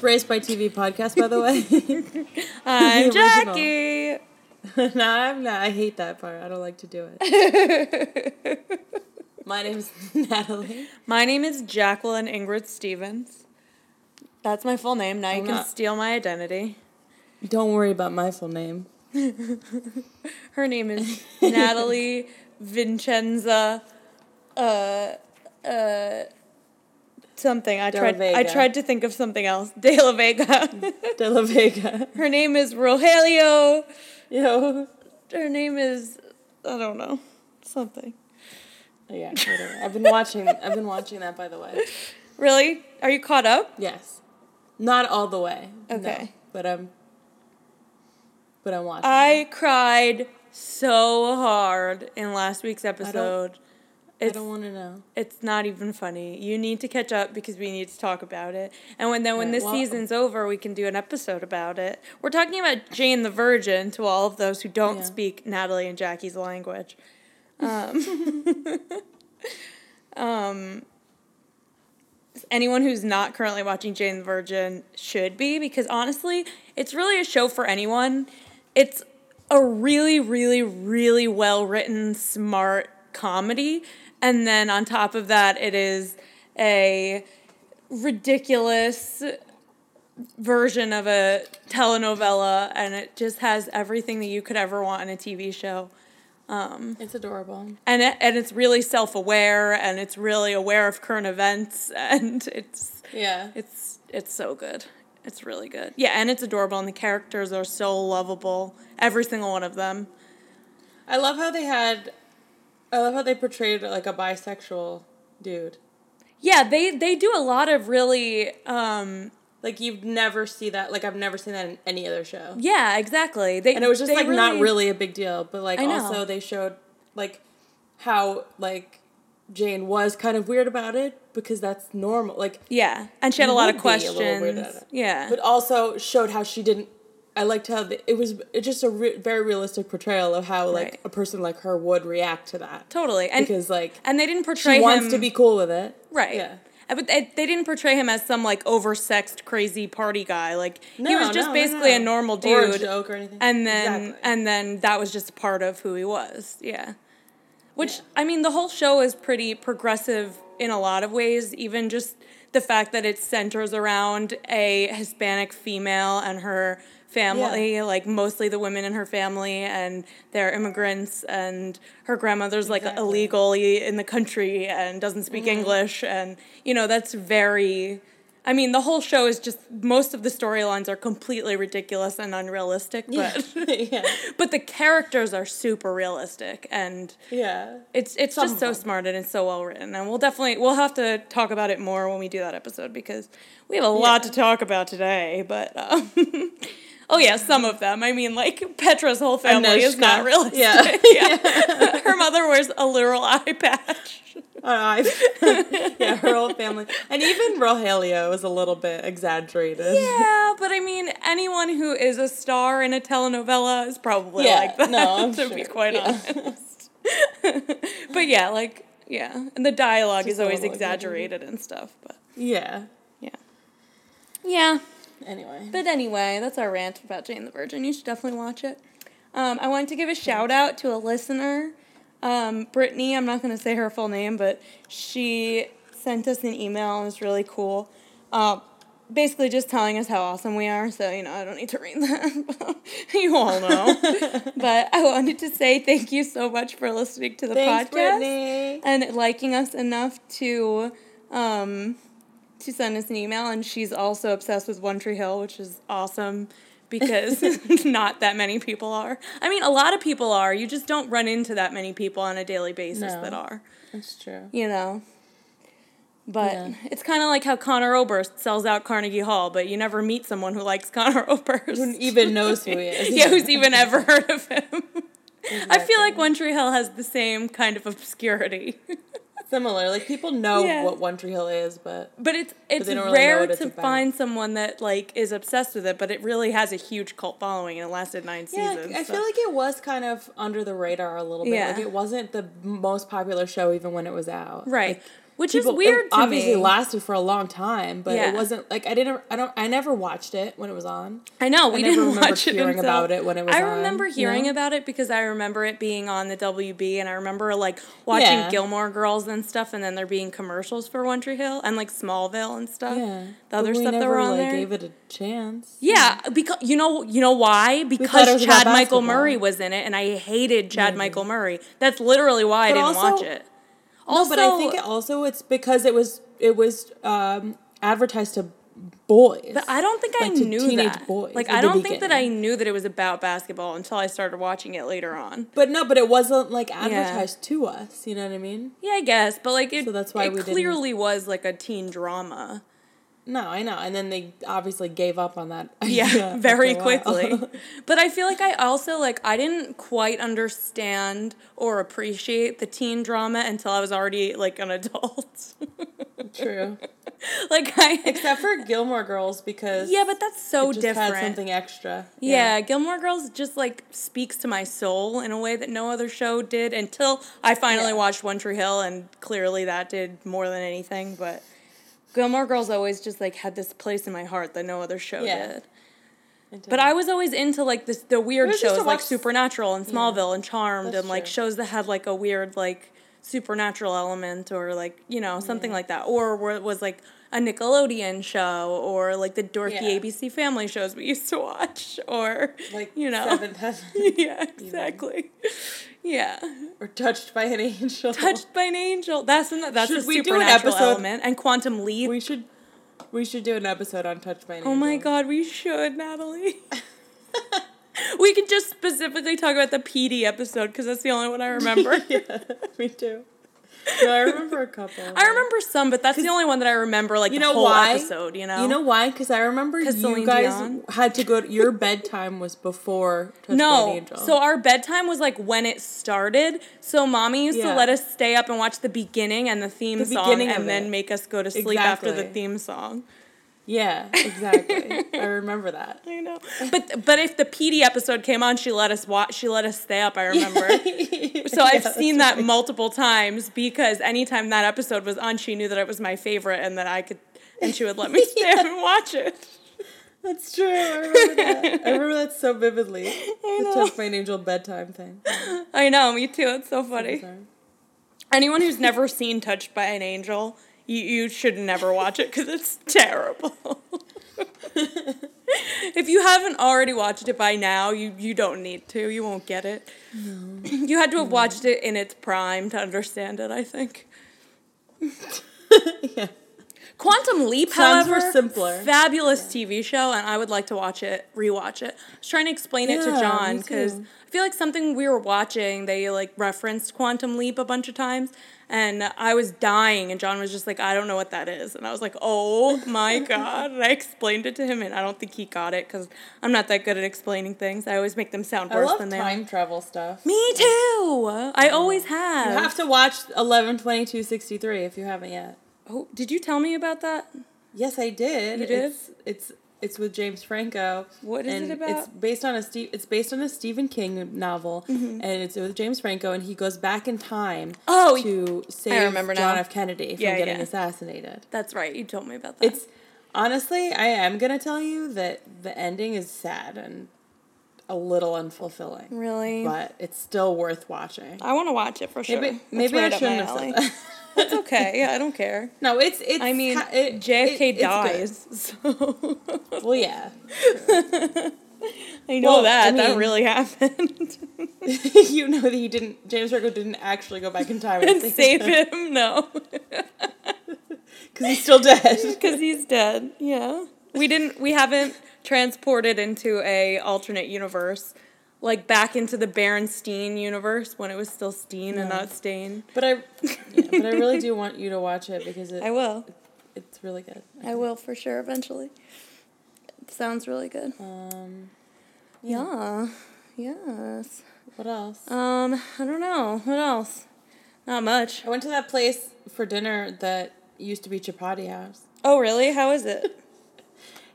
is Raised by TV podcast, by the way. I'm. Jackie. no, I'm not. I hate that part. I don't like to do it. My name is Natalie. My name is Jacqueline Ingrid Stevens. That's my full name. Now you I'm can not- steal my identity. Don't worry about my full name. Her name is Natalie Vincenza. Uh, uh, something. I De tried. I tried to think of something else. De La Vega. De La Vega. Her name is Rogelio. Yo. Her name is I don't know something. Oh, yeah, whatever. I've been watching. I've been watching that, by the way. Really? Are you caught up? Yes, not all the way. no, Okay. but I'm. But I'm watching. I cried so hard in last week's episode. I don't want to know. it's not even funny. You need to catch up because we need to talk about it. And when then when Right, this well- season's over, we can do an episode about it. We're talking about Jane the Virgin to all of those who don't Yeah. speak Natalie and Jackie's language. Um, um, anyone who's not currently watching Jane the Virgin should be because honestly, it's really a show for anyone. It's a really, really, really well written, smart comedy. And then on top of that, it is a ridiculous version of a telenovela, and it just has everything that you could ever want in a TV show. Um, it's adorable. And it, and it's really self aware, and it's really aware of current events, and it's Yeah. it's it's so good. It's really good. Yeah, and it's adorable, and the characters are so lovable. Every single one of them. I love how they had. I love how they portrayed like a bisexual dude. Yeah, they they do a lot of really. Um, Like you'd never see that. Like I've never seen that in any other show. yeah, exactly. They And it was just like not really a big deal, but like also they showed like how like Jane was kind of weird about it because that's normal. Like Yeah, and she had a lot of would a weird questions. Yeah, but also showed how she didn't. I liked how the, it was just a re- very realistic portrayal of how like Right. a person like her would react to that totally. And because like and they didn't portray she wants him to be cool with it. right. Yeah. Uh, But they, they didn't portray him as some like oversexed crazy party guy. Like he was just no, no, basically no. a normal Or a dude. joke or anything. and then Exactly. and then that was just part of who he was yeah which Yeah. i mean the whole show is pretty progressive in a lot of ways even just the fact that it centers around a hispanic female and her family like mostly the women in her family and they're immigrants and her grandmother's like illegally in the country and doesn't speak english and you know that's very I mean, the whole show is just most of the storylines are completely ridiculous and unrealistic, but yeah. but the characters are super realistic and Yeah. it's it's Some just so smart and it's so well written. And we'll definitely we'll have to talk about it more when we do that episode because we have a lot to talk about today. But um, oh yeah, some of them. I mean, like Petra's whole family is not realistic. Yeah. yeah. Her mother wears a literal eye patch. Uh, yeah, her whole family, and even Rogelio is a little bit exaggerated. Yeah, but I mean, anyone who is a star in a telenovela is probably Yeah, like that. no, to be quite yeah. honest. but yeah, like yeah, and the dialogue Just is always exaggerated and stuff. But Yeah. yeah, yeah. Anyway. But anyway, that's our rant about Jane the Virgin. You should definitely watch it. Um, I wanted to give a shout out to a listener, um, Brittany. I'm not going to say her full name, but she sent us an email and it's really cool. Uh, basically, just telling us how awesome we are. So, you know, I don't need to read that. you all know. but I wanted to say thank you so much for listening to the Thanks, podcast Brittany. and liking us enough to um, to send us an email. And she's also obsessed with One Tree Hill, which is awesome because not that many people are. I mean, a lot of people are. You just don't run into that many people on a daily basis No. that are. That's true. You know. But Yeah. it's kind of like how Conor Oberst sells out Carnegie Hall, but you never meet someone who likes Conor Oberst. Who even knows who he is? yeah, who's even ever heard of him? I feel like One Tree Hill has the same kind of obscurity. Similar, like people know Yeah. what One Tree Hill is, but But it's it's don't really rare it's to about. find someone that like is obsessed with it, but it really has a huge cult following and it lasted nine yeah, seasons. I so- feel like it was kind of under the radar a little bit. Like it wasn't the most popular show even when it was out. right, Like, which people- is weird obviously me. lasted for a long time, but Yeah. it wasn't like I didn't. I don't. I never watched it when it was on. I know I we didn't remember watch it hearing until, about it when it was on. I on, remember you hearing know? about it because I remember it being on the WB, and I remember like watching Yeah. Gilmore Girls and stuff, and then there being commercials for One Tree Hill and like Smallville and stuff. Yeah, the other But stuff that never, were on like, there. Gave it a chance. Yeah, because you know you know why? Because it was about Chad Michael. Murray was in it, and I hated Chad Michael Murray. That's literally why I didn't also- watch it. No, but I think it also it's because it was it was um, advertised to boys. But I don't think like I to knew teenage that. boys like I don't think that I knew that it was about basketball until I started watching it later on. But no, but it wasn't like advertised to us. You know what I mean? Yeah, I guess, but like it, So that's why it we didn't- clearly was like a teen drama. No, I know. And then they obviously gave up on that. Yeah, very after a while. quickly. but I feel like I also like I didn't quite understand or appreciate the teen drama until I was already like an adult. True. like I Except for Gilmore Girls because Yeah, but that's so different. had something extra. Yeah, Gilmore Girls just like speaks to my soul in a way that no other show did until I finally Yeah. watched One Tree Hill, and clearly that did more than anything. But Gilmore Girls always just like had this place in my heart that no other show Yeah. did. But. I was always into like this the weird shows like Supernatural and Smallville and Charmed That's and like true. shows that had like a weird like supernatural element or like you know something like that or where it was like a Nickelodeon show or like the dorky Yeah. ABC family shows we used to watch or like you know yeah exactly yeah or Touched by an Angel. touched by an angel that's an, that's a Should an supernatural episode- element and quantum leap We should we should do an episode on Touched by an oh Angel. Oh my god we should Natalie. We could just specifically talk about the PD episode because that's the only one I remember. yeah, me too. No, I remember a couple. I remember some, but that's the only one that I remember, like You the know whole why? episode. You know, You know why? Because I remember you Celine guys Dion? had to go. Your bedtime was before an no. So our bedtime was like when it started. So mommy used to let us stay up and watch the beginning and the theme The song, and then it. make us go to sleep after the theme song. Yeah, exactly. I remember that. I know, but but if the PD episode came on, she let us watch. She let us stay up. I remember. So I've Yeah, seen that multiple times because anytime that episode was on, she knew that it was my favorite and that I could, and she would let me stay up and watch it. That's true. I remember that. I remember that so vividly. The by an Angel bedtime thing. I know, me too. It's so funny. Anyone who's never seen Touched by an Angel, you, you should never watch it because it's terrible. if you haven't already watched it by now, you, you don't need to. You won't get it. No. You had to have watched it in its prime to understand it, I think. yeah. Quantum Leap, Sounds however, simpler. fabulous TV show, and I would like to watch it, rewatch it. I was trying to explain it to John because. I feel like something we were watching, they like referenced Quantum Leap a bunch of times, and I was dying, and John was just like, "I don't know what that is," and I was like, "Oh my god!" And I explained it to him, and I don't think he got it because I'm not that good at explaining things. I always make them sound I worse love than they are. time travel stuff. Me too. I always have. You have to watch eleven twenty two sixty three if you haven't yet. oh, did you tell me about that? Yes, I did. You did? It's it's, it's with James Franco. What is it about? It's based on a Steve. It's based on a Stephen King novel, Mm-hmm. and it's with James Franco, and he goes back in time. Oh, to save remember John now. F. Kennedy from Yeah, getting yeah. assassinated. That's right. You told me about that. It's honestly, I am gonna tell you that the ending is sad and a little unfulfilling, really. but it's still worth watching. I want to watch it for sure. Maybe maybe right I shouldn't have said that. That's okay. Yeah, I don't care. no, it's it's. I mean, it- JFK it- dies, so. Well, yeah, I know Well, that I that really happened. you know that he didn't. James Franco didn't actually go back in time and save him, no, because he's still dead. because he's dead. Yeah, we didn't. We haven't transported into a alternate universe, like back into the Berenstein universe when it was still Steen and not Stain. But I, yeah, but I really do want you to watch it because it, I will. it's really good. I will for sure eventually. It sounds really good. Um, Yeah. Yes. what else? Um, I don't know. What else? Not much. I went to that place for dinner that used to be Chapati House. Oh, really? How is it?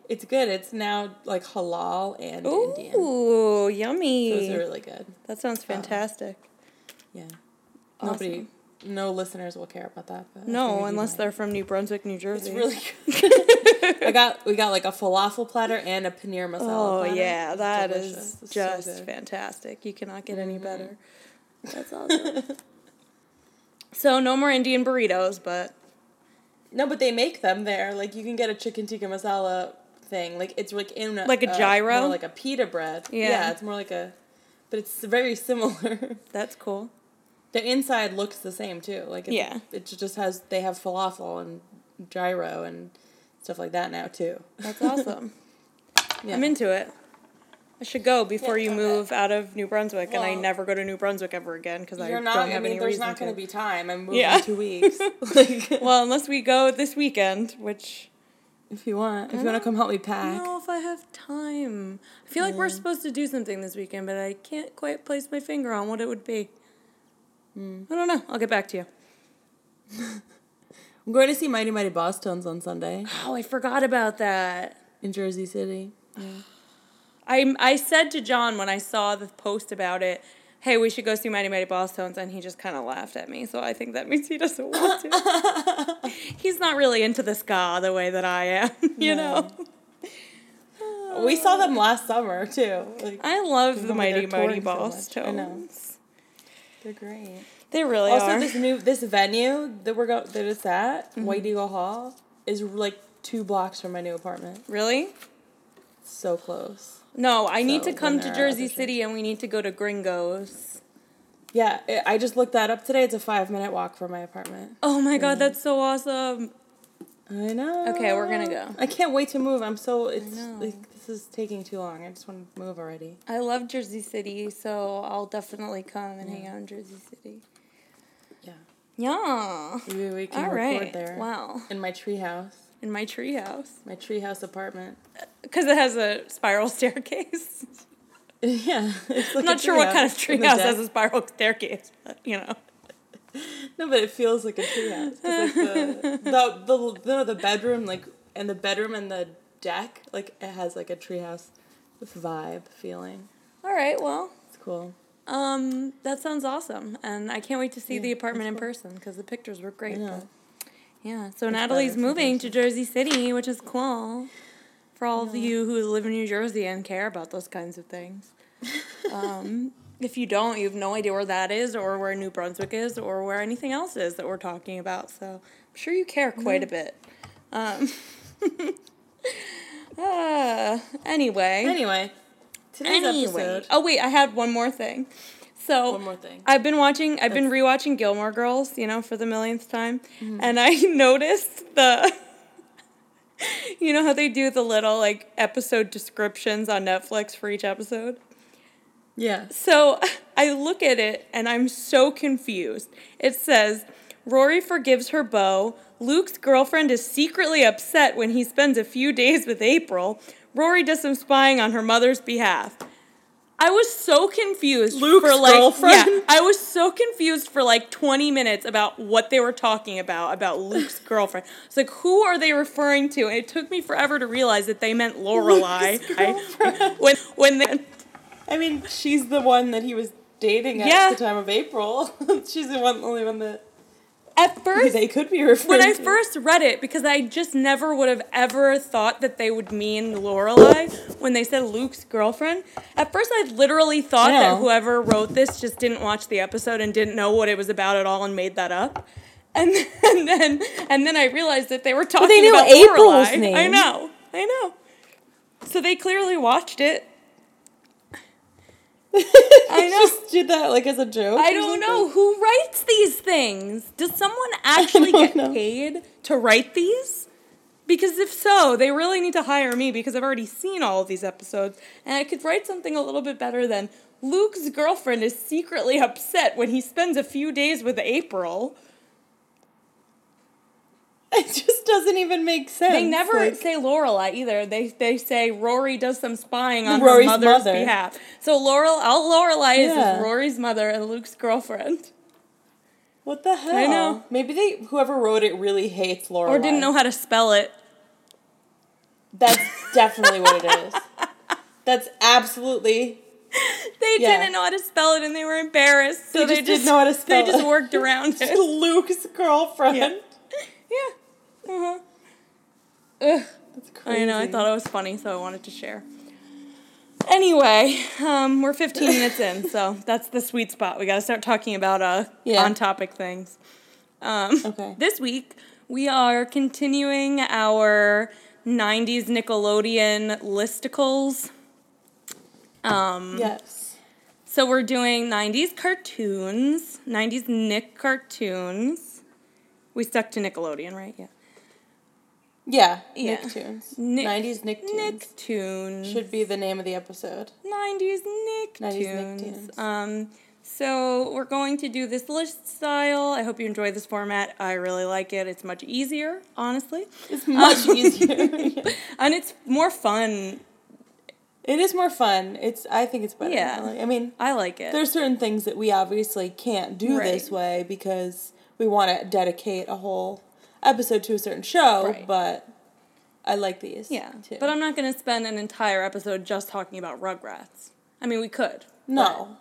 It's good. It's now like halal and Indian. Ooh, yummy. So it's really good. that sounds fantastic. Yeah. Nobody, no listeners will care about that. But No, unless might. they're from New Brunswick, New Jersey. It's really good. I got we got like a falafel platter and a paneer masala. Oh platter. yeah, that is so just. Mm-hmm. fantastic. You cannot get any better. That's awesome. so no more Indian burritos, but No, but they make them there. Like you can get a chicken tikka masala thing. Like it's like in a, Like a uh, gyro? more like a pita bread. Yeah. it's more like a, but it's very similar. that's cool. the inside looks the same too. Like Yeah. it just has they have falafel and gyro and stuff like that now too. That's awesome. Yeah. I'm into it. I should go before Yeah, you move out of New Brunswick, and I never go to New Brunswick ever again because I You're not. don't I have mean, any there's not going to. to be time. I'm moving Yeah. in two weeks. like, Well, unless we go this weekend, which if you want, if you want to come help me pack. I don't know if I have time. I feel like we're supposed to do something this weekend, but I can't quite place my finger on what it would be. Hmm. I don't know. I'll get back to you. I'm going to see Mighty Mighty Bosstones on Sunday Oh, I forgot about that. in Jersey City. Yeah. I I said to John when I saw the post about it, "Hey, we should go see Mighty Mighty Bosstones," and he just kind of laughed at me. So I think that means he doesn't want to. He's not really into the ska the way that I am, you No. know. We saw them last summer too. Like I love the Mighty Mighty touring so Boss much. I know. Tones. they're great. They really Also, are. this new this venue that we're go that it's at Mm-hmm. White Eagle Hall is like two blocks from my new apartment. really? So close. No, I need to come to Jersey. City and we need to go to Gringos. Yeah, I I just looked that up today. It's a five minute walk from my apartment. Oh my god, mm. that's so awesome. I know. Okay, we're gonna go. I can't wait to move. I'm so it's like this is taking too long. I just want to move already. I love Jersey City, so I'll definitely come and hang out in Jersey City. Yeah. Yeah. Maybe we can All record right. there. Wow. In my treehouse. In my treehouse. My treehouse apartment. Because it has a spiral staircase. yeah. Like I'm not sure what kind of the treehouse has a spiral staircase, but you know. No, but it feels like a treehouse. like the, the the the the bedroom like and the bedroom and the deck like it has like a treehouse vibe feeling. All right, well, It's cool. um, that sounds awesome, and I can't wait to see the Yeah, apartment in cool. person because the pictures were great. I know. Yeah, so Natalie's moving to Jersey City, which is cool for all of you who live in New Jersey and care about those kinds of things. um, if you don't, you have no idea where that is, or where New Brunswick is, or where anything else is that we're talking about. So I'm sure you care quite a bit. Um, uh, anyway. Anyway, today's Anyway. episode. Oh wait, I had one more thing. So One more thing. I've been watching. I've been rewatching Gilmore Girls, you know, for the millionth time, Mm-hmm. and I noticed the. you know how they do the little like episode descriptions on Netflix for each episode. Yeah. So I look at it and I'm so confused. It says Rory forgives her beau. Luke's girlfriend is secretly upset when he spends a few days with April. Rory does some spying on her mother's behalf. I was so confused Luke's for like girlfriend? yeah, I was so confused for like 20 minutes about what they were talking about about Luke's girlfriend. It's like who are they referring to? And it took me forever to realize that they meant Lorelai. I- when when they I mean, she's the one that he was dating at Yeah. the time of April. she's the one, only one that at first they could be referring when I to. first read it, because I just never would have ever thought that they would mean Lorelai when they said Luke's girlfriend. At first, I literally thought I that whoever wrote this just didn't watch the episode and didn't know what it was about at all and made that up. And then, and then, and then I realized that they were talking they knew about April's Lorelai. name. I know, I know. So they clearly watched it. I know. just did that like as a joke. I don't know who writes these things. Does someone actually get know. paid to write these? Because if so, they really need to hire me because I've already seen all of these episodes and I could write something a little bit better than Luke's girlfriend is secretly upset when he spends a few days with April. It just doesn't even make sense. They never like- say Lorelai either. They they say Rory does some spying on Rory's her mother's mother. behalf. So Laurel, all Lorelai is Yeah. is Rory's mother and Luke's girlfriend. What the hell? I know. Maybe they whoever wrote it really hates Laura. Or didn't know how to spell it. That's definitely what it is. That's absolutely. They Yeah. didn't know how to spell it and they were embarrassed. So They they, just didn't know how to spell They just worked around it. Luke's girlfriend. Yeah. Yeah. Uh-huh. Ugh. That's crazy. I know, I thought it was funny, so I wanted to share. Anyway, um, we're 15 minutes in, so that's the sweet spot. We got to start talking about uh, Yeah. on topic things. Um, Okay. This week, we are continuing our 90s Nickelodeon listicles. Um, Yes. So we're doing 90s cartoons, 90s Nick cartoons. We stuck to Nickelodeon, right? Yeah. Yeah. Yeah. Nicktoons. Nick- 90s Nicktoons. Nicktoons. Should be the name of the episode. 90s Nicktoons. 90s Nicktoons. Um, so we're going to do this list style. I hope you enjoy this format. I really like it. It's much easier, honestly. It's much easier. And it's more fun. It is more fun. It's. I think it's better. Yeah. I mean, I like it. there's certain things that we obviously can't do Right. this way because we want to dedicate a whole episode to a certain show. Right. But I like these. yeah. Too. But I'm not going to spend an entire episode just talking about Rugrats. I mean, we could. no.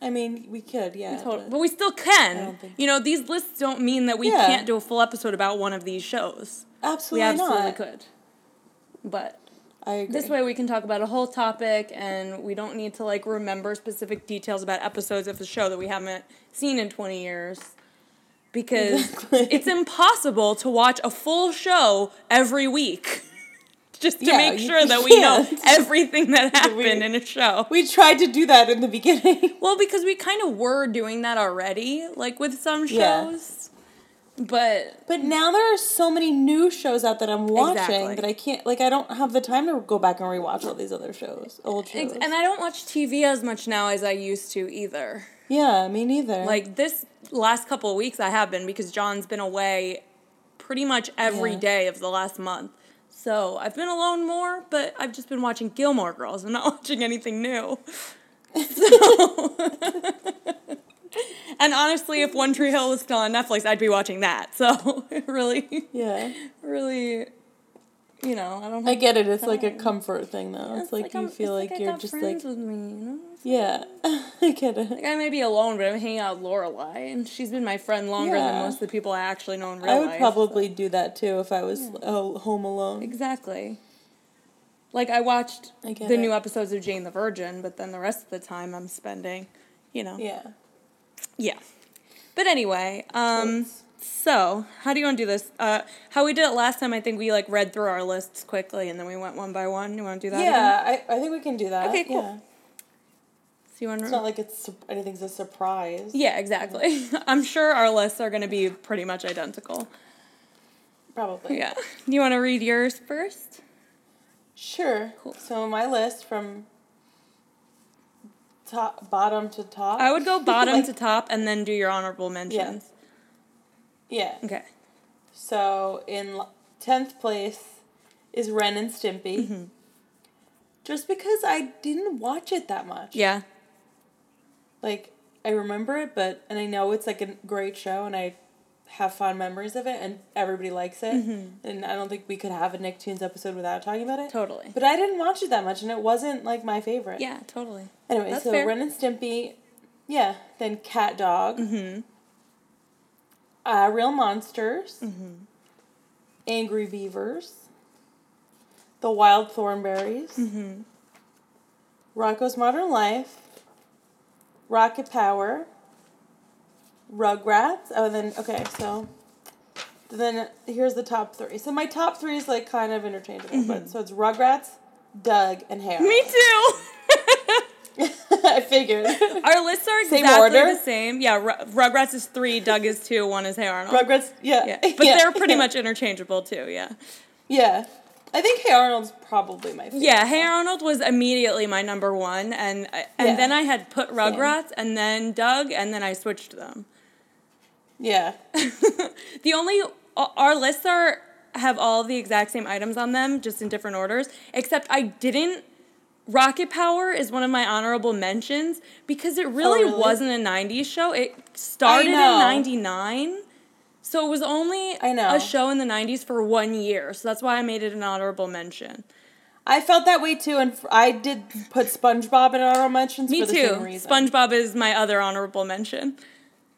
I mean, we could. Yeah. Total, but- but we still can. You know, these lists don't mean that we Yeah. can't do a full episode about one of these shows. absolutely we absolutely not. could. But I agree. This way we can talk about a whole topic and we don't need to like remember specific details about episodes of the show that we haven't seen in 20 years. Because Exactly. it's impossible to watch a full show every week. Just to Yeah, make sure that we know can't. everything that happened We- in a show. We tried to do that in the beginning. Well, because we kind of were doing that already, like with some shows. Yeah. But But now there are so many new shows out that I'm watching Exactly. that I can't like I don't have the time to go back and rewatch all these other shows, old shows. and I don't watch TV as much now as I used to either. Yeah, me neither. Like this last couple of weeks, I have been because John's been away pretty much every Yeah. day of the last month. So I've been alone more, but I've just been watching Gilmore Girls. I'm not watching anything new. So. and honestly, if One Tree Hill was still on Netflix, I'd be watching that. So really, yeah. really, you know, I don't. I get it. It's like a comfort thing though. It's, it's like, you I'm- feel it's like, you're just like with me, you know? Yeah. I get it. Like I may be alone, but I'm hanging out with Lorelai, and she's been my friend longer than most of the people I actually know in real life. I would life. probably do that too if I was uh, home alone. Exactly. Like I watched I the it. new episodes of Jane the Virgin, but then the rest of the time I'm spending, you know. Yeah. Yeah. But anyway, um so how do you want to do this? Uh how we did it last time, I think we like read through our lists quickly and then we went one by one. You want to do that? again? Yeah, I, I think we can do that. Okay, cool. Yeah. So you want It's not like it's su- anything's a surprise. Yeah, exactly. I'm sure our lists are going to be pretty much identical. Probably. Yeah. Do You want to read yours first? Sure. Cool. So my list from top bottom to top. I would go bottom Like- to top and then do your honorable mentions. Yeah. Okay. So in tenth place is Ren and Stimpy. Mm-hmm. Just because I didn't watch it that much. Yeah. Like I remember it, but and I know it's like a great show, and I have fond memories of it, and everybody likes it. And I don't think we could have a Nicktoons episode without talking about it. Mm-hmm. Totally. But I didn't watch it that much, and it wasn't like my favorite. Yeah, totally. Anyway, That's so fair. Ren and Stimpy, yeah. Then CatDog. Mm-hmm. Uh, Real Monsters. Mm-hmm. Angry Beavers. The Wild Thornberrys. Mm-hmm. Rocko's Modern Life. Rocket Power. Rugrats. Oh, then okay, so then here's the top three. So my top three is like kind of interchangeable, but so it's Rugrats, Doug, and Hair. Mm-hmm. Me too. I figured. Our lists are Same exactly order? the same. Yeah, Ru- Rugrats is three, Doug is two, one is Hey Arnold. Rugrats, yeah. yeah, but yeah, they're pretty yeah. much interchangeable too. Yeah. Yeah. I think Hey Arnold's probably my favorite. Yeah, Hey Arnold was immediately my number one, and uh, and Yeah. then I had put Rugrats, and then Doug, and then I switched them. Yeah. The only our lists are have all the exact same items on them, just in different orders. Except I didn't Rocket Power is one of my honorable mentions because it really, oh, really? wasn't a 90s show. It started in 99. So it was only I know. a show in the 90s for one year. So that's why I made it an honorable mention. I felt that way too, and I did put SpongeBob in honorable mentions Me for the too. same reason. SpongeBob is my other honorable mention.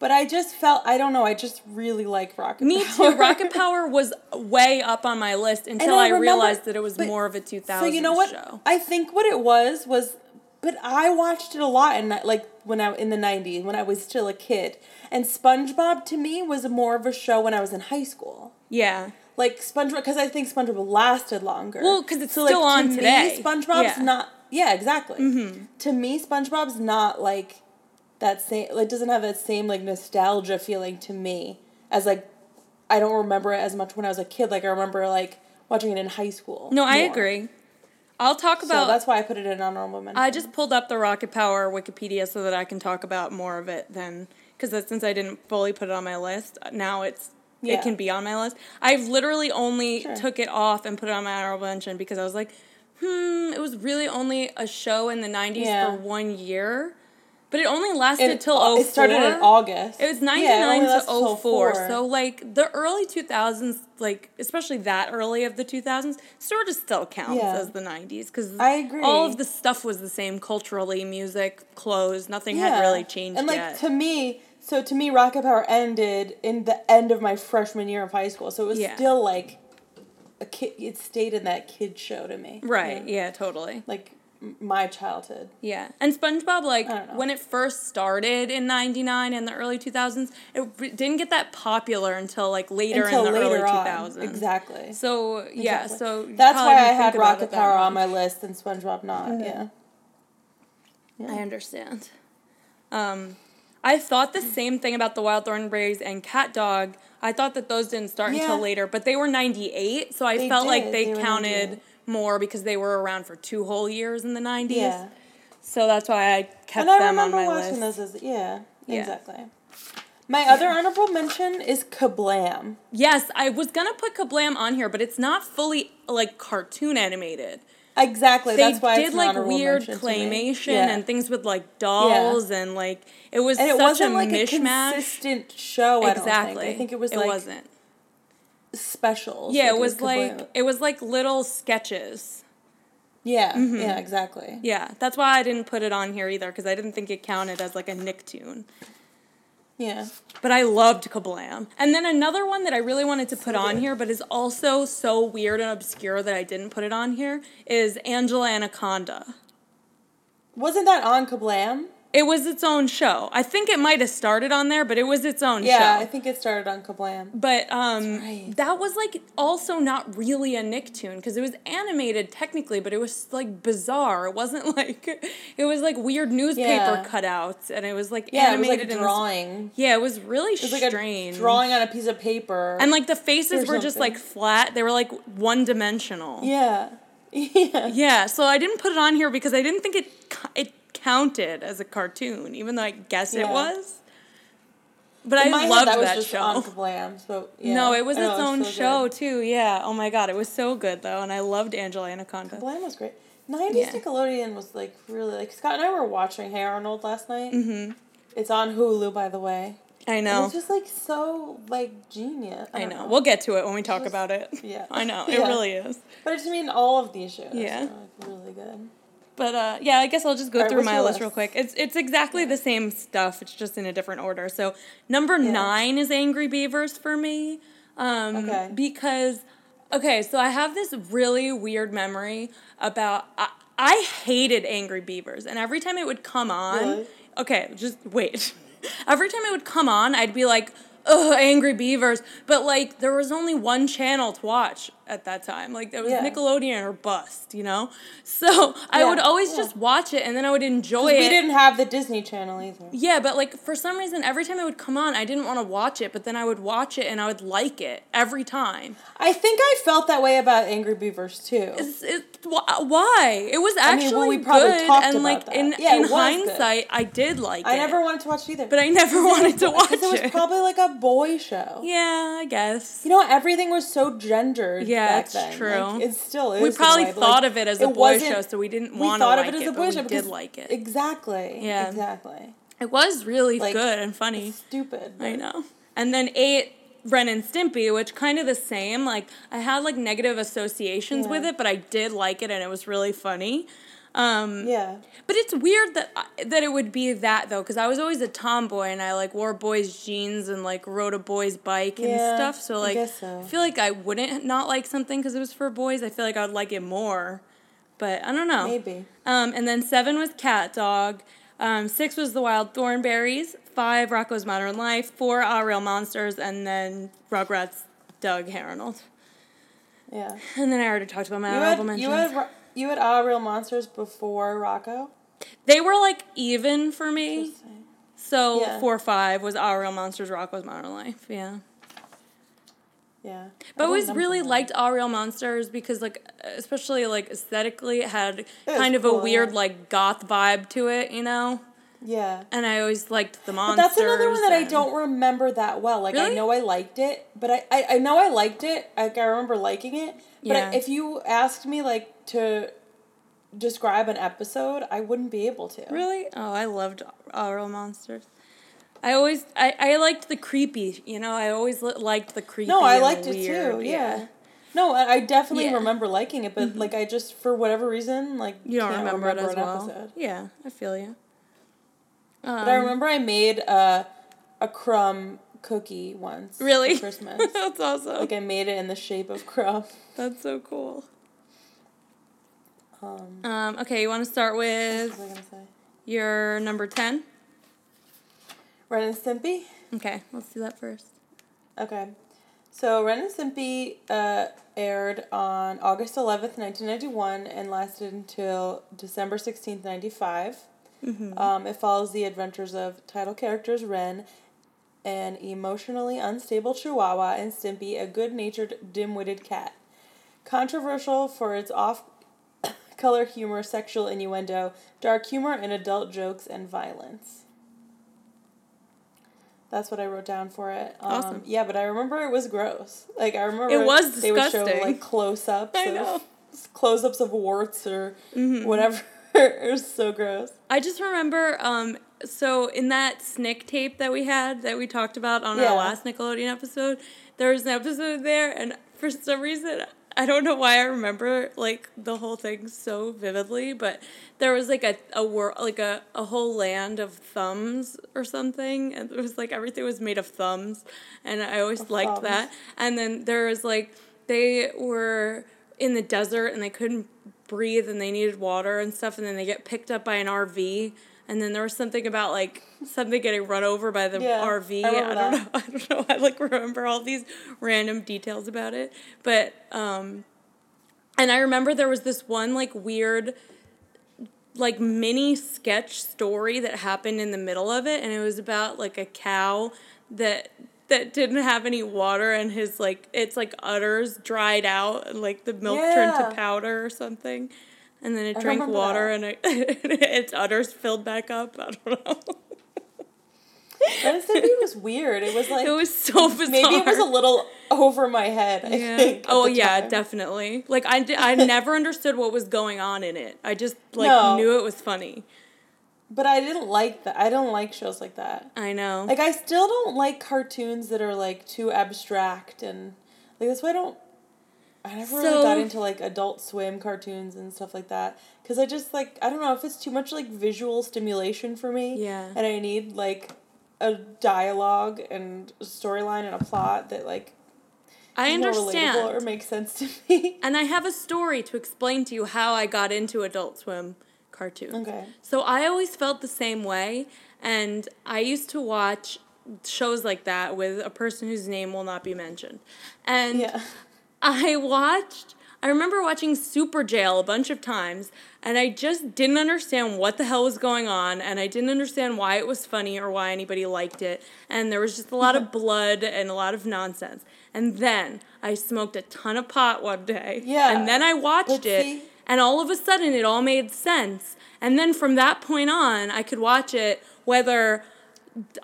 But I just felt I don't know. I just really like Rocket. Me Power. too. Rocket Power was way up on my list until I I, remember- realized that it was more of a two thousand. So you know what? show. I think what it was was, but I watched it a lot, and like when I in the '90s when I was still a kid, and SpongeBob to me was more of a show when I was in high school. Yeah. Like SpongeBob, because I think SpongeBob lasted longer. Well, cuz it's so, still like, on to today. Me, SpongeBob's Yeah. Mm-hmm. not. Yeah, exactly. To me, SpongeBob's not like that same. Like doesn't have that same like nostalgia feeling to me as like I don't remember it as much when I was a kid. Like I remember like watching it in high school. No, I agree. I'll talk about. So that's why I put it in honorable mention. I just pulled up the Rocket Power Wikipedia so that I can talk about more of it then because since I didn't fully put it on my list, now it's Yeah. it can be on my list. I've literally only Sure. took it off and put it on my honorable mention because I was like, hmm, it was really only a show in the 90s Yeah. for one year. But it only lasted it, till 04. it started in oh August. It was Yeah, 99 to lasted till 04. So, like, the early 2000s, like, especially that early of the 2000s, sort of still counts Yeah. as the 90s. Because I agree. all of the stuff was the same culturally music, clothes, nothing had really changed And like yet. to me, so to me, Rocket Power ended in the end of my freshman year of high school. So it was Yeah. still like a kid. It stayed in that kid show to me. right, you know? yeah, totally. Like my childhood. Yeah. And SpongeBob, like, I don't know. when it first started in 99 in the early 2000s, it didn't get that popular until, like, later Until in the later early on. 2000s. Exactly. So, yeah, Exactly. so. that's why I had Rocket Power on my list and SpongeBob not. Yeah. I understand. Um, I thought the same thing about the Wild Thornberrys and CatDog. I thought that those didn't start Yeah. until later, but they were 98, so I They felt like they, They counted 98. More because they were around for two whole years in the 90s. Yeah. So that's why I kept And I them on remember my watching list. those as yeah, Yeah. exactly. My other honorable mention is Kablam. Yes, I was gonna put Kablam on here, but it's not fully like cartoon animated. Exactly. They that's why did like weird mention to me. claymation Yeah. and things with like dolls and like it was and it such wasn't a like mishmash. a consistent show. I exactly. don't think. I think it was it like wasn't. Specials. Yeah, it was Kablam. like it was like little sketches. yeah, Mm-hmm. yeah, exactly. Yeah, that's why I didn't put it on here either because I didn't think it counted as like a Nicktoon. Yeah, But I loved Kablam. And then another one that I really wanted to put on here, but is also so weird and obscure that I didn't put it on here, is Angela Anaconda. wasn't that on Kablam? It was its own show. I think it might have started on there, but it was its own show. Yeah, show. I think it started on Kablam. But um, right. that was like also not really a Nicktoon because it was animated technically, but it was like bizarre. It wasn't like it was like weird newspaper Yeah. cutouts, and it was like Yeah, it was animated like in drawing. Yeah, it was really It was like strange. a drawing on a piece of paper. and like the faces were just like flat. They were like one dimensional. yeah, yeah. Yeah, so I didn't put it on here because I didn't think it it counted as a cartoon, even though I guess it was. But In I my head, loved that, was that show. So yeah. No, it was I know, its own so show good. too. Yeah. Oh my god, it was so good though, and I loved Angela Anaconda. Kablam was great. Nineties Yeah. Nickelodeon was like really like Scott and I were watching Hey Arnold last night. Mm-hmm. It's on Hulu, by the way. I And know. It's just like so like genius. I don't know. We'll get to it when we talk Just- about it. yeah. I know. It Yeah. really is. But I just mean all of these shows. Yeah. Are, like, really good. But uh, yeah, I guess I'll just go Alright, through my list list? real quick. It's it's exactly the same stuff. It's just in a different order. So number nine is Angry Beavers for me, um, Okay. because okay, so I have this really weird memory about I, I hated Angry Beavers, and every time it would come on, Really? okay, just wait. every time it would come on, I'd be like. Ugh, Angry Beavers. But like there was only one channel to watch at that time. Like there was Yeah. Nickelodeon or bust, you know? So I Yeah, would always yeah. just watch it and then I would enjoy it. We didn't have the Disney Channel either. Yeah, but like for some reason, every time it would come on, I didn't want to watch it, but then I would watch it and I would like it every time. I think I felt that way about Angry Beavers too. It's, it, wh- why? It was mean, actually well, we probably good, talked and about like that. in in was good. hindsight, I did like I it. never wanted to watch it either. but I never wanted to watch Because it was probably like a boy show. yeah, I guess. You know, everything was so gendered. Yeah, Yeah, back it's then. true. Like, it still is. we probably thought like, of it as a boy show, so we didn't we want to We thought like of it as a but boy we show did like it. Exactly. Yeah. Exactly. It was really good and funny. It's stupid. I know. And then eight, Ren and Stimpy, which kind of the same. Like I had like negative associations with it, but I did like it and it was really funny. Um, Yeah. But it's weird that that it would be that though, because I was always a tomboy and I like wore boys' jeans and like rode a boy's bike and Yeah, stuff. So I like, guess so. feel like I wouldn't not like something because it was for boys. I feel like I would like it more, but I don't know. Maybe. Um, and then seven was CatDog. Um, six was The Wild Thornberrys. Five, Rocko's Modern Life. Four, Ah Real Monsters. And then Rugrats, Doug Harold. Yeah. And then I already talked about my You honorable had, mentions. you had you had Ah Real Monsters before Rocko. they were like even for me. So Yeah. four, five was Ah Real Monsters, Rocko's Modern Life. Yeah. Yeah. But I always really liked All Real Monsters because, like, especially like aesthetically, it had was kind of a weird like goth vibe to it, you know. Yeah. And I always liked the monsters. But that's another one that I don't remember that well. Like I know I liked it, but I, I, I know I liked it. Like I remember liking it. But Yeah. I, if you asked me like to describe an episode, I wouldn't be able to. Really? Oh, I loved All Real Monsters. I always I, I liked the creepy. You know, I always li- liked the creepy. No, I liked it weird, too. Yeah. No, I definitely Yeah. Mm-hmm. remember liking it, but like I just for whatever reason like You don't can't remember, it as an well. episode. Yeah, I feel you. Um, But I remember I made a a Krumm cookie once. for really Christmas. That's awesome. like I made it in the shape of Krumm. That's so cool. Um, Um, okay, you want to start what with was I gonna say? your number ten? Ren and Stimpy. Okay, let's do that first. Okay. So Ren and Stimpy uh, aired on August 11th, 1991 and lasted until December 16th, 95. Um, it follows the adventures of title characters Ren, an emotionally unstable chihuahua, and Stimpy, a good natured, dim witted cat. Controversial for its off color humor, sexual innuendo, dark humor, and adult jokes and violence. That's what I wrote down for it. Um, Awesome. Yeah, but I remember it was gross. Like I remember It was they would show like close ups. I of, know. Mm-hmm. Close ups of warts or whatever. it was so gross. I just remember, um, so in that Snick tape that we had that we talked about on Yeah. our last Nickelodeon episode, there was an episode there, and for some reason, I don't know why I remember like the whole thing so vividly, but there was like a a wor- like a, a whole land of thumbs or something, and it was like everything was made of thumbs, and I always liked thumbs. that. And then there was like they were in the desert and they couldn't breathe and they needed water and stuff and then they get picked up by an RV and then there was something about like something getting run over by the Yeah, RV. I I, don't that. know. I don't know. I like remember all these random details about it. But um and I remember there was this one like weird like mini sketch story that happened in the middle of it and it was about like a cow that that didn't have any water and his like it's like udders dried out and like the milk turned to powder or something and then it I drank water that. and it, its udders filled back up i don't know Stimpy was weird. It was like it was so bizarre maybe it was a little over my head. I yeah. think. Oh yeah, time. definitely. Like I, I never understood what was going on in it. I just like No. knew it was funny. But I didn't like that. I don't like shows like that. I know. Like I still don't like cartoons that are like too abstract and like that's why I don't. I never really got into like Adult Swim cartoons and stuff like that because I just like I don't know if it's too much like visual stimulation for me. Yeah. And I need like a dialogue and a storyline and a plot that like I understand. relatable or makes sense to me. And I have a story to explain to you how I got into Adult Swim cartoons. Okay. So I always felt the same way, and I used to watch shows like that with a person whose name will not be mentioned. And Yeah. I watched, I remember watching Superjail a bunch of times, and I just didn't understand what the hell was going on, and I didn't understand why it was funny or why anybody liked it. And there was just a lot of blood and a lot of nonsense. And then I smoked a ton of pot one day. Yeah, And then I watched but it, see- and all of a sudden it all made sense. And then from that point on, I could watch it whether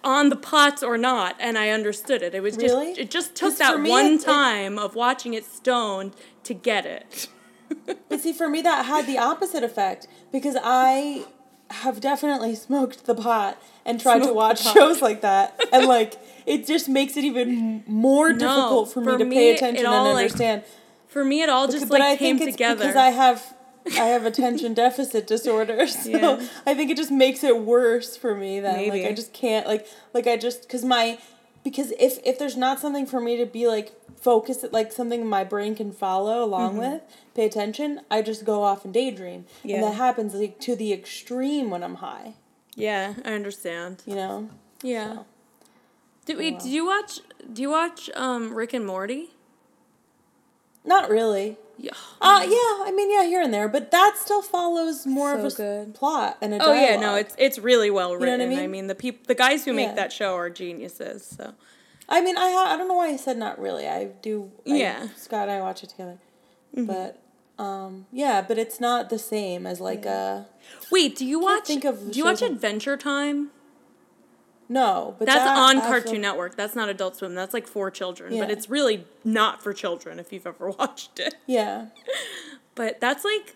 on the pots or not, and I understood it. It was just Really? it just took that me, one it- it- time of watching it stoned to get it. But see, for me, that had the opposite effect because I have definitely smoked the pot and tried to Smoked the watch shows like that, and like it just makes it even more difficult for me for to me, pay it attention and all, like, understand. For me, it all just but like I came together. because I have I have attention deficit disorder, so Yeah. I think it just makes it worse for me. That like I just can't like like I just because my because if if there's not something for me to be like focused like something my brain can follow along with pay attention I just go off and daydream Mm-hmm. Yeah. and that happens like to the extreme when I'm high yeah, I understand. you know Yeah. So. Did wait? wow. Did you watch? Do you watch um Rick and Morty? not really Yeah. uh yeah I mean yeah here and there but that still follows more of a good. plot and a Oh yeah, no, it's it's really well know what I written. I mean? mean, the peop- the guys who make that show are geniuses. So I mean, I ha- I don't know why I said not really. I do. I, Yeah. Scott and I watch it together, but um, yeah, but it's not the same as like a wait, do you watch? think of do you watch Adventure Time? No. But That's that, on feel- Cartoon Network. That's not Adult Swim. That's like for children, but it's really not for children if you've ever watched it. Yeah, But that's like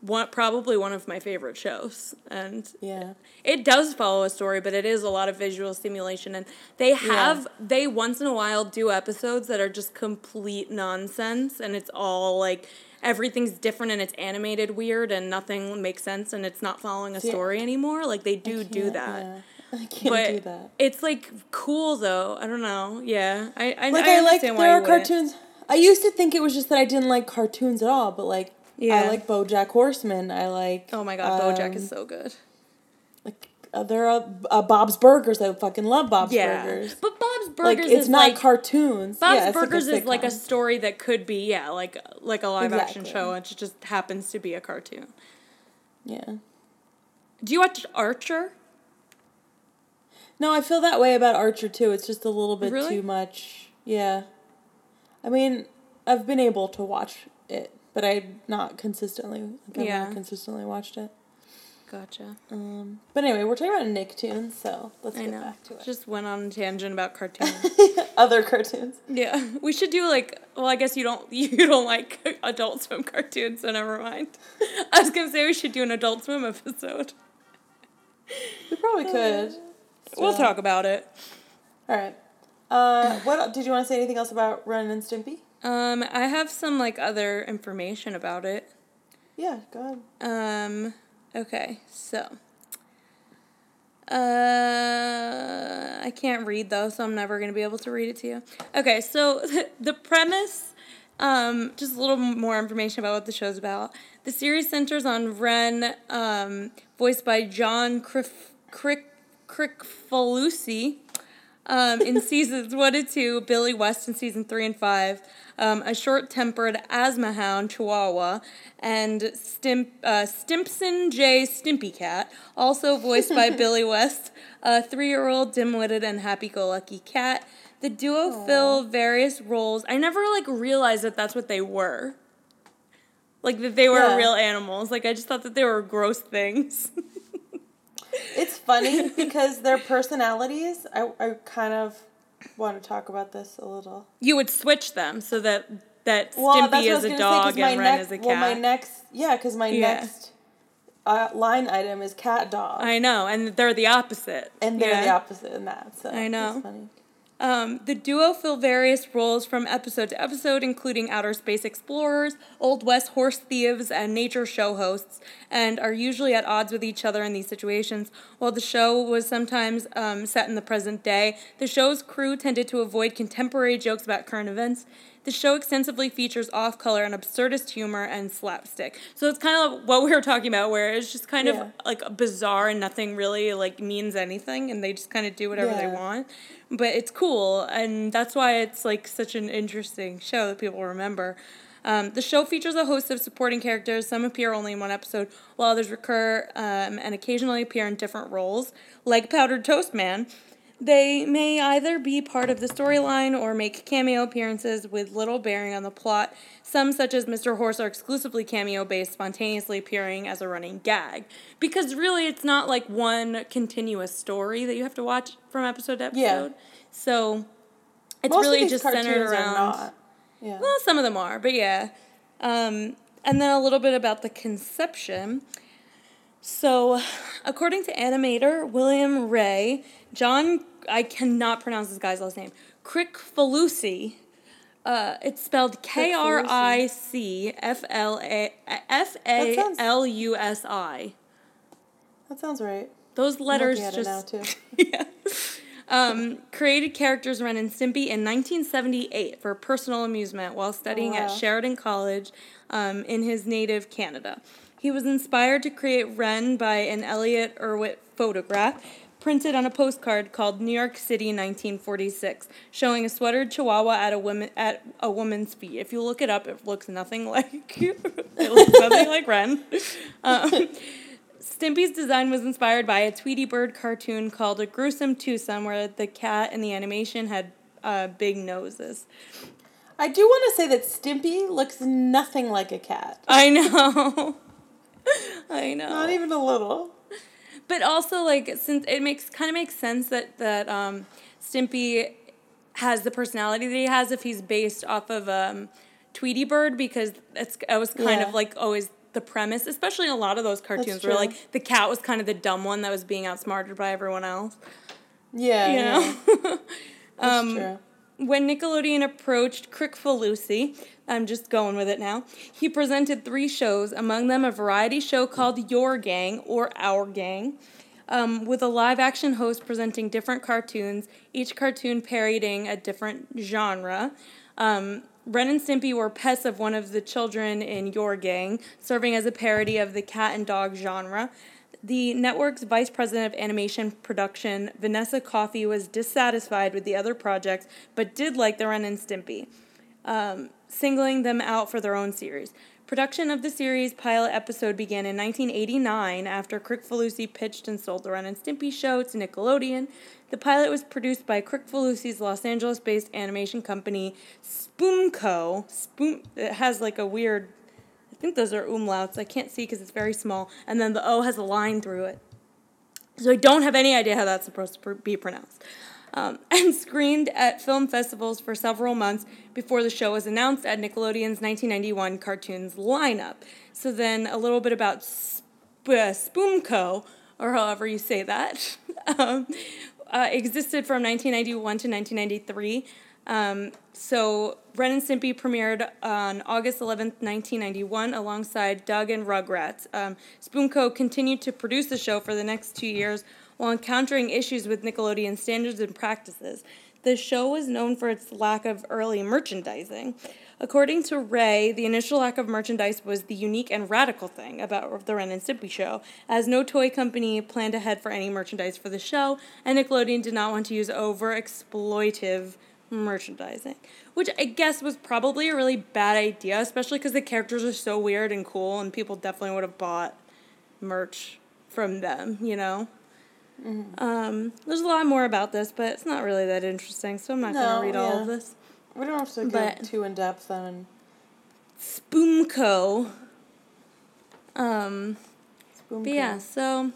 one probably one of my favorite shows, and yeah, it does follow a story, but it is a lot of visual stimulation, and they have they once in a while do episodes that are just complete nonsense, and it's all like everything's different and it's animated weird and nothing makes sense and it's not following a story anymore. Like they do do that. I can't But do that. it's like cool though. I don't know. Yeah, I I, Like I, I, like there are cartoons. I used to think it was just that I didn't like cartoons at all, but like Yeah. I like BoJack Horseman. I like Oh my god, BoJack um, is so good. like uh, there are uh, Bob's Burgers. I fucking love Bob's Yeah, Burgers. but Bob's Like Burgers it's is not like cartoons. Bob's yeah, Burgers like is like a story that could be yeah, like like a live action Exactly. show. It just happens to be a cartoon. yeah. Do you watch Archer? No, I feel that way about Archer too. It's just a little bit Really? too much. Yeah. I mean, I've been able to watch it, but I not consistently. Like, I've Yeah. not consistently watched it. Gotcha. Um, but anyway, we're talking about Nicktoons, so let's I get know. back to it. Just went on a tangent about cartoons. Other cartoons. yeah, we should do like. Well, I guess you don't. You don't like Adult Swim cartoons, so never mind. I was gonna say we should do an Adult Swim episode. We probably could. We'll talk about it. All right. Uh, what did you want to say? Anything else about Ren and Stimpy? Um, I have some like other information about it. Yeah, go ahead. Um, okay, so. Uh, I can't read though, so I'm never going to be able to read it to you. Okay, so the premise, um, just a little more information about what the show's about. The series centers on Ren, um, voiced by John Crick, Crick, Kricfalusi, um, in seasons one and two, Billy West in season three and five, um, a short-tempered asthma hound Chihuahua, and Stimp, uh, Stimpson J. Stimpy Cat, also voiced by Billy West, a three-year-old dim-witted and happy-go-lucky cat. The duo fill various roles. I never like realized that that's what they were. Like that they were Yeah. real animals. Like I just thought that they were gross things. It's funny because their personalities. I I kind of want to talk about this a little. you would switch them so that that Well, Stimpy that's what I is a dog say, and Ren next, is a cat. Well, my next, yeah, because my Yeah. next uh, line item is cat dog, I know, and they're the opposite. and they're the opposite in that. So I know. It's funny. Um, the duo fill various roles from episode to episode, including outer space explorers, Old West horse thieves, and nature show hosts, and are usually at odds with each other in these situations. While the show was sometimes um, set in the present day, the show's crew tended to avoid contemporary jokes about current events. The show extensively features off color and absurdist humor and slapstick. So it's kind of what we were talking about, where it's just kind Yeah. of like bizarre and nothing really like means anything, and they just kind of do whatever they want but it's cool and that's why it's like such an interesting show that people remember um, the show features a host of supporting characters some appear only in one episode while others recur um, and occasionally appear in different roles like powdered toast man They may either be part of the storyline or make cameo appearances with little bearing on the plot. Some, such as Mr. Horse, are exclusively cameo based, spontaneously appearing as a running gag. Because really, it's not like one continuous story that you have to watch from episode to episode. Yeah. So it's Most of really these just centered around. not. Yeah. Well, some of them are, but yeah. Um, and then a little bit about the conception. So, according to animator William Wray, John, I cannot pronounce this guy's last name, Kricfalusi. Uh, it's spelled K R I C F L A F A L U S I. That sounds right. Those letters just it now too. yeah. Um, created characters Ren and Stimpy in 1978 for personal amusement while studying Oh, at. Sheridan College um, in his native Canada. He was inspired to create Ren by an Elliott Erwitt photograph printed on a postcard called New York City 1946, showing a sweatered chihuahua at a woman at a woman's feet. If you look it up, it looks nothing like it looks nothing like Ren. Um, Stimpy's design was inspired by a Tweety Bird cartoon called A Gruesome Twosome, where the cat in the animation had uh, big noses. I do want to say that Stimpy looks nothing like a cat. I know. I know. Not even a little. but also, like, since it makes kind of makes sense that that um, Stimpy has the personality that he has if he's based off of um, Tweety Bird because it's it was kind Yeah. of like always the premise, especially in a lot of those cartoons where like the cat was kind of the dumb one that was being outsmarted by everyone else. Yeah. You yeah. know. That's Um, true. When Nickelodeon approached Kricfalusi, I'm just going with it now, he presented three shows, among them a variety show called Your Gang or Our Gang, um, with a live action host presenting different cartoons, each cartoon parodying a different genre. Um, Ren and Stimpy were pets of one of the children in Your Gang, serving as a parody of the cat and dog genre. The network's vice president of animation production, Vanessa Coffey, was dissatisfied with the other projects, but did like the Ren and Stimpy, um, singling them out for their own series. Production of the series pilot episode began in 1989 after Kricfalusi pitched and sold the Ren and Stimpy show to Nickelodeon. The pilot was produced by Kricfalusi's Los Angeles-based animation company Spoonco. Spoon. It has like a weird I think those are umlauts. I can't see because it's very small. And then the O has a line through it. So I don't have any idea how that's supposed to be pronounced. Um, and screened at film festivals for several months before the show was announced at Nickelodeon's 1991 cartoons lineup. So then a little bit about Sp- uh, Spoonco, or however you say that, um, uh, existed from 1991 to 1993. Um, so Ren and Stimpy premiered on August 11th, 1991, alongside Doug and Rugrats. Um, Spoonco continued to produce the show for the next two years while encountering issues with Nickelodeon standards and practices. The show was known for its lack of early merchandising. According to Wray, the initial lack of merchandise was the unique and radical thing about the Ren and Stimpy show, as no toy company planned ahead for any merchandise for the show, and Nickelodeon did not want to use over exploitive merchandising, which I guess was probably a really bad idea, especially because the characters are so weird and cool, and people definitely would have bought merch from them, you know? Um, there's a lot more about this, but it's not really that interesting, so I'm not going to read all of this. We don't have to go But- too in depth on Spoomco. Um, Spoon but yeah, so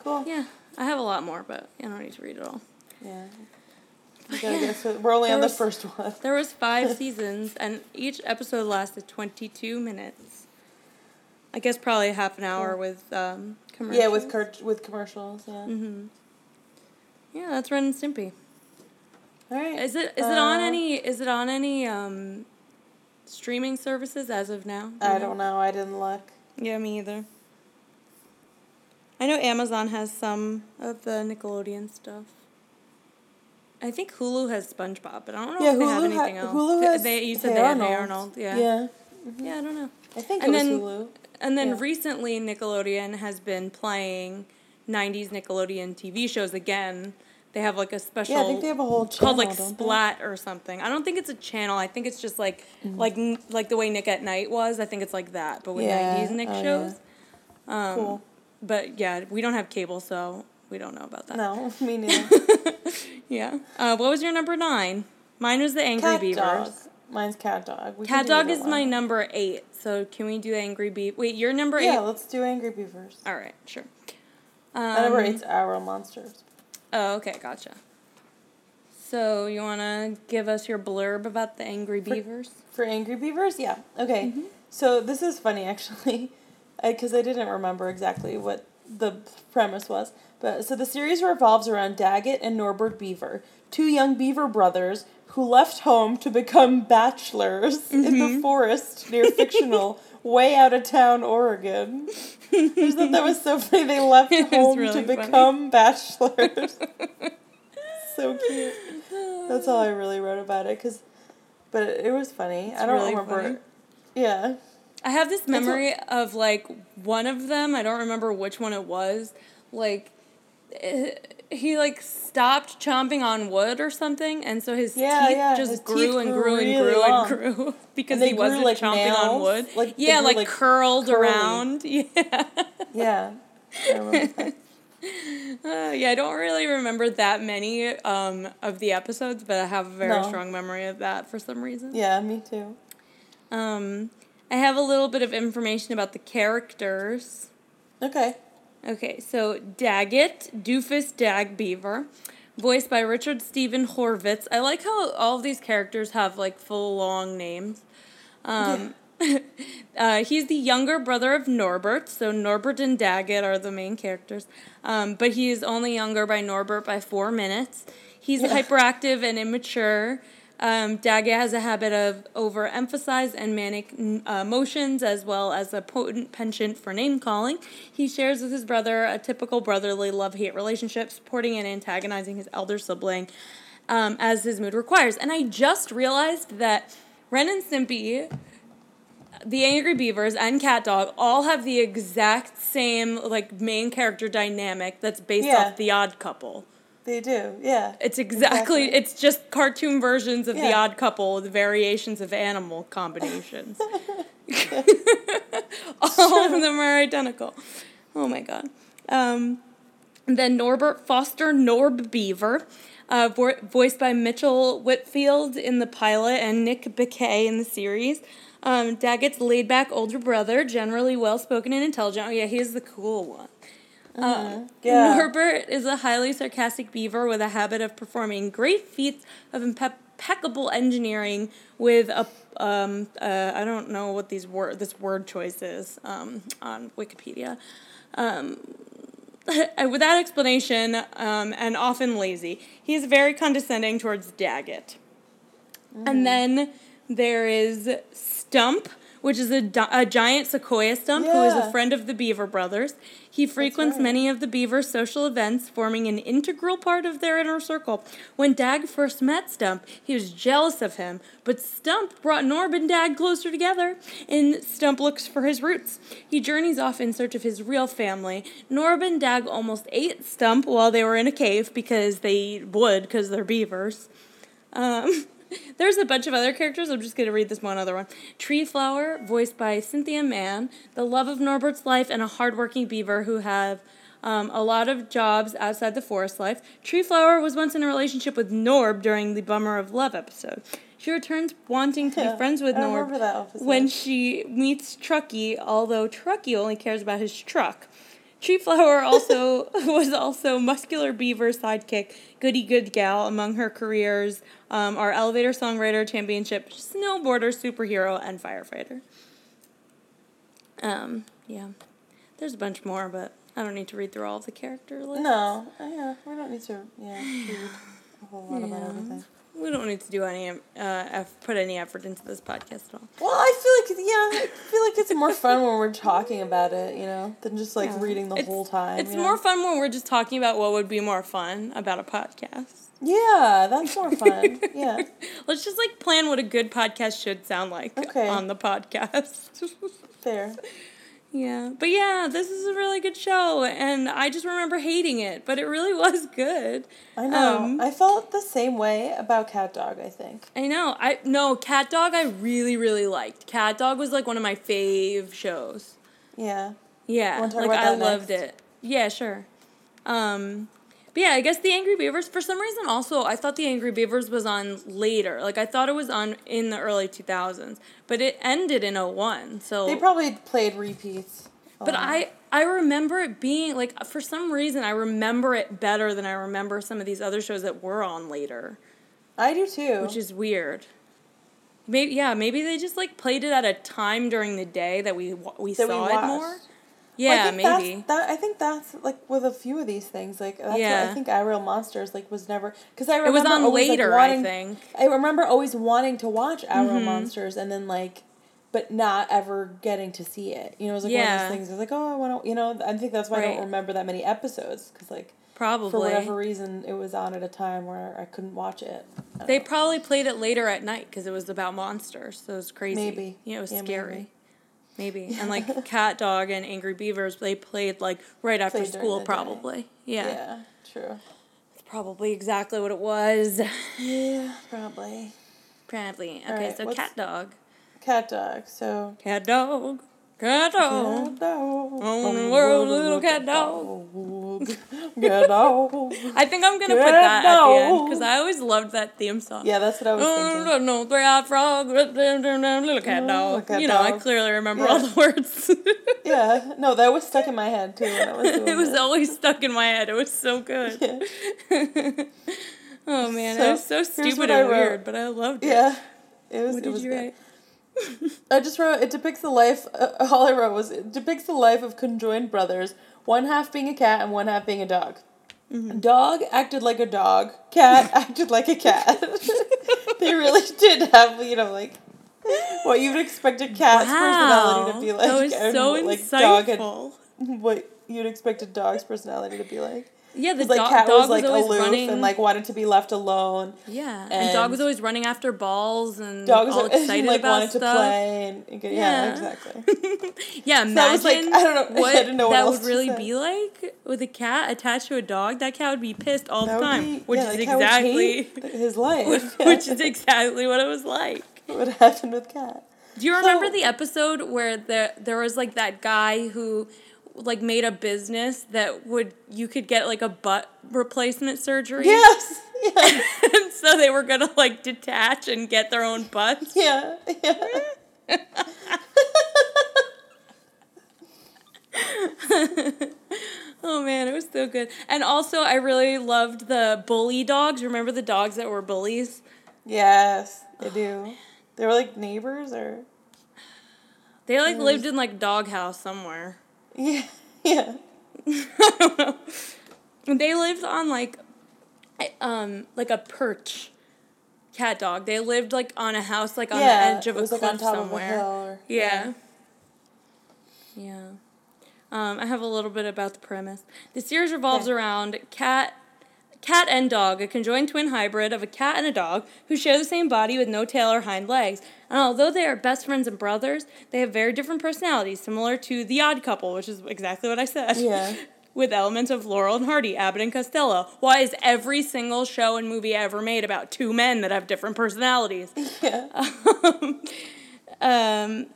Cool. yeah, I have a lot more, but I don't need to read it all. Yeah. We gotta get us- we're only on the was- first one. There was five seasons, and each episode lasted 22 minutes. I guess probably half an hour with um, commercials. Yeah, with cur- with commercials. Yeah. Mm-hmm. Yeah, that's Ren and Stimpy. All right. Is it is it on Uh, any is it on any um, streaming services as of now? Do I don't know. I didn't look. Yeah, me either. I know Amazon has some of the Nickelodeon stuff. I think Hulu has SpongeBob, but I don't know yeah, if they Hulu, have ha- anything else. Hulu has they, you said Hey they had Arnold. Hey Arnold, yeah. Yeah. Yeah, I don't know. I think And it then- Hulu. And then Yeah. recently, Nickelodeon has been playing 90s Nickelodeon TV shows again. They have like a special Yeah, I think they have a whole channel. called like don't they? Splat or something. I don't think it's a channel. I think it's just like Mm-hmm. like like the way Nick at Night was. I think it's like that, but with Yeah, 90s Nick oh, yeah. shows. Um, Cool. But yeah, we don't have cable, so we don't know about that. No, me neither. yeah. Uh, what was your number nine? Mine was the Angry Cat Beavers. dog. Mine's cat dog. We Cat Dog is one. my number eight. So can we do Angry Beaver? Wait, you're number Yeah, eight. let's do Angry Beavers. All right, sure. My number Um, eight's Arrow Monsters. Oh, okay, gotcha. So you want to give us your blurb about the Angry Beavers? For Angry Beavers, yeah. Okay. Mm-hmm. So this is funny actually, because I, didn't remember exactly what the premise was. But so the series revolves around Daggett and Norbert Beaver, two young beaver brothers who left home to become bachelors in Mm-hmm. the forest near fictional way out of town Oregon. I just thought that was so funny. They left home really to funny. become bachelors. so cute. That's all I really wrote about it, cause, but it, it was funny. I don't really remember. funny. Yeah. I have this That's what- memory of like one of them. I don't remember which one it was. Like, eh, he like stopped chomping on wood or something, and so his Yeah, teeth yeah, just his grew teeth and grew grew and grew and grew because And he wasn't like, chomping on wood. like, yeah, like, like, curled curly. around. Yeah. Yeah. I. Uh, yeah, I don't really remember that many um, of the episodes, but I have a very No. strong memory of that for some reason. Yeah, me too. Um, I have a little bit of information about the characters. Okay. Okay, so Daggett, Doofus Dag Beaver, voiced by Richard Stephen Horvitz. I like how all of these characters have like full long names. Um, uh, he's the younger brother of Norbert, so Norbert and Daggett are the main characters. Um, but he is only younger by Norbert by four minutes. He's Yeah. hyperactive and immature. Um, Daggett has a habit of overemphasize and manic uh, motions, as well as a potent penchant for name calling. He shares with his brother a typical brotherly love hate relationship, supporting and antagonizing his elder sibling um, as his mood requires. And I just realized that Ren and Stimpy, the Angry Beavers, and Cat Dog all have the exact same like main character dynamic that's based Yeah. off The Odd Couple. They do. Yeah. It's exactly, Exactly. it's just cartoon versions of The Odd Couple with variations of animal combinations. All of them are identical. Oh my god. Um, then Norbert Foster Norb Beaver, uh, vo- voiced by Mitchell Whitfield in the pilot and Nick Bakay in the series. Um, Daggett's laid back older brother, generally well spoken and intelligent. Oh, yeah, he's the cool one. Um, Yeah. Norbert is a highly sarcastic beaver with a habit of performing great feats of impe- impeccable engineering with a um, uh, I don't know what these word this word choice is um, on Wikipedia. Um, with that explanation, um, and often lazy, he is very condescending towards Daggett. And then there is Stump, which is a, a giant sequoia stump who is a friend of the Beaver brothers. He frequents right. many of the Beaver's social events, forming an integral part of their inner circle. When Dag first met Stump, he was jealous of him, but Stump brought Norb and Dag closer together, and Stump looks for his roots. He journeys off in search of his real family. Norb and Dag almost ate Stump while they were in a cave because they would, because they're beavers. Um, there's a bunch of other characters. I'm just going to read this one other one. Tree Flower, voiced by Cynthia Mann, the love of Norbert's life, and a hardworking beaver who have um, a lot of jobs outside the forest life. Tree Flower was once in a relationship with Norb during the Bummer of Love episode. She returns wanting to Yeah, be friends with Norb remember that episode. when she meets Trucky, although Trucky only cares about his truck. Tree Flower also was also muscular beaver sidekick, goody good gal. Among her careers um, are elevator songwriter, championship snowboarder, superhero, and firefighter. Um, yeah, there's a bunch more, but I don't need to read through all of the character lists. No. uh, Yeah. We don't need to. Yeah. Read a whole lot about everything. We don't need to do any uh, eff- put any effort into this podcast at all. Well, I feel like yeah, I feel like it's more fun when we're talking about it, you know, than just like Yeah. reading the It's- whole time. It's you know? more fun when we're just talking about what would be more fun about a podcast. Yeah, that's more fun. yeah. Let's just like plan what a good podcast should sound like Okay. on the podcast. Fair. Yeah. But yeah, this is a really good show and I just remember hating it, but it really was good. I know. Um, I felt the same way about Cat Dog, I think. I know. I no, Cat Dog I really really liked. Cat Dog was like one of my fave shows. Yeah. Yeah. Like I that loved next? it. Yeah, sure. Um But yeah, I guess the Angry Beavers, for some reason, also, I thought the Angry Beavers was on later. Like, I thought it was on in the early 2000s, but it ended in 01. So. They probably played repeats. But um, I I remember it being like for some reason I remember it better than I remember some of these other shows that were on later. I do too. Which is weird. Maybe yeah, maybe they just like played it at a time during the day that we we That we saw it watched. More. Well, I Yeah, maybe. That I think that's like with a few of these things. Like that's Yeah. what I think I Real Monsters like was never because I It remember was on always, like, later, wanting, I think. I remember always wanting to watch I Mm-hmm. Real Monsters and then like, but not ever getting to see it. You know, it was like one of Yeah. those things. It's like oh, I want to. You know, I think that's why I don't remember that many episodes because like Probably. for whatever reason it was on at a time where I couldn't watch it. They know. probably played it later at night because it was about monsters. So it was crazy. Maybe. Yeah, it was Yeah, scary. Maybe. And like Cat Dog and Angry Beavers, they played like right after Played school, probably. Yeah. yeah, true. It's probably exactly what it was. Yeah, probably. Probably. Okay, Alright, so Cat Dog. Cat dog. So. Cat Dog. Cat Dog. Cat dog. On the world, little cat dog. Cat dog. I think I'm gonna put Cat that at the end because I always loved that theme song. Yeah, that's what I was thinking. Oh, no, three-eyed frog, little cat dog. cat you know, I clearly remember Yeah. all the words. Yeah, no, that was stuck in my head too when I was doing it was it. always stuck in my head. It was so good. oh man, it was so stupid and weird, but I loved it. Yeah, it was. What did was you good. write? I just wrote it depicts the life. Uh, all I wrote was it depicts the life of conjoined brothers, one half being a cat and one half being a dog. Mm-hmm. Dog acted like a dog. Cat acted like a cat. they really did have you know like what you'd expect a cat's personality to be like. That was so like, dog had- insightful. what you'd expect a dog's personality to be like. Yeah, the like dog, cat dog was like always aloof running. and like wanted to be left alone. yeah, and, dog was always running after balls and Dog was all excited like about wanted stuff. to play and, and yeah. Yeah. exactly. Yeah, that imagine was, like, I don't know- what know what that would really be like with a cat attached to a dog. That cat would be pissed all That the time, be- which yeah, is the exactly his life. which is exactly what it was like. what happened with cat. Do you remember So- the episode where there there was like that guy who like made a business that would you could get like a butt replacement surgery? Yes. Yeah. and so they were gonna like detach and get their own butts. Yeah. Yeah. Oh man, it was so good. And also I really loved the bully dogs. Remember the dogs that were bullies? Yes, they do. Oh, they were like neighbors, or They like lived in like doghouse somewhere. Yeah, yeah. I don't know. They lived on like um like a perch cat dog. They lived like on a house like on yeah. the edge of a cliff like somewhere. of a hill. Or, Yeah. Yeah. Um, I have a little bit about the premise. The series revolves Okay. around cat cat and dog, a conjoined twin hybrid of a cat and a dog who share the same body with no tail or hind legs. And although they are best friends and brothers, they have very different personalities, similar to The Odd Couple, which is exactly what I said. Yeah. With elements of Laurel and Hardy, Abbott and Costello. Why is every single show and movie ever made about two men that have different personalities? Yeah. um,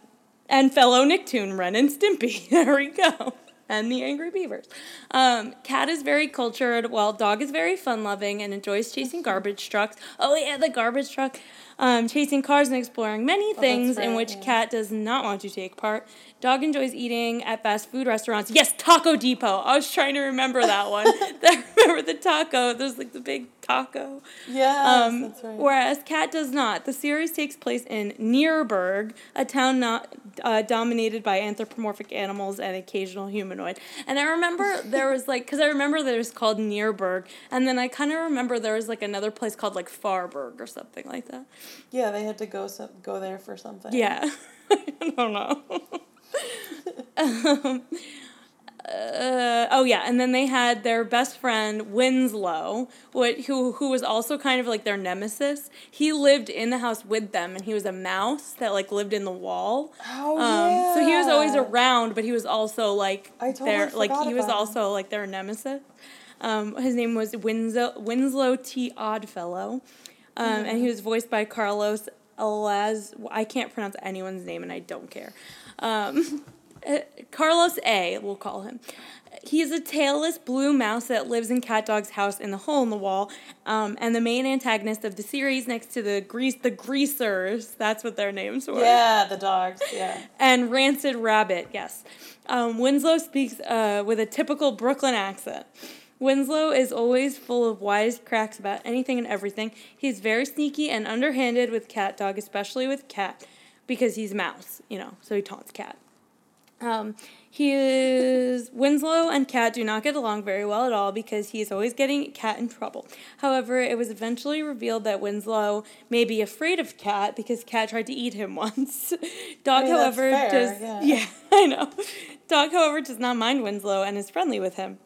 and fellow Nicktoon, Ren and Stimpy. there we go. And the Angry Beavers. Um, Cat is very cultured, while Dog is very fun loving and enjoys chasing garbage trucks. Oh, yeah, the garbage truck. Um, chasing cars and exploring many things in right, which yeah. Cat does not want to take part. Dog enjoys eating at fast food restaurants. Yes, Taco Depot. I was trying to remember that one. I remember the taco. There's like the big taco. Yeah. Um, that's right. Whereas Cat does not. The series takes place in Nearburg, a town not uh, dominated by anthropomorphic animals and occasional humanoid. And I remember there was like, because I remember it was called Nearburg, and then I kind of remember there was like another place called like Farberg or something like that. Yeah, they had to go some, go there for something. Yeah, I don't know. um, uh, oh yeah, and then they had their best friend Winslow, what who who was also kind of like their nemesis. He lived in the house with them, and he was a mouse that like lived in the wall. Oh Um, yeah. So he was always around, but he was also like I totally their like he was him. also like their nemesis. Um, his name was Winslow Winslow T. Oddfellow, um, and he was voiced by Carlos Alaz. I can't pronounce anyone's name, and I don't care. Um, Uh, Carlos A, we'll call him. He's a tailless blue mouse that lives in Cat Dog's house in the hole in the wall, um, and the main antagonist of the series, next to the grease, the greasers. That's what their names were. Yeah, the dogs. Yeah. and Rancid Rabbit. Yes, um, Winslow speaks uh, with a typical Brooklyn accent. Winslow is always full of wise cracks about anything and everything. He's very sneaky and underhanded with Cat Dog, especially with Cat, because he's a mouse, you know, so he taunts Cat. Um, he is Winslow and Cat do not get along very well at all because he is always getting Cat in trouble. However, it was eventually revealed that Winslow may be afraid of Cat because Cat tried to eat him once. Dog, I mean, however, fair, does yeah. yeah, I know. Dog, however, does not mind Winslow and is friendly with him.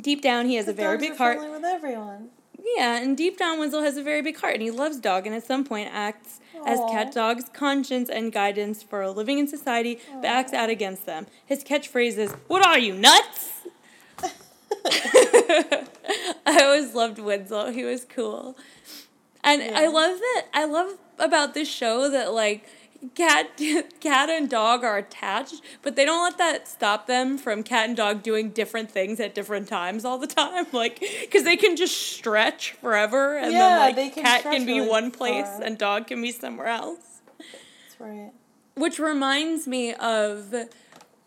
Deep down, he has a very big heart. with everyone. Yeah, and deep down, Winslow has a very big heart, and he loves Dog, and at some point acts as Cat Dog's conscience and guidance for living in society, but acts out against them. His catchphrase is, "What are you nuts?" I always loved Winslow. He was cool, and I love that. I love about this show that like. Cat, cat and dog are attached, but they don't let that stop them from cat and dog doing different things at different times all the time. Like, because they can just stretch forever, and Yeah, then like can cat can be really one place far. and dog can be somewhere else. That's right. Which reminds me of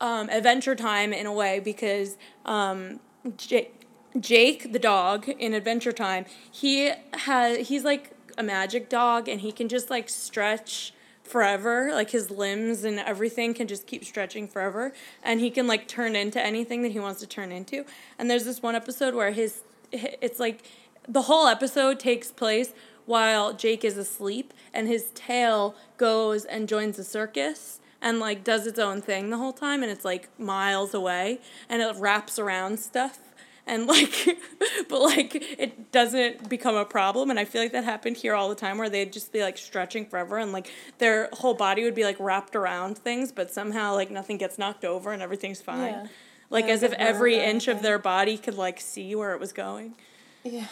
um, Adventure Time in a way because um, Jake, Jake the dog in Adventure Time he has he's like a magic dog and he can just like stretch forever like his limbs and everything can just keep stretching forever and he can like turn into anything that he wants to turn into. And there's this one episode where his it's like the whole episode takes place while Jake is asleep and his tail goes and joins the circus and like does its own thing the whole time and it's like miles away and it wraps around stuff and like but like it doesn't become a problem and i feel like that happened here all the time where they'd just be like stretching forever and like their whole body would be like wrapped around things but somehow like nothing gets knocked over and everything's fine Yeah. like Yeah, as if every inch of their body could like see where it was going Yeah.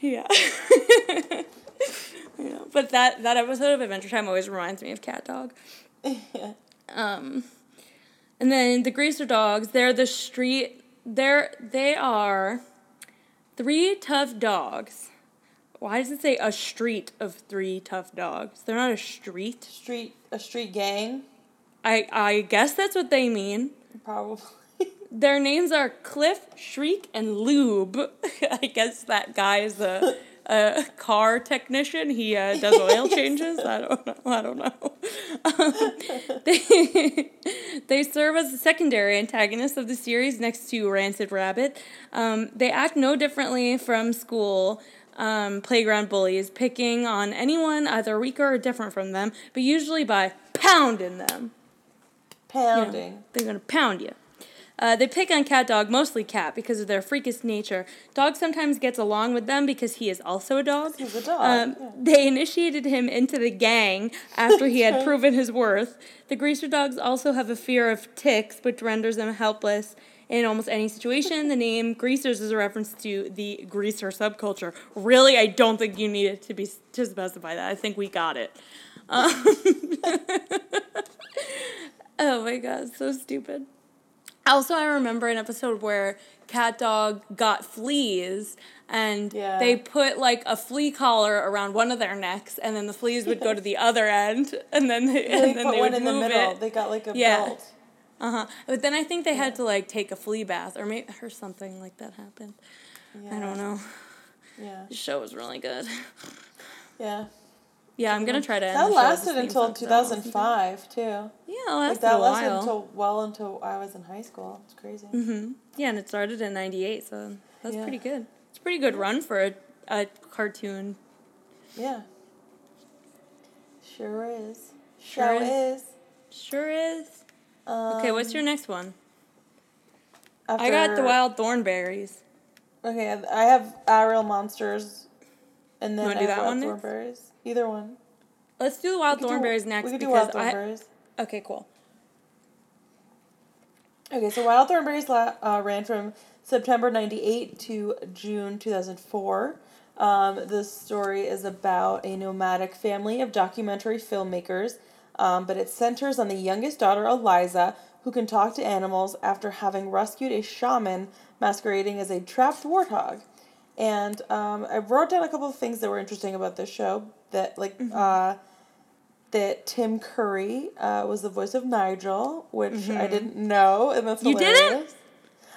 yeah. yeah. But that that episode of Adventure Time always reminds me of Cat Dog. yeah. Um, and then the Greaser Dogs, they're the street. They're they are three tough dogs. Why does it say a street of three tough dogs? They're not a street. Street a street gang, I I guess that's what they mean. probably. Their names are Cliff, Shriek, and Lube. I guess that guy is a, a car technician. He uh, does oil changes. I don't know. I don't know. Um, they, they serve as the secondary antagonists of the series next to Rancid Rabbit. Um, they act no differently from school um, playground bullies, picking on anyone either weaker or different from them, but usually by pounding them. You know, Pounding. they're gonna pound you. Uh, they pick on Cat Dog, mostly Cat, because of their freakish nature. Dog sometimes gets along with them because he is also a dog. He's a dog. Um, yeah. They initiated him into the gang after he had proven his worth. The Greaser Dogs also have a fear of ticks, which renders them helpless in almost any situation. the name Greasers is a reference to the Greaser subculture. Really, I don't think you needed to be to specify that. I think we got it. Um, oh my god, so stupid. Also, I remember an episode where Cat Dog got fleas and Yeah. they put like a flea collar around one of their necks and then the fleas would go to the other end and then they, They and then put they one would in the middle. it. They got like a Yeah. belt. Uh-huh. But then I think they had to like take a flea bath or maybe or something like that happened. Yeah. I don't know. Yeah. The show was really good. Yeah. Yeah, I'm gonna try to end That the show lasted until theme song, so- 2005 too. Yeah, it Like that a lasted while. until well until I was in high school. It's crazy. hmm Yeah, and it started in '98, so that's Yeah. pretty good. It's a pretty good run for a, a cartoon. Yeah. Sure is. Sure Sure is. is. Sure is. Um, Okay, what's your next one? I got the wild thornberrys. Okay, I have Ariel monsters, and then wanna I do have that wild one next? Thornberries. Either one. Let's do the wild could do- thornberrys next We do because wild I. Okay, cool. Okay, so Wild Thornberrys la- uh, ran from September 98 to June 2004. Um, this story is about a nomadic family of documentary filmmakers, um, but it centers on the youngest daughter, Eliza, who can talk to animals after having rescued a shaman masquerading as a trapped warthog. And um, I wrote down a couple of things that were interesting about this show. That like Mm-hmm. uh, that Tim Curry uh, was the voice of Nigel, which I didn't know, and that's Mm-hmm. You hilarious. didn't?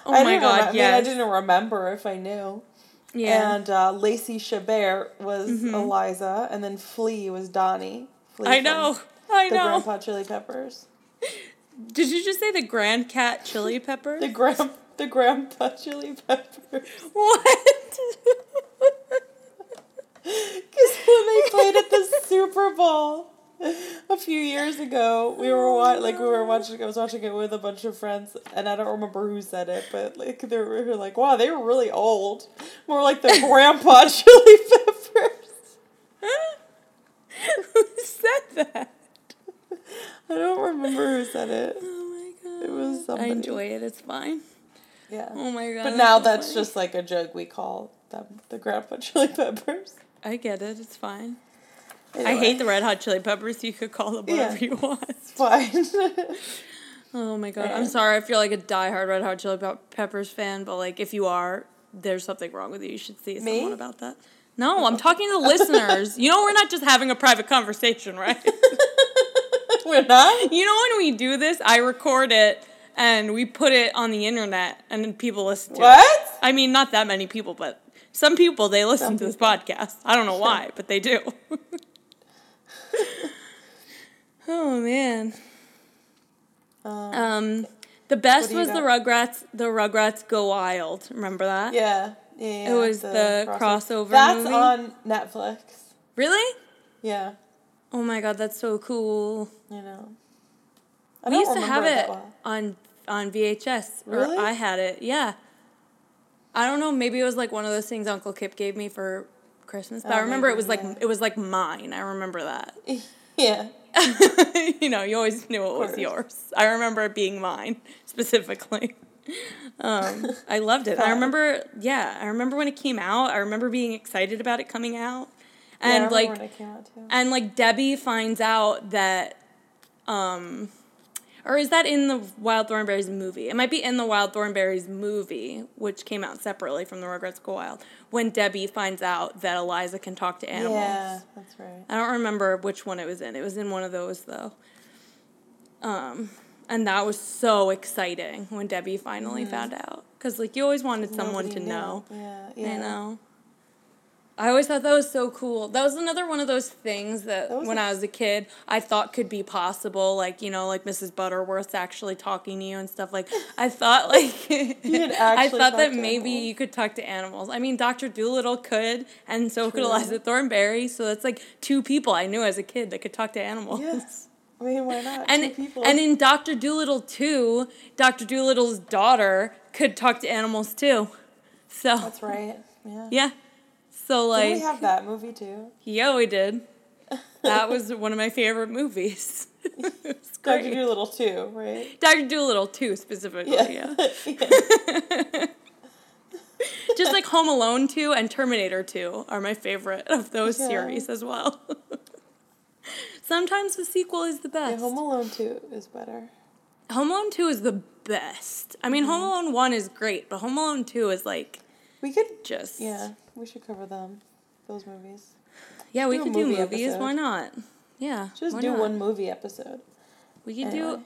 Oh I my god, I mean, yes. I didn't remember if I knew. yeah. And uh, Lacey Chabert was Eliza, and then Flea was Donnie. Flea I know. I The know. Grandpa Chili Peppers. Did you just say the Grand Cat Chili Peppers? The grand, the Grandpa Chili Peppers. what? Because when they played at the Super Bowl a few years ago, we were wa- oh, like we were watching. I was watching it with a bunch of friends, and I don't remember who said it, but like they were like, "Wow, they were really old." More like the Grandpa Chili Peppers. Who said that? I don't remember who said it. Oh my god. It was I somebody. enjoy it. It's fine. Yeah. Oh my god. But now that's funny. just like a joke we call them the Grandpa Chili Peppers. I get it. It's fine. I hate the Red Hot Chili Peppers. You could call them whatever Yeah. you want. It's fine. Oh my god. I'm And- sorry. I feel like a diehard Red Hot Chili Pe- Peppers fan, but like if you are, there's something wrong with you. You should see Me? someone about that. No, I'm talking to the listeners. You know, we're not just having a private conversation, right? We're not. You know, when we do this, I record it and we put it on the internet and then people listen to it. What? I mean, not that many people, but some people, they listen Some to this podcast. I don't know why, but they do. oh, man. Um, Um, the best was the? Rugrats, the Rugrats Go Wild. Remember that? yeah. Yeah, yeah, It was the crossover That's movie? on Netflix. Really? Yeah, Oh my god, that's so cool. you know. I we used to have it well. on on VHS. Really? I had it. Yeah. I don't know. Maybe it was like one of those things Uncle Kip gave me for Christmas. But Oh, I remember it maybe, was like yeah. it was like mine. I remember that. Yeah. you know, you always knew it was yours. I remember it being mine specifically. Um, I loved it. I remember, yeah, I remember when it came out. I remember being excited about it coming out, yeah, and remember like when it came out too. and like Debbie finds out that, um, or is that in the Wild Thornberrys movie? It might be in the Wild Thornberrys movie, which came out separately from the Rugrats Go Wild. When Debbie finds out that Eliza can talk to animals. Yeah, that's right. I don't remember which one it was in. It was in one of those though. Um, and that was so exciting when Debbie finally found out, because like you always wanted someone. Nobody to knew. know. Yeah, yeah. I know. I always thought that was so cool. That was another one of those things that, That when a- I was a kid, I thought could be possible. Like, you know, like Mrs. Butterworth's actually talking to you and stuff. Like, I thought, like, could I thought that maybe animals. you could talk to animals. I mean, Dr. Dolittle could, and so could True. Eliza Thornberry. So that's like two people I knew as a kid that could talk to animals. Yes. I mean, why not? And, people. and in Dr. Dolittle 2, Dr. Dolittle's daughter could talk to animals too. So, that's right. Yeah. yeah. So, Did like, we have that movie too? yeah, we did. That was one of my favorite movies. Dr. Dolittle too, right? Dr. Dolittle 2 specifically, yeah. yeah. Just like Home Alone 2 and Terminator 2 are my favorite of those Yeah. series as well. Sometimes the sequel is the best. Home Alone 2 is better. Home Alone 2 is the best. I mean, Home Mm-hmm. Alone 1 is great, but Home Alone 2 is like We could, just. yeah, we should cover them, those movies. Yeah, we do could do movies. episode. Why not? Yeah. Just do not? one movie episode. We could Anyway.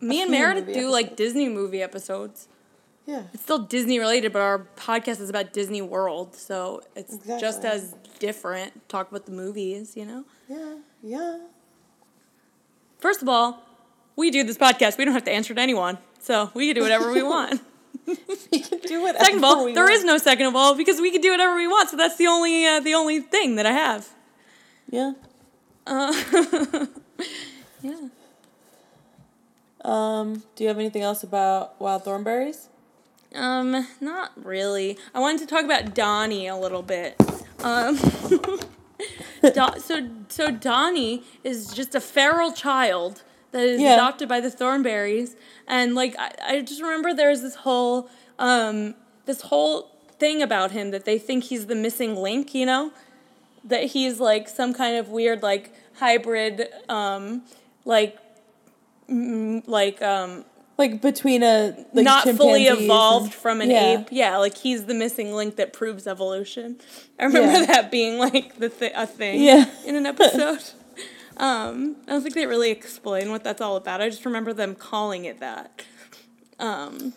do. Me and Meredith movie do like. Disney movie episodes. Yeah. It's still Disney related, but our podcast is about Disney World, so it's just as different. Talk about the movies, you know? Yeah. Yeah. First of all, we do this podcast. We don't have to answer to anyone, so we can do whatever we want. We can do whatever second of all, there is no second of all because we can do whatever we want. So that's the only uh, the only thing that I have. Yeah. Uh, yeah. Um, do you have anything else about Wild Thornberrys? Um, not really. I wanted to talk about Donnie a little bit. Um, Do- so so Donnie is just a feral child that is Yeah. adopted by the Thornberrys, and like I, I just remember there's this whole um this whole thing about him that they think he's the missing link, you know, that he's like some kind of weird like hybrid um like mm, like um Like between a like not fully evolved and- from an yeah. ape. Yeah, like he's the missing link that proves evolution. I remember Yeah. that being like the th- a thing Yeah. in an episode. um, I don't think they really explain what that's all about. I just remember them calling it that. Um,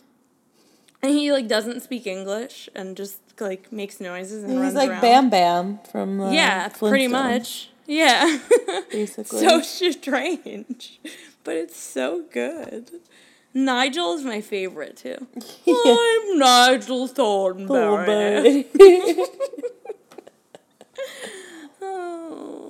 and he like doesn't speak English and just like makes noises and runs. He's like around. Bam Bam from uh, yeah, pretty much. Yeah. basically. so strange, but it's so good. Nigel is my favorite too. I'm Nigel Thornberry. Thornberry. Oh.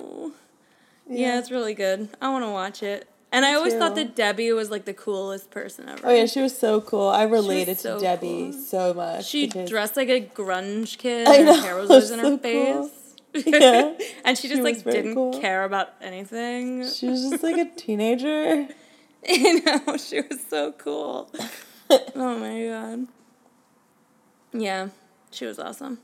Yeah. it's really good. I want to watch it. And I always thought that Debbie was like the coolest person ever. oh yeah, she was so cool. I related so to Debbie cool. so much. She because- dressed like a grunge kid. I know, her hair was always in her so face. Yeah. and she just She like didn't cool. care about anything. She was just like a teenager. You know, she was so cool. oh my god. Yeah, she was awesome.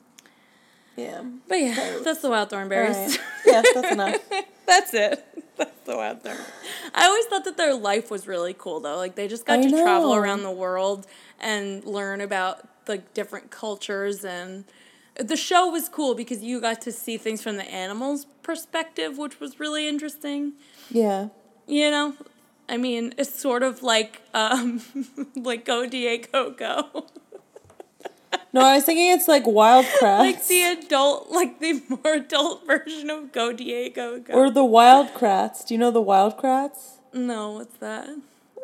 Yeah. But yeah, that's the Wild Thornberrys. Yeah, that's enough. that's it. That's the Wild Thornberrys. I always thought that their life was really cool though. Like they just got I to travel around the world and learn about like different cultures and the show was cool because you got to see things from the animals' perspective, which was really interesting. Yeah. You know, I mean, it's sort of like um, like Go Diego Go, No, I was thinking it's like Wild Kratts. like the adult, like the more adult version of Go Diego Go. or the Wild Kratts. Do you know the Wild Kratts? no, what's that?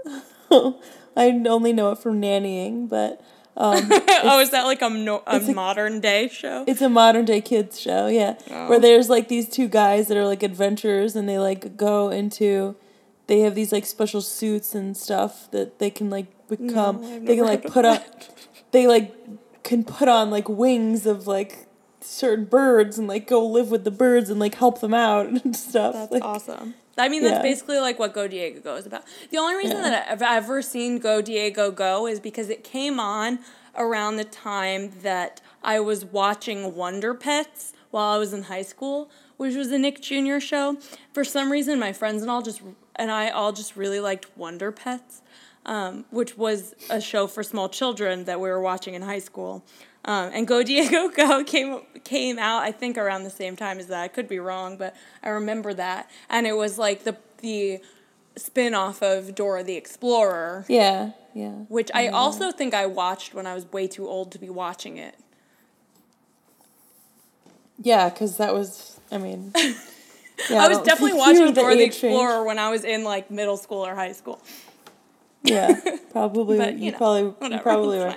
I only know it from nannying, but um, oh, is that like a, no- a modern day show? it's a modern day kids show. Yeah, Oh. where there's like these two guys that are like adventurers, and they like go into. They have these like special suits and stuff that they can like become. I've they can like put that. They like can put on like wings of like certain birds and like go live with the birds and like help them out and stuff. That's like, awesome. I mean, that's Yeah. basically like what Go Diego Go is about. The only reason Yeah. that I've ever seen Go Diego Go is because it came on around the time that I was watching Wonder Pets while I was in high school, which was a Nick Jr. show. For some reason, my friends and all just and I all just really liked Wonder Pets, um, which was a show for small children that we were watching in high school. Um, and Go Diego Go came came out I think around the same time as that. I could be wrong, but I remember that. And it was like the the spin off of Dora the Explorer, yeah, yeah. which I also think I watched when I was way too old to be watching it. Yeah, because that was, I mean. Yeah, I was definitely watching Dora the range. Explorer when I was in like middle school or high school. Yeah, probably. But you, you, know, probably, you whatever, probably were.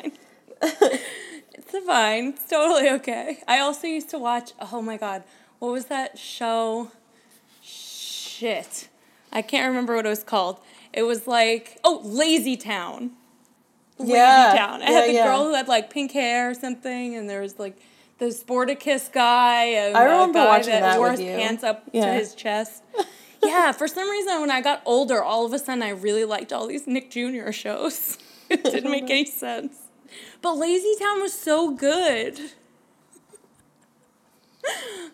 it's fine. it's. Totally okay. I also used to watch. Oh my god, what was that show? Shit, I can't remember what it was called. It was like oh, Lazy Town. Lazy Yeah, Town. It yeah, had the yeah. girl who had like pink hair or something, and there was like the Sportacus guy and I remember guy watching that, that wore his you. pants up to his chest. yeah, for some reason, when I got older, all of a sudden I really liked all these Nick Jr. shows. it didn't make any sense. But Lazy Town was so good.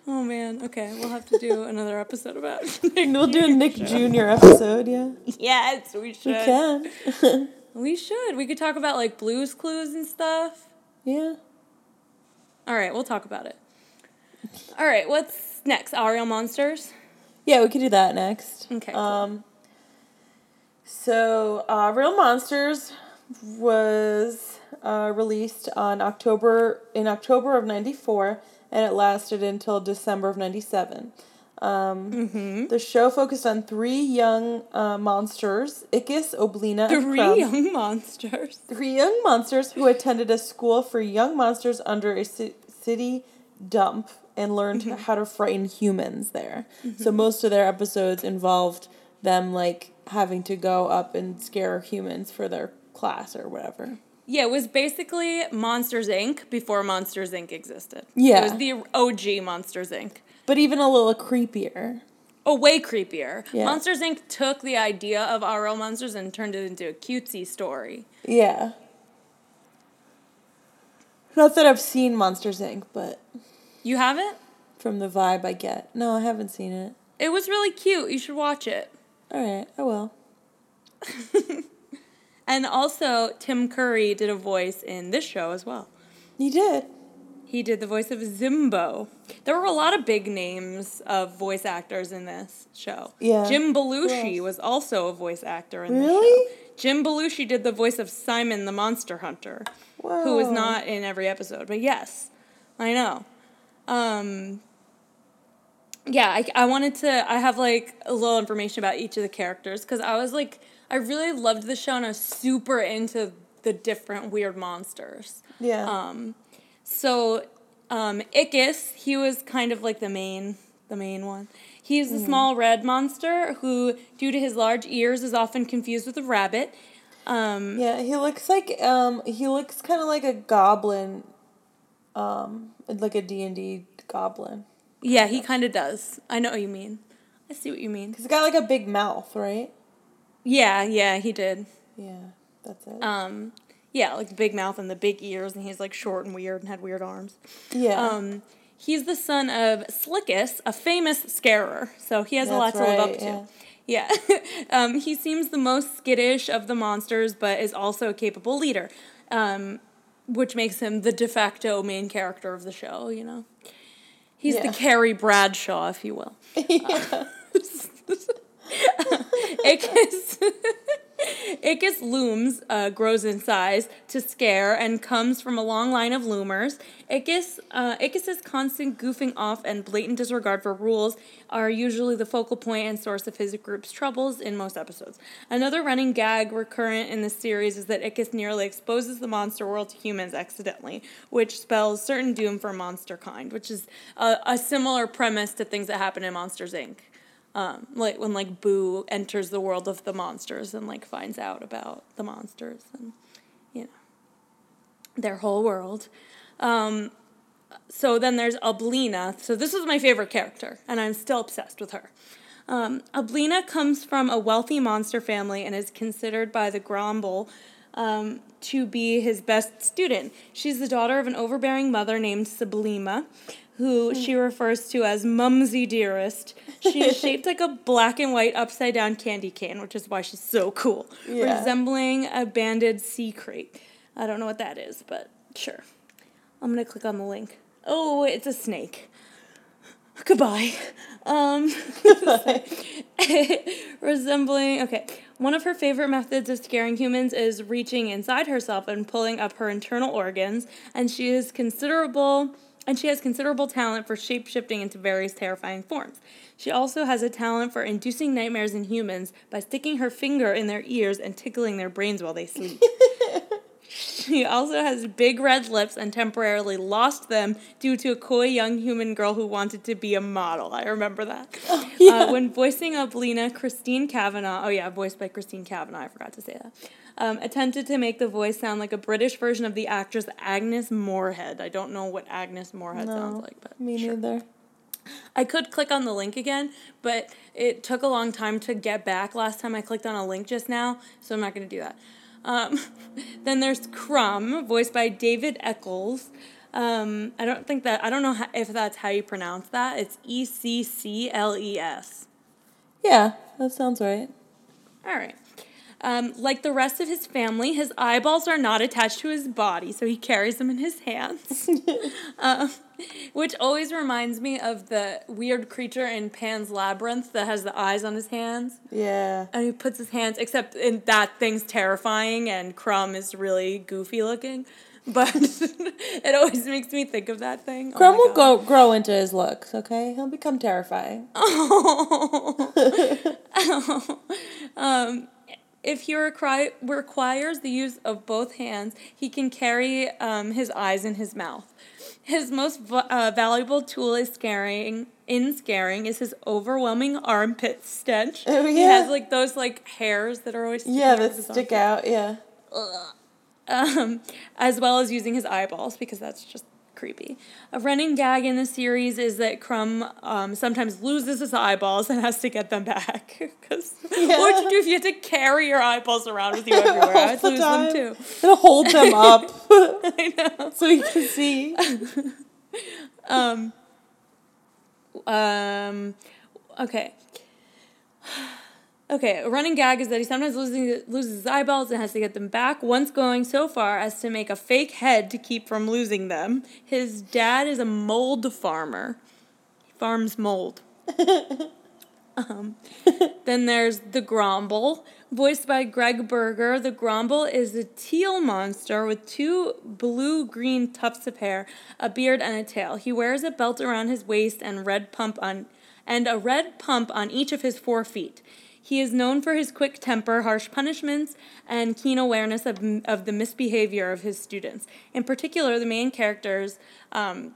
Oh man, okay, we'll have to do another episode about Nick We'll do a Nick show. Jr. episode, yeah. Yes, we should. We can. We should. We could talk about like Blues Clues and stuff. yeah. All right, we'll talk about it. All right, what's next? Ariel Monsters. Yeah, we could do that next. Okay. Um, so, uh, Real Monsters was uh, released on October in October of '94, and it lasted until December of '97. Um, Mm-hmm. The show focused on three young uh, monsters: Ickis, Oblina, and Three Krumm. young monsters. Three young monsters who attended a school for young monsters under a ci- city dump and learned Mm-hmm. how to frighten humans there. So most of their episodes involved them like having to go up and scare humans for their class or whatever. Yeah, it was basically Monsters Inc. before Monsters Inc. existed. Yeah. It was the OG Monsters Inc. But even a little creepier. Oh, way creepier. Yeah. Monsters Inc. took the idea of RL monsters and turned it into a cutesy story. Yeah. Not that I've seen Monsters Inc., but You haven't? from the vibe I get. No, I haven't seen it. It was really cute. You should watch it. All right, I will. And also, Tim Curry did a voice in this show as well. He did. He did the voice of Zimbo. There were a lot of big names of voice actors in this show. Yeah. Jim Belushi was also a voice actor in this Really? show. Jim Belushi did the voice of Simon the Monster Hunter, who was not in every episode. But yes, I know. Um, yeah, I, I wanted to. I have like a little information about each of the characters because I was like, I really loved the show and I was super into the different weird monsters. Yeah. Um, so, um, Ickis, he was kind of like the main, the main one. He's a small red monster who, due to his large ears, is often confused with a rabbit. Um, yeah, he looks like um he looks kind of like a goblin um like a D&D goblin. yeah, he kind of does. I know what you mean. I see what you mean. Cuz He's got like a big mouth, right? Yeah, yeah, he did. Yeah, that's it. Um, yeah, like the big mouth and the big ears, and he's like short and weird and had weird arms. yeah. Um, he's the son of Slickis, a famous scarer, so he has a lot That's to live up to. Yeah. um, he seems the most skittish of the monsters, but is also a capable leader, um, which makes him the de facto main character of the show, you know? He's the Carrie Bradshaw, if you will. yeah. Ickis, Ickis looms uh, grows in size to scare and comes from a long line of loomers. Ickis, uh, constant goofing off and blatant disregard for rules are usually the focal point and source of his group's troubles in most episodes. Another running gag recurrent in the series is that Ickis nearly exposes the monster world to humans accidentally, which spells certain doom for monster kind, which is a, a similar premise to things that happen in Monsters Inc um, like when like Boo enters the world of the monsters and like finds out about the monsters and you know their whole world. Um, so then there's Oblina. So this is my favorite character, and I'm still obsessed with her. Um, Oblina comes from a wealthy monster family and is considered by the Gromble um, to be his best student. She's the daughter of an overbearing mother named Sublima, who she refers to as Mumsy Dearest. She is shaped like a black and white upside down candy cane, which is why she's so cool, Yeah. resembling a banded sea krait. I don't know what that is, but sure. I'm gonna click on the link. Oh, it's a snake. Goodbye. Um, resembling, okay. One of her favorite methods of scaring humans is reaching inside herself and pulling up her internal organs, and she is considerable and she has considerable talent for shape-shifting into various terrifying forms. She also has a talent for inducing nightmares in humans by sticking her finger in their ears and tickling their brains while they sleep. She also has big red lips and temporarily lost them due to a coy young human girl who wanted to be a model. I remember that. uh, when voicing Oblina, Christine Cavanaugh, oh yeah, voiced by Christine Cavanaugh, I forgot to say that, um, attempted to make the voice sound like a British version of the actress Agnes Moorehead. I don't know what Agnes Moorehead sounds like, but Me sure. neither. I could click on the link again, but it took a long time to get back last time I clicked on a link just now, so I'm not going to do that. Um, then there's Krumm, voiced by David Eccles. Um, I don't think that, I don't know how, if that's how you pronounce that. It's E C C L E S. Yeah, that sounds right. All right. Um, like the rest of his family, his eyeballs are not attached to his body, so he carries them in his hands. um, which always reminds me of the weird creature in Pan's Labyrinth that has the eyes on his hands. Yeah. And he puts his hands, except in that thing's terrifying and Krumm is really goofy looking. But it always makes me think of that thing. Oh Krumm my will God. go grow into his looks, okay? He'll become terrifying. um, if he require, requires the use of both hands, he can carry um, his eyes in his mouth. His most uh, valuable tool is scaring. In scaring is his overwhelming armpit stench. Oh, He has like those like hairs that are always sticking Yeah, that stick out, yeah. um, as well as using his eyeballs because that's just creepy. A running gag in the series is that Krumm um, sometimes loses his eyeballs and has to get them back. Because what would you do if you had to carry your eyeballs around with you everywhere? I'd the lose time. them too. It'll hold them up I know. so you can see. Um, okay. Okay, a running gag is that he sometimes losing, loses his eyeballs and has to get them back, once going so far as to make a fake head to keep from losing them. His dad is a mold farmer. He farms mold. um, then there's the Gromble, voiced by Greg Berger. The Gromble is a teal monster with two blue green tufts of hair, a beard, and a tail. He wears a belt around his waist and red pump on and a red pump on each of his four feet. He is known for his quick temper, harsh punishments, and keen awareness of, of the misbehavior of his students. In particular, the main characters, um,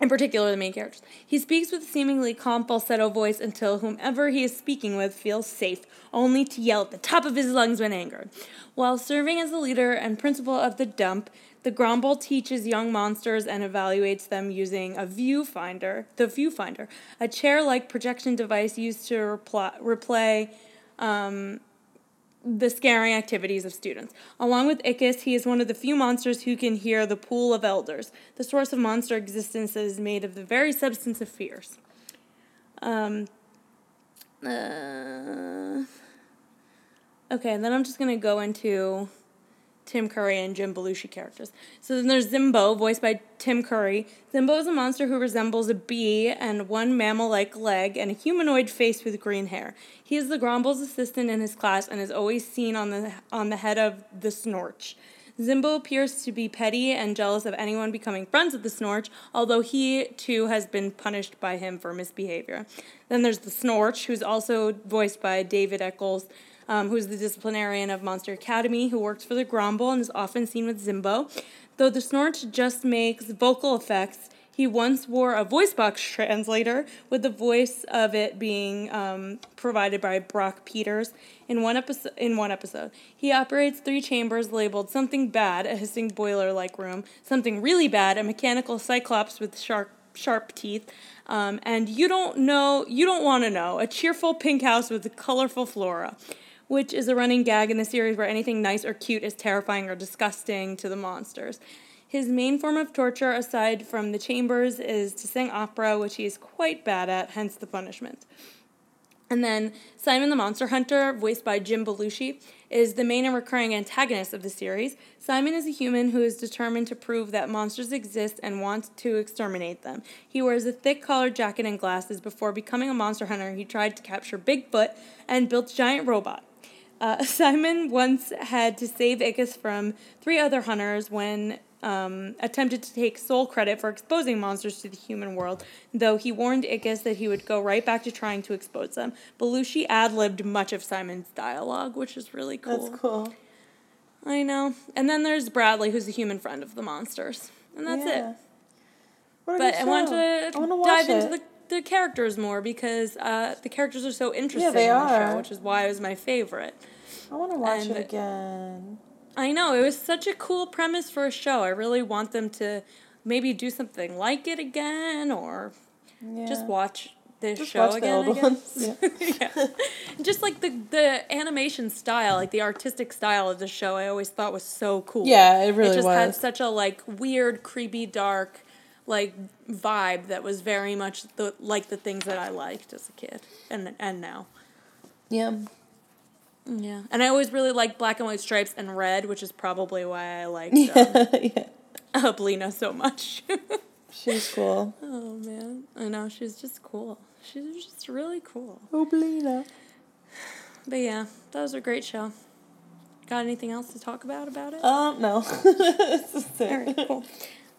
in particular, the main characters. He speaks with a seemingly calm falsetto voice until whomever he is speaking with feels safe, only to yell at the top of his lungs when angered. While serving as the leader and principal of the dump, the Gromble teaches young monsters and evaluates them using a viewfinder, the viewfinder, a chair-like projection device used to reply, replay um, the scaring activities of students. Along with Ickis, he is one of the few monsters who can hear the pool of elders, the source of monster existence that is made of the very substance of fears. Um, uh, okay, then I'm just going to go into Tim Curry and Jim Belushi characters. So then there's Zimbo, voiced by Tim Curry. Zimbo is a monster who resembles a bee and one mammal like leg and a humanoid face with green hair. He is the Gromble's assistant in his class and is always seen on the, on the head of the Snorch. Zimbo appears to be petty and jealous of anyone becoming friends with the Snorch, although he too has been punished by him for misbehavior. Then there's the Snorch, who's also voiced by David Eccles um, who's the disciplinarian of Monster Academy, who works for the Gromble and is often seen with Zimbo. Though the Snorch just makes vocal effects, he once wore a voice box translator, with the voice of it being um, provided by Brock Peters. In one episode, in one episode, he operates three chambers labeled "something bad," a hissing boiler-like room; something really bad, a mechanical cyclops with sharp sharp teeth, um, and you don't know, you don't want to know, a cheerful pink house with a colorful flora which is a running gag in the series where anything nice or cute is terrifying or disgusting to the monsters. His main form of torture, aside from the chambers, is to sing opera, which he is quite bad at, hence the punishment. And then Simon the Monster Hunter, voiced by Jim Belushi, is the main and recurring antagonist of the series. Simon is a human who is determined to prove that monsters exist and wants to exterminate them. He wears a thick collared jacket and glasses. Before becoming a monster hunter, he tried to capture Bigfoot and built a giant robot. Uh, Simon once had to save Ickis from three other hunters when um, attempted to take sole credit for exposing monsters to the human world, though he warned Ickis that he would go right back to trying to expose them. Belushi ad libbed much of Simon's dialogue, which is really cool. That's cool. I know. And then there's Bradley, who's a human friend of the monsters. And that's yeah. it. But I want to I dive into the the characters more because uh, the characters are so interesting yeah, they in the are. show, which is why it was my favorite. I want to watch and it again. I know it was such a cool premise for a show. I really want them to maybe do something like it again, or yeah. just watch this just show watch again. I guess. Yeah. yeah. Just like the the animation style, like the artistic style of the show, I always thought was so cool. Yeah, it really it just was. had such a like weird, creepy, dark like vibe that was very much the like the things that I liked as a kid and and now. Yeah. Yeah, and I always really liked black and white stripes and red, which is probably why I liked um, yeah. Oblina so much. she's cool. Oh man, I know she's just cool. She's just really cool. Oblina. But yeah, that was a great show. Got anything else to talk about about it? Um, no. All right, cool.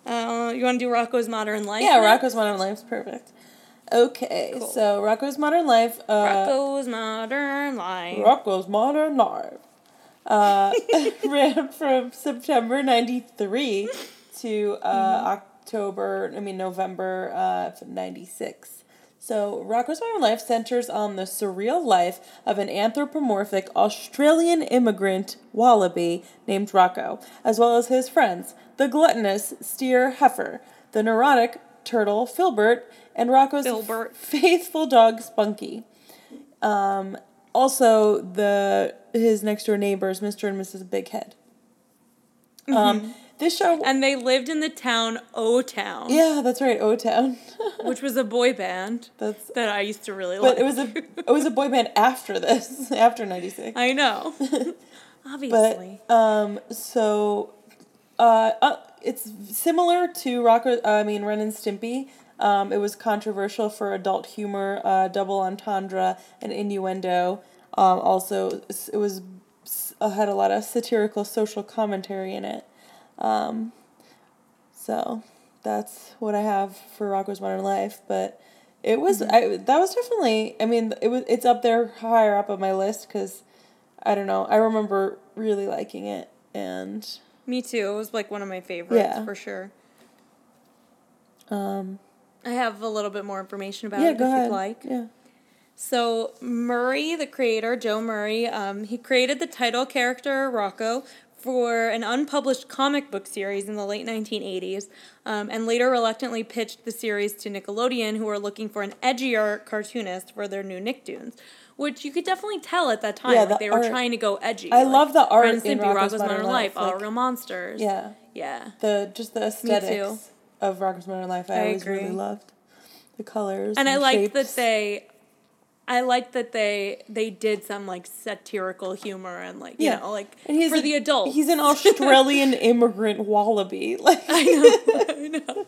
Uh, you want to do Rocko's Modern Life? Yeah, now? Rocko's Modern Life's perfect. Okay, cool. so Rocko's Modern Life. Uh, Rocko's Modern Life. Rocko's Modern Life. Uh, ran from September 93 to uh, mm-hmm. October, I mean, November uh, 96. So, Rocko's Modern Life centers on the surreal life of an anthropomorphic Australian immigrant wallaby named Rocko, as well as his friends, the gluttonous steer Heifer, the neurotic turtle Filbert, and Rocko's Filbert. faithful dog Spunky. Um, also, the his next door neighbors, Mr. and Mrs. Bighead. Um, mm-hmm. Um, this show. And they lived in the town O Town. Yeah, that's right, O Town. which was a boy band. That's that I used to really but like. it was a it was a boy band after this, after '96. I know. Obviously. But um, so, uh, uh, it's similar to Rocker. I mean, Ren and Stimpy. Um, it was controversial for adult humor, uh, double entendre, and innuendo. Um, also, it was uh, had a lot of satirical social commentary in it. Um, so that's what I have for Rocko's Modern Life. But it was I that was definitely I mean it was it's up there higher up on my list because I don't know I remember really liking it and Me too. It was like one of my favorites Yeah. for sure. um I have a little bit more information about yeah it if ahead you'd like. yeah So Murray, the creator, Joe Murray, um, he created the title character Rocko for an unpublished comic book series in the late 1980s, um, and later reluctantly pitched the series to Nickelodeon, who were looking for an edgier cartoonist for their new Nicktoons. Which you could definitely tell at that time, Yeah, like the they were art- trying to go edgy. I like love the art Ren and in Stimpy, Rocko's Modern Life, All like- Real Monsters. yeah yeah. the just the aesthetics of Rocko's Modern Life I, I always really loved the colors and I like that they I like that they they did some like satirical humor and like you know like and he's for a- the adults. he's an Australian immigrant wallaby like I know, I know.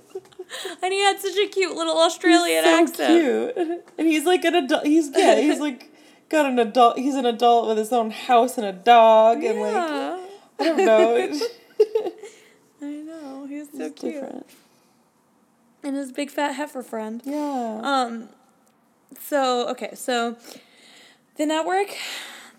And he had such a cute little Australian so accent. cute. And he's like an adult. He's yeah. He's like got an adult. He's an adult with his own house and a dog and like Yeah, I don't know. I know. He's so it's cute. different. And his big fat heifer friend. Yeah. Um, so okay, so the network,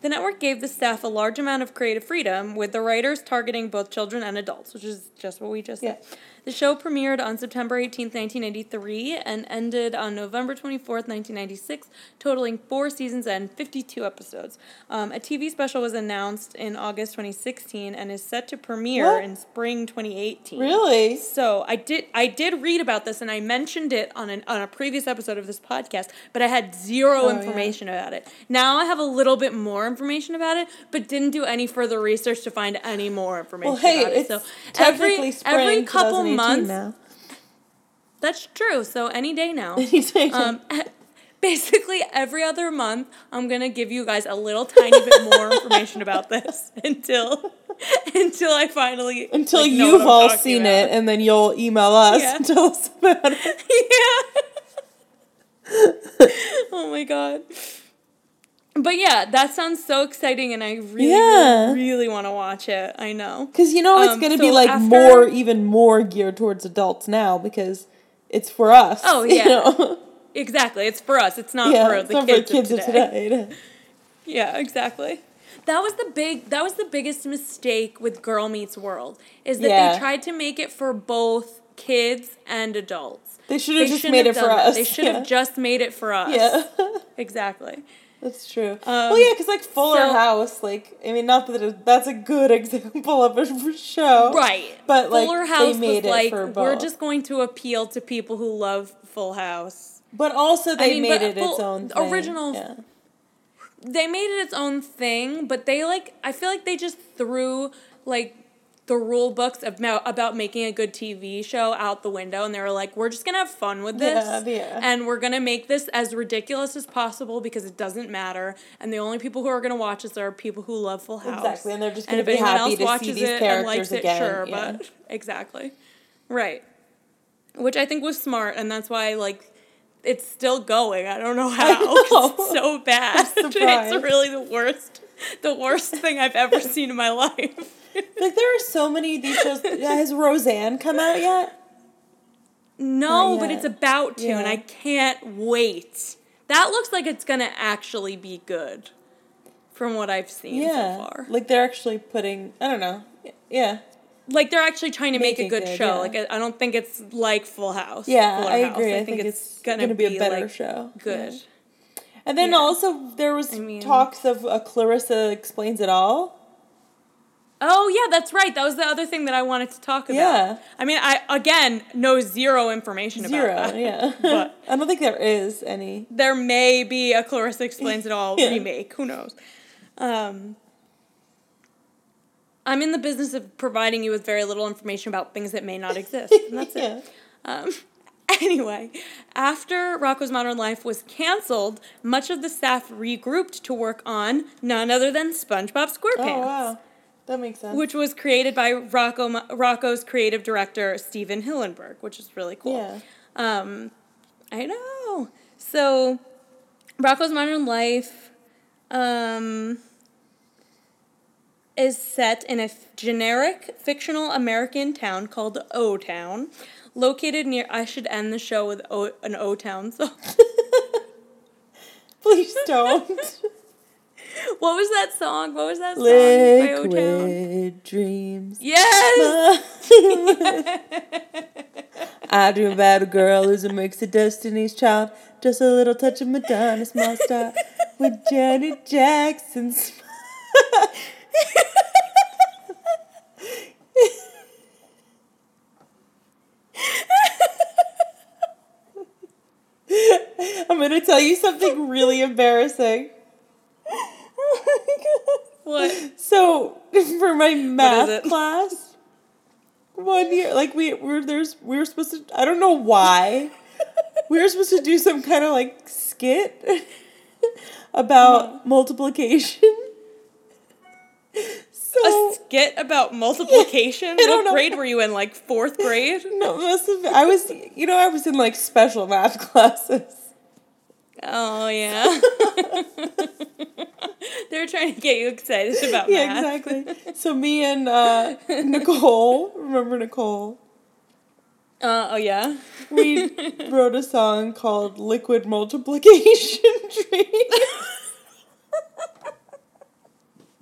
the network gave the staff a large amount of creative freedom, with the writers targeting both children and adults, which is just what we just said. The show premiered on September 18th, 1983, and ended on November 24th, 1996, totaling four seasons and 52 episodes. Um, a TV special was announced in August 2016 and is set to premiere What? in spring 2018. really? So I did I did read about this and I mentioned it on an on a previous episode of this podcast, but I had zero Oh, yeah. information about it. Now I have a little bit more information about it, but didn't do any further research to find any more information Well, hey, about it. So technically every spring every couple 2018 months now. that's true. So any day now. Anytime. um basically every other month I'm going to give you guys a little tiny bit more information about this until until I finally Until like, you've all seen about. it, and then you'll email us Yeah. and tell us about it. yeah. oh my god. But yeah, that sounds so exciting, and I really, Yeah. really, really want to watch it. I know. Because you know it's Um, going to be like after- more, even more geared towards adults now because it's for us. Oh, you yeah. know? Exactly, it's for us. It's not yeah, for it's the not kids, for kids of of today. today. Yeah, exactly. That was the big. That was the biggest mistake with Girl Meets World is that Yeah. they tried to make it for both kids and adults. They should have just made it for that. us. They should yeah. have just made it for us. Yeah. Exactly. That's true. Um, well, yeah, because like Fuller so- House, like I mean, not that it, that's a good example of a show, Right. But like Fuller they made was it like for we're just going to appeal to people who love Full House. But also they mean, made it its own thing. original- Yeah. They made it its own thing, but they like I feel like they just threw like the rule books about about making a good TV show out the window and they were like we're just going to have fun with this Yeah, yeah. and we're going to make this as ridiculous as possible because it doesn't matter and the only people who are going to watch this are people who love Full House. Exactly, and they're just gonna be anyone happy to see these it and characters it, again, Sure, yeah. but exactly. Right. Which I think was smart, and that's why like it's still going. I don't know how. know. It's so bad. It's really the worst, the worst thing I've ever seen in my life. Like there are so many of these shows. Has Roseanne come out yet? no, Not but it's about to, and I can't wait. That looks like it's gonna actually be good, from what I've seen Yeah. so far. Like they're actually putting. I don't know. Yeah. Like they're actually trying to make, Make a good, good, show. yeah. Like I I don't think it's like Full House. Yeah, Fuller I House. agree. I, think, it's, gonna, be, a better like, show. Good. Yeah. And then Yeah. also there was I mean- talks of uh, Clarissa explains it all. Oh yeah, that's right. That was the other thing that I wanted to talk about. Yeah. I mean, I again know zero information Zero. about that. Yeah. But I don't think there is any. there may be a Clarissa Explains It All Yeah. remake. Who knows? Um, I'm in the business of providing you with very little information about things that may not exist. And that's Yeah. it. Um, anyway, after Rocko's Modern Life was canceled, much of the staff regrouped to work on none other than SpongeBob SquarePants. Oh wow, that makes sense. Which was created by Rocko Rocko's creative director Stephen Hillenburg, which is really cool. yeah. Um, I know. So, Rocko's Modern Life um, is set in a f- generic fictional American town called O Town, located near. I should end the show with o, an O Town song. Please don't. what was that song? What was that song O Town? Liquid dreams. Yes. I dream about a girl who's a mix of Destiny's Child, just a little touch of Madonna, small star, with Janet Jackson's. I'm gonna tell you something really embarrassing. What? So for my math class, one year, like we were there's we were supposed to I don't know why we were supposed to do some kind of like skit about Uh-huh. multiplication. So A skit about multiplication. Don't what know. grade were you in? Like fourth grade? no, must have been, I was you know I was in like special math classes. Oh yeah. They're trying to get you excited about me. Yeah, math. exactly. So me and uh, Nicole, remember Nicole? Uh, oh yeah. We wrote a song called Liquid Multiplication Dream.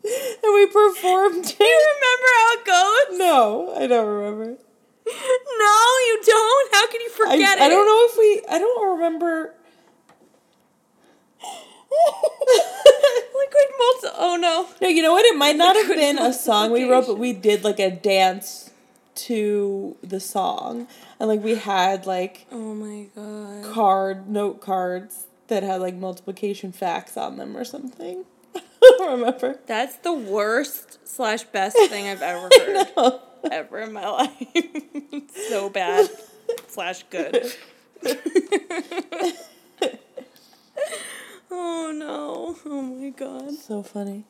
and we performed it. Do you remember how it goes? No, I don't remember. No, you don't. How can you I, forget it? I don't know if we, I don't remember. Liquid multi. Oh no. No, you know what? It might not have been a song we wrote, but we did like a dance to the song. And like we had like Oh my god. card, note cards that had like multiplication facts on them or something. I don't remember. That's the worst slash best thing I've ever heard ever in my life. So bad slash good. Oh no. Oh my god. So funny.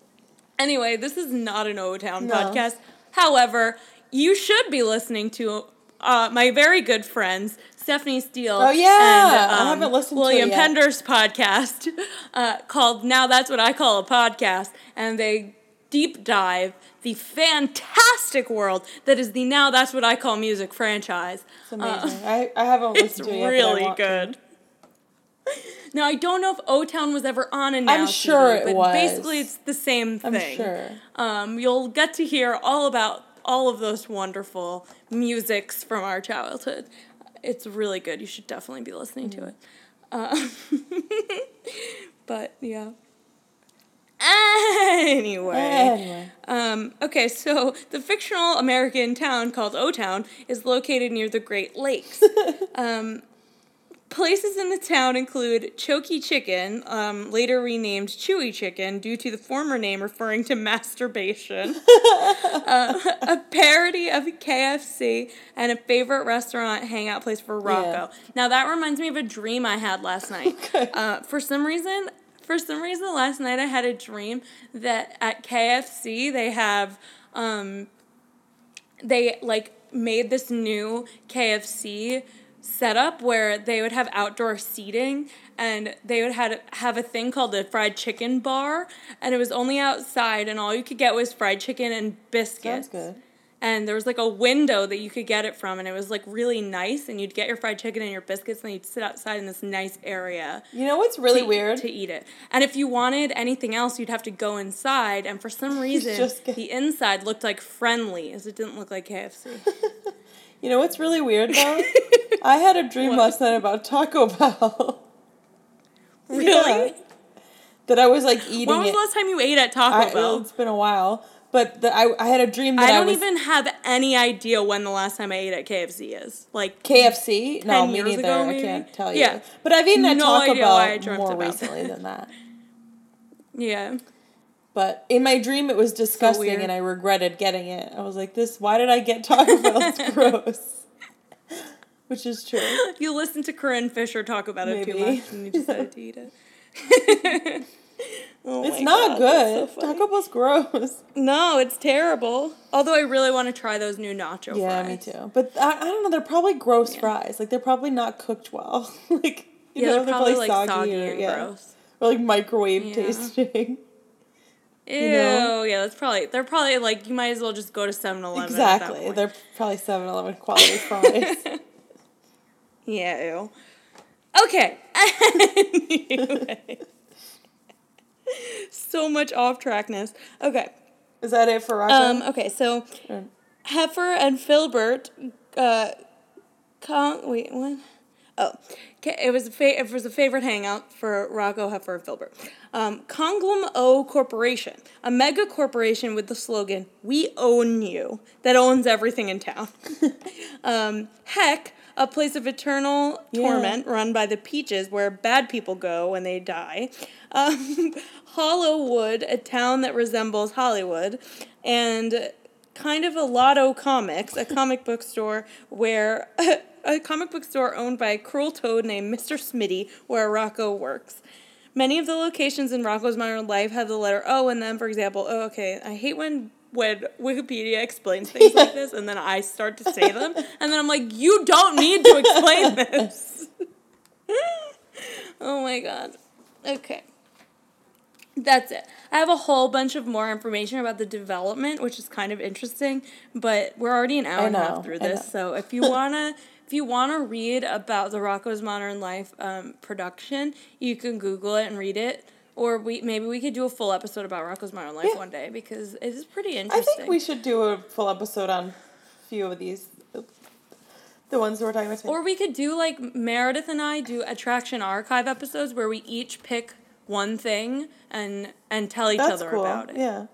Anyway, this is not an O Town No. podcast. However, you should be listening to uh, my very good friends Stephanie Steele. Oh, yeah. I haven't listened to William. Pender's podcast uh, called "Now That's What I Call a Podcast," and they deep dive the fantastic world that is the "Now That's What I Call Music" franchise. It's amazing. I, I haven't Uh, It's listened to it yet. but I really good. to. Now I don't know if O Town was ever on a Now I'm sure TV, it but was. basically it's the same thing. I'm sure. Um, you'll get to hear all about all of those wonderful musics from our childhood. It's really good. You should definitely be listening to it. Uh, but yeah. Anyway. Anyway. Um, okay, so the fictional American town called O Town is located near the Great Lakes. um, places in the town include Choky Chicken, um, later renamed Chewy Chicken due to the former name referring to masturbation, uh, a parody of KFC, and a favorite restaurant hangout place for Rocko. Now that reminds me of a dream I had last night. Okay. Uh, for some reason, for some reason, last night I had a dream that at KFC they have, um, they like made this new KFC setup where they would have outdoor seating and they would had have a thing called the fried chicken bar and it was only outside and all you could get was fried chicken and biscuits. Sounds good. And there was like a window that you could get it from and it was like really nice and you'd get your fried chicken and your biscuits and you'd sit outside in this nice area You know what's really to, weird? to eat it. And if you wanted anything else, you'd have to go inside. And for some reason, the inside looked like Friendly's. It didn't look like KFC. You know what's really weird though? I had a dream What? last night about Taco Bell. Really? Yeah. That I was like eating when was it. the last time you ate at Taco I, Bell? it's been a while, but the, I I had a dream that I I, don't was even have any idea when the last time I ate at KFC is. Like, KFC. No, me neither. ago, I can't tell you. Yeah. But I've eaten at No Taco I Bell more recently than that. yeah. But in my dream, it was disgusting, weird. and I regretted getting it. I was like, "This, why did I get Taco Bell? It's gross." Which is true. You listened to Corinne Fisher talk about it too much and you decided to eat it. Oh It's not God, good. so. Taco Bell's gross. No, it's terrible. Although I really want to try those new nacho fries. Yeah, fries. me too. But I, I don't know. They're probably gross fries. Like they're probably not cooked well. like you Yeah, know, they're probably like soggy, and yeah, gross. or like microwave Yeah. tasting. Ew, know? yeah, that's probably they're probably like you might as well just go to 7-Eleven. exactly. They're probably 7-Eleven quality fries. Yeah, ew. Okay. Anyway. so much off trackness. Okay. Is that it for Rocko? Um, okay, so Or- Heifer and Filbert, uh, con- wait, what? Oh, it was a fa- it was a favorite hangout for Rocko, Heifer, and Filbert. Um, Conglom O Corporation, a mega corporation with the slogan "We own you," that owns everything in town. um, Heck, a place of eternal Yeah. torment run by the Peaches, where bad people go when they die. Um, Hollywood, a town that resembles Hollywood, and kind of a Lotto Comics, a comic book store where a comic book store owned by a cruel toad named Mr. Smitty, where Rocko works. Many of the locations in Rocko's modern life have the letter O in them. For example, oh, okay, I hate when when Wikipedia explains things like this, and then I start to say them, and then I'm like, you don't need to explain this. oh my god. Okay. That's it. I have a whole bunch of more information about the development, which is kind of interesting, but we're already an hour I and a half through this. So if you wanna if you wanna read about the Rocko's Modern Life um, production, you can Google it and read it. Or we maybe we could do a full episode about Rocko's Modern Life Yeah. one day because it is pretty interesting. I think we should do a full episode on a few of these. The ones we're talking about. today. Or we could do like Meredith and I do attraction archive episodes where we each pick one thing and and tell each That's other cool. about it. Yeah.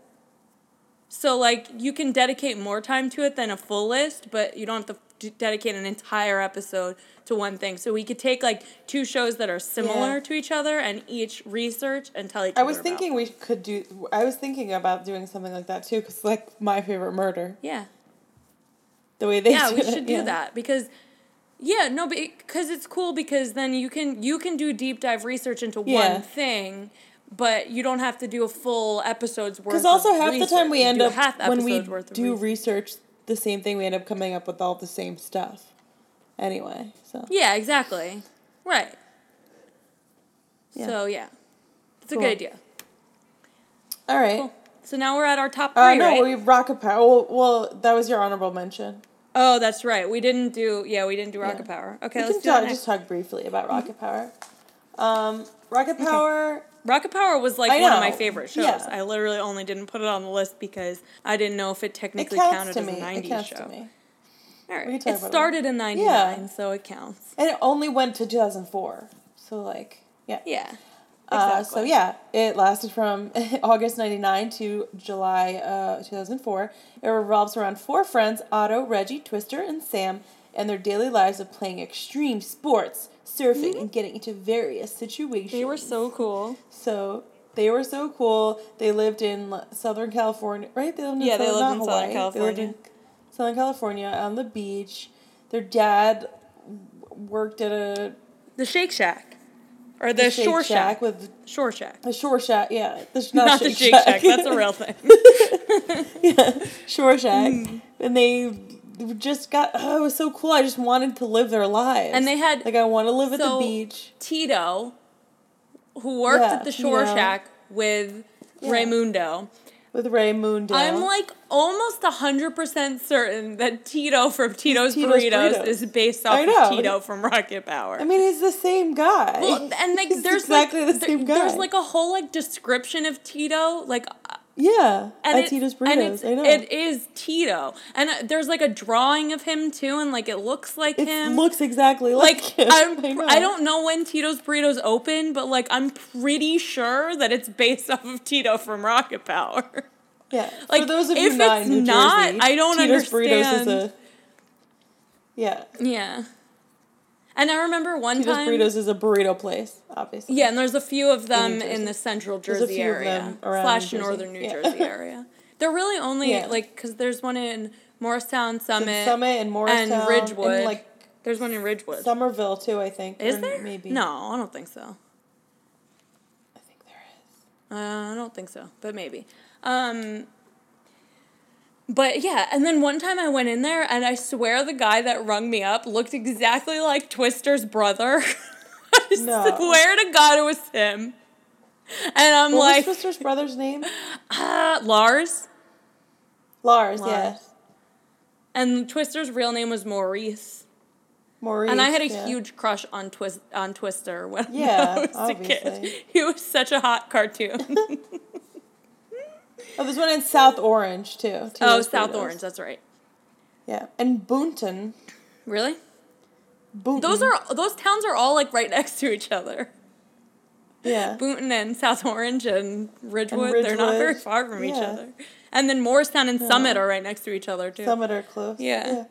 So like you can dedicate more time to it than a full list, but you don't have to dedicate an entire episode to one thing. So we could take like two shows that are similar Yeah. to each other and each research and tell each I was thinking we could do. I was thinking about doing something like that too, because like my favorite murder, Yeah. the way they Yeah, we it, should do yeah. that because yeah, no, because it's cool because then you can you can do deep dive research into Yeah. one thing. But you don't have to do a full episode's worth. Because also of half the time we end up when we do research. research the same thing, we end up coming up with all the same stuff. Anyway, so Yeah, exactly. Right. Yeah. So yeah, it's a good idea. all right. Cool. So now we're at our top three, Uh, no, right? we Rocket Power. Well, well, that was your honorable mention. oh, that's right. We didn't do. Yeah, we didn't do Rocket Yeah. Power. Okay, we let's can do talk, just talk briefly about Rocket Power. Um, Rocket Power. Rocket Power was like I one of my favorite shows. Yeah. I literally only didn't put it on the list because I didn't know if it It technically counts counted as a It '90s counts show. to me. All right. We can talk It about it started in '99, Yeah. so it counts. And it only went to 2004. So, like, yeah. Yeah. Uh, so, yeah, it lasted from August 99 to July uh, 2004. It revolves around four friends Otto, Reggie, Twister, and Sam, and their daily lives of playing extreme sports, surfing, and getting into various situations. Mm-hmm. They were so cool. So they were so cool. They lived in Southern California, right? They lived in Yeah, they Southern, lived not in Southern Hawaii. They lived California. in Southern California on the beach. Their dad worked at a The Shake Shack, or the, Shake Shore Shack. with Shore Shack. the shore shack. Yeah, the, not, Not, Shake the Shake Shack. That's a real thing. yeah, shore shack. Mm. And they just got. Oh, it was so cool. I just wanted to live their lives. And they had- like I want to live at the beach. Tito, who worked Yeah, at the Shore Tito. Shack with Yeah. Raymundo. With Ray Moondale. I'm like almost 100% certain that Tito from Tito's, Tito's Burritos, Burritos. is based off of. Tito from Rocket Power. I mean, he's the same guy. well, and like there's exactly like the same guy. there's like a whole like description of Tito, like yeah, and at it- Tito's Burritos. I know. it is Tito, and uh, there's like a drawing of him too, and like it looks like him. It him. looks exactly like, like I. I don't know when Tito's Burritos open, but like I'm pretty sure that it's based off of Tito from Rocket Power. Yeah, like, for those of if you not it's in New not, Jersey, I don't Tito's Burritos is a. Yeah, Yeah. And I remember one Tito's time. Burritos is a burrito place, obviously. Yeah, and there's a few of them Jersey. in the central Jersey area them around slash New Jersey. northern New Yeah. Jersey area. They're really only Yeah. like because there's one in Morristown, Summit, Summit and Morristown and Ridgewood. and like there's one in Ridgewood. Somerville too. I think. is there? Maybe. No, I don't think so. I think there is. Uh, I don't think so, but maybe. Um, but yeah, and then one time I went in there and I swear the guy that rung me up looked exactly like Twister's brother. I No. swear to God it was him. And I'm What like, was Twister's brother's name? uh, Lars. Lars. Lars. Yes. And Twister's real name was Maurice. Maurice. and I had a yeah. huge crush on Twist on Twister when Yeah, I was a kid. He was such a hot cartoon. Oh, there's one in South Orange too. oh, South Burritos. Orange, that's right. Yeah, and Boonton. Really? Boonton. Those are those towns are all like right next to each other. Yeah. Boonton and South Orange and Ridgewood, they're not very far from each other. And then Morristown and Summit are right next to each other too. Summit are close. Yeah.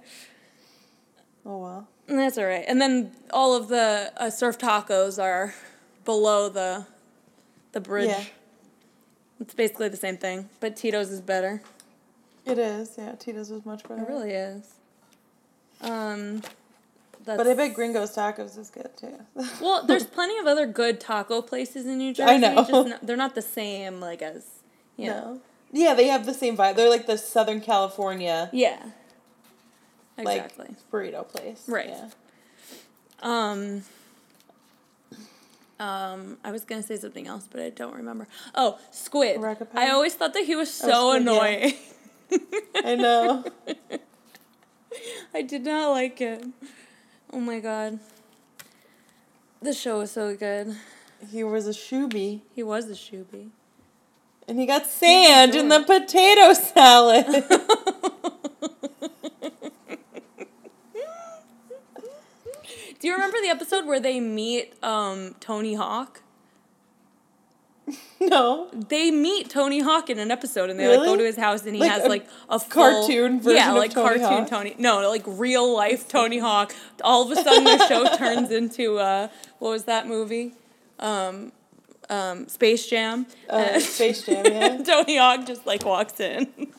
Oh wow. And That's all right. And then all of the uh, surf tacos are below the the bridge. It's basically the same thing, but Tito's is better. It is. Yeah, Tito's is much better. It really is. Um, that's, But I bet Gringo's Tacos is good too. well, there's plenty of other good taco places in New Jersey. I know. Just not, they're not the same like as you know. Yeah, they have the same vibe. They're like the Southern California Yeah. like Exactly. burrito place. Right. Yeah. Um. Um, I was gonna say something else, but I don't remember. Oh, Squid. I always thought that he was so Oh, Squid, yeah. annoying. I know. I did not like him. Oh my god. The show was so good. he was a shoobie. He was a shoobie. And he got sand in the potato salad. Do you remember the episode where they meet um, Tony Hawk? no. They meet Tony Hawk in an episode, and they like go to his house, and he Like has like a full, cartoon version of Tony yeah, like Tony cartoon Hawk? Tony. No, like real life Tony Hawk. All of a sudden, the show turns into uh, what was that movie? Um, um, Space Jam. Uh, Space Jam, yeah. Tony Hawk just like walks in.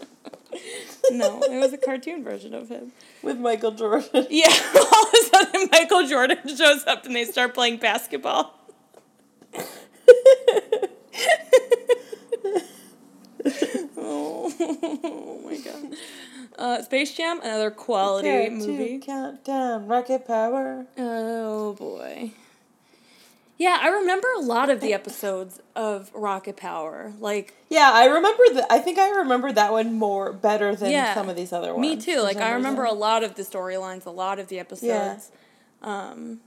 no, it was a cartoon version of him. With Michael Jordan. Yeah, all of a sudden Michael Jordan shows up and they start playing basketball. oh, my god. Uh, Space Jam, another quality Prepare movie. To count down. Rocket power. Oh boy. Yeah, I remember a lot of the episodes of Rocket Power. Like, Yeah, I remember that. I think I remember that one more better than Yeah. some of these other ones. me too. Like, I remember a lot of the storylines, a lot of the episodes. Um,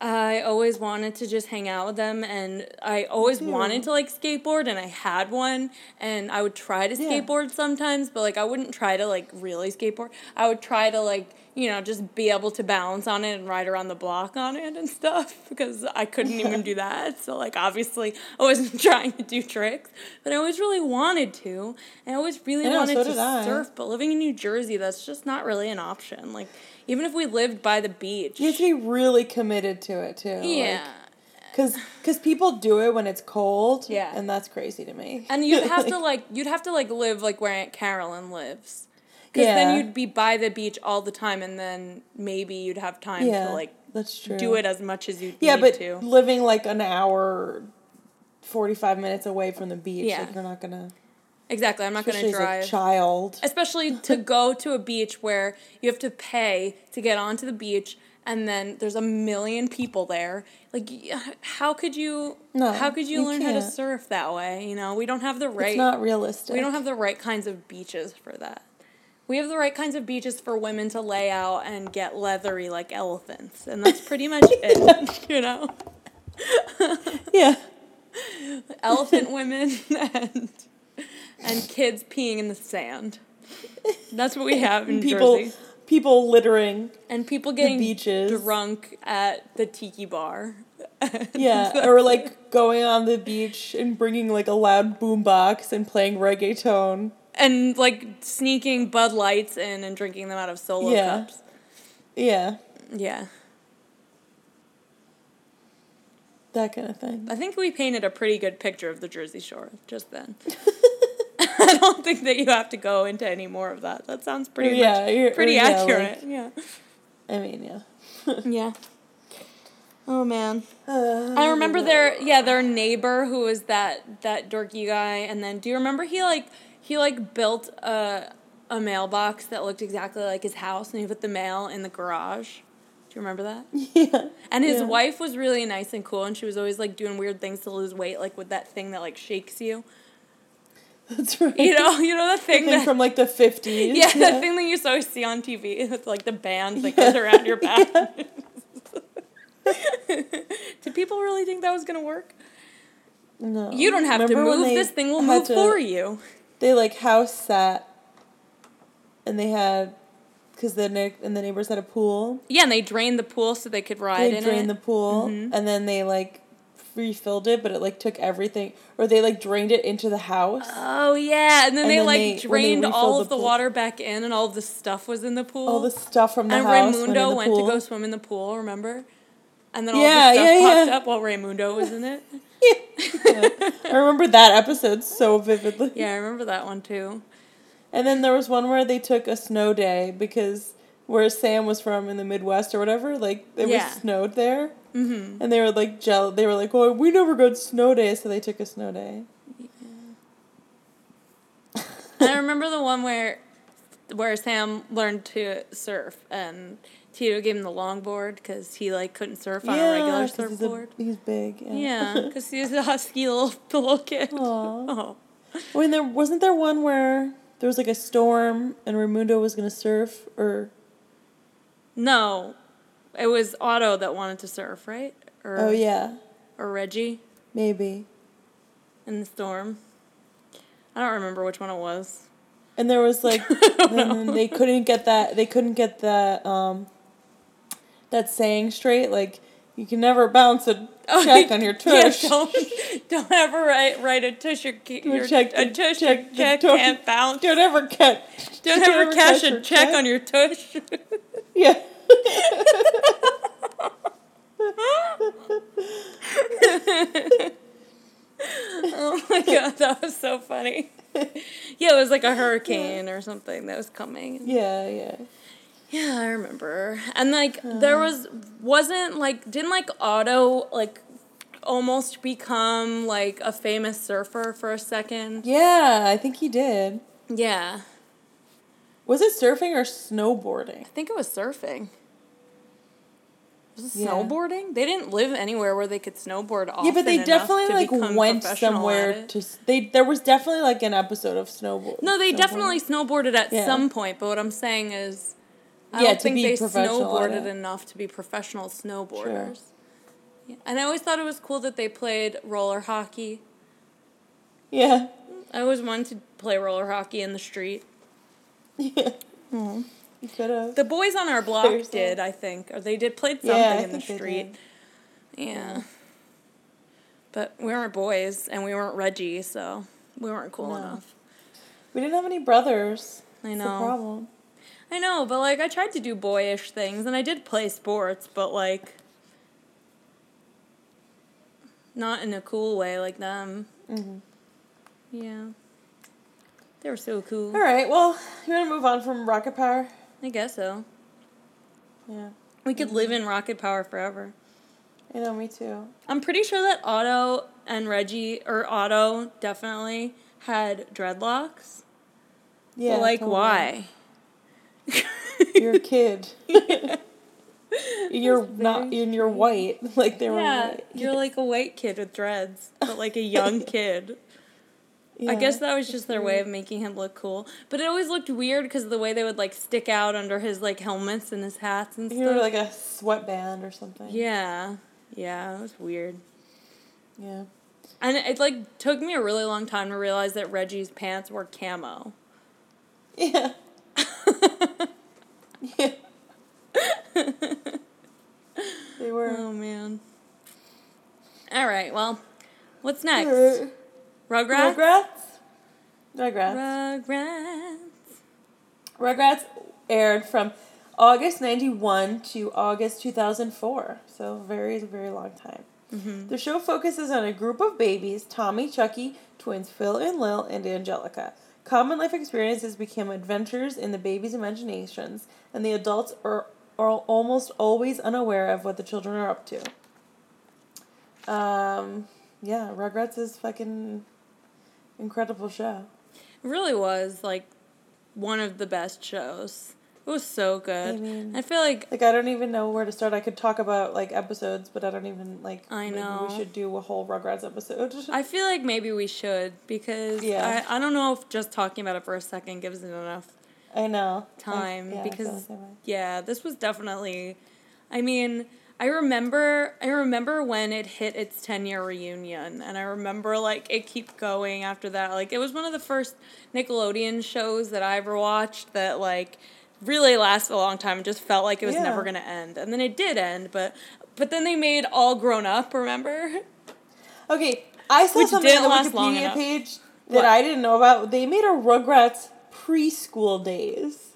I always wanted to just hang out with them, and I always wanted to like skateboard, and I had one, and I would try to Yeah. skateboard sometimes, but like I wouldn't try to like really skateboard. I would try to like you know just be able to balance on it and ride around the block on it and stuff because I couldn't even do that. So like obviously I wasn't trying to do tricks, but I always really wanted to. And I always really know, wanted so to surf, but living in New Jersey, that's just not really an option. Like even if we lived by the beach. You have to be really committed to it too. yeah. Because cause people do it when it's cold. Yeah. And that's crazy to me. And you'd have to like you'd have to like live like where Aunt Carolyn lives. Because then you'd be by the beach all the time, and then maybe you'd have time yeah. to like that's true. do it as much as you Yeah, but to. living like an hour, 45 minutes away from the beach, Yeah. like you're not to. Exactly, I'm not going to drive. child. Especially to go to a beach where you have to pay to get onto the beach, and then there's a million people there. Like, how could you? No, how could you, you learn how to surf that way? You know, we don't have the right. It's not realistic. We don't have the right kinds of beaches for that. We have the right kinds of beaches for women to lay out and get leathery like elephants, and that's pretty much it. You know, Yeah. elephant women and and kids peeing in the sand. That's what we have in People, Jersey. people littering. And people getting beaches. drunk at the tiki bar. Yeah. or like going on the beach and bringing like a loud boombox and playing reggaeton. And like sneaking Bud Lights in and drinking them out of solo Yeah. cups. Yeah. Yeah. That kind of thing. I think we painted a pretty good picture of the Jersey Shore just then. I don't think that you have to go into any more of that. That sounds pretty Yeah, you're- much pretty yeah, accurate. like- yeah. I mean, yeah. Yeah. Oh man. Uh, I remember their yeah, their neighbor who was that that dorky guy and then do you remember he like he like built a a mailbox that looked exactly like his house and he put the mail in the garage. Do you remember that? Yeah. And his Yeah. wife was really nice and cool and she was always like doing weird things to lose weight like with that thing that like shakes you. That's right. You know, you know the The thing, thing that from like the 50s. Yeah, the thing that you always see on TV with like the band that goes around your back. Did people really think that was gonna work? No. You don't have Remember to move. This thing will move to- for you. They like house sat, and they had, because the ne- and the neighbors had a pool. Yeah, and they drained the pool so they could ride They in drained it. the pool, Mhm. and then they like refilled it, but it like took everything, or they like drained it into the house. oh yeah, and then And they then like they- when they drained all of the the water back in, and all of the stuff was in the pool. All the stuff from the and house went in Raymundo the went to go swim in the pool. Remember? And then all Yeah, the stuff yeah, popped yeah. up while Raymundo was in it. I remember that episode so vividly. Yeah, I remember that one too. And then there was one where they took a snow day because where Sam was from in the Midwest or whatever, like it Yeah. was snowed there, Mm-hmm. and they were like gel. They were like, "Oh, we never got snow day," so they took a snow day. And I remember the one where where Sam learned to surf and Tito gave him the longboard because he like couldn't surf on a regular 'cause he's a- surfboard. He's, big. Yeah. Yeah, because he was a husky little, little kid. Aw. Oh. Oh, and there wasn't there one where there was like a storm and Raymundo was gonna surf or No, it was Otto that wanted to surf, right? Or, oh yeah Or Reggie maybe in the storm. I don't remember which one it was. and there was like then they couldn't get that they couldn't get that um that saying straight like you can never bounce a oh, check on your Yeah, tush. don't, don't ever write, write a tush. Your, your, check a tush check your check tush. can't bounce. Don't ever catch. Don't ever cash a check on your tush. Yeah. oh my god, that was so funny. Yeah, it was like a hurricane or something that was coming. yeah, yeah. Yeah, I remember. And like there hmm. was wasn't like didn't like Otto like almost become like a famous surfer for a second? Yeah, I think he did. Yeah. Was it surfing or snowboarding? I think it was surfing. Was it Yeah. snowboarding? They didn't live anywhere where they could snowboard often yeah, but they definitely like went somewhere to. They there was definitely like an episode of snowboard. No, they snowboarding. definitely snowboarded at Yeah. some point, but what I'm saying is I Yeah, don't think they snowboarded enough to be professional snowboarders. Sure. Yeah. And I always thought it was cool that they played roller hockey. Yeah. I always wanted to play roller hockey in the street. Yeah. Mm-hmm. You could have. The boys on our block yourself. did, I think, or they did played something Yeah, in the street. Yeah. But we weren't boys, and we weren't Reggie, so we weren't cool No. enough. We didn't have any brothers. I That's know. the problem. I know, but like I tried to do boyish things, and I did play sports, but like not in a cool way like them. hmm Yeah. They were so cool. All right. Well, you want to move on from Rocket Power? I guess so. Yeah. We could live in rocket power forever. I know. Me too. I'm pretty sure that Otto and Reggie, or Otto definitely, had dreadlocks. Yeah. but like, totally. why? You're a kid. you're not. And you're white. Like they were. Yeah, white. you're like a white kid with dreads, but like a young kid. I guess that was just their way of making him look cool. But it always looked weird because of the way they would like stick out under his like helmets and his hats and were stuff. like a sweatband or something. yeah, yeah, it was weird. Yeah. And it like took me a really long time to realize that Reggie's pants were camo. Yeah. Yeah. they were. Oh man. All right, well, what's next? Rugrats. Rugrats. Rugrats. Rugrats. Rugrats aired from August 91 to August 2004. So very, very long time. Mm-hmm. The show focuses on a group of babies Tommy, Chuckie, twins Phil and Lil, and Angelica. Common life experiences become adventures in the babies' imaginations, and the adults are, are almost always unaware of what the children are up to. Um, yeah, Rugrats is fucking incredible show. It really was like one of the best shows. It was so good. I mean- I feel like Like I don't even know where to start. I could talk about like episodes, but I don't even like. I maybe know. we should do a whole Rugrats episode. I feel like maybe we should because Yeah. I, I don't know if just talking about it for a second gives it enough I know time I, yeah, because yeah, this was definitely I mean, I remember I remember when it hit its 10 year reunion and I remember like it keep going after that. Like it was one of the first Nickelodeon shows that I ever watched that like really lasted a long time and just felt like it was Yeah. never going to end. And then it did end, but but then they made All Grown Up, remember? Okay, I saw Which something on the Wikipedia page that What? I didn't know about. They made a Rugrats Pre-School Daze.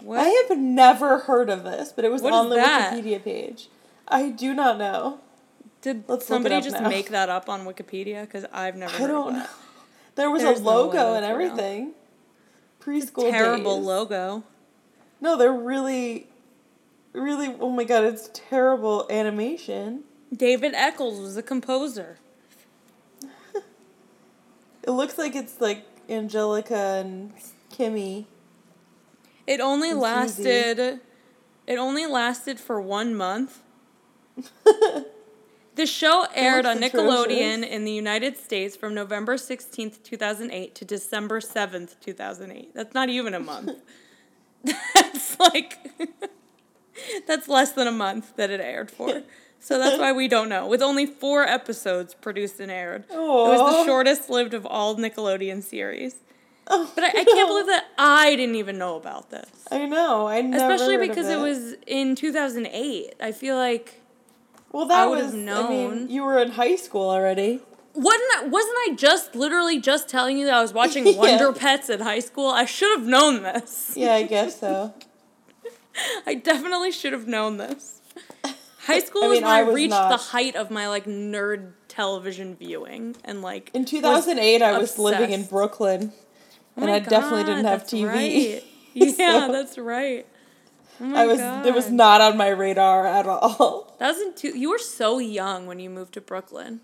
What? I have never heard of this, but it was What on the that? Wikipedia page. I do not know. Did Let's somebody just now. make that up on Wikipedia? Because I've never I heard don't of know. There was There's a no logo and that's real. everything. Preschool Terrible days. logo. No, they're really, really. Oh my god, it's terrible animation. David Eccles was the composer. It looks like it's like Angelica and Kimi. It only And lasted. It only lasted for one month. The show aired on Nickelodeon in the United States from November 16th, 2008 to December 7th, 2008. That's not even a month. That's like That's less than a month that it aired for. So that's why we don't know. With only 4 episodes produced and aired. It was the shortest lived of all Nickelodeon series. Oh, But I, I can't believe that I didn't even know about this. I know. I never Especially because it. was in 2008. I feel like Well, that I was. I known. mean, you were in high school already. Wasn't I, wasn't I just literally just telling you that I was watching Yeah. Wonder Pets in high school? I should have known this. Yeah, I guess so. I definitely should have known this. High school I was when I I, reached not. the height of my like nerd television viewing and like In 2008, I was obsessed. living in Brooklyn, Oh and I definitely didn't have TV. Right. Yeah, So- that's right. Oh I was. God. It was not on my radar at all. That was in two. You were so young when you moved to Brooklyn.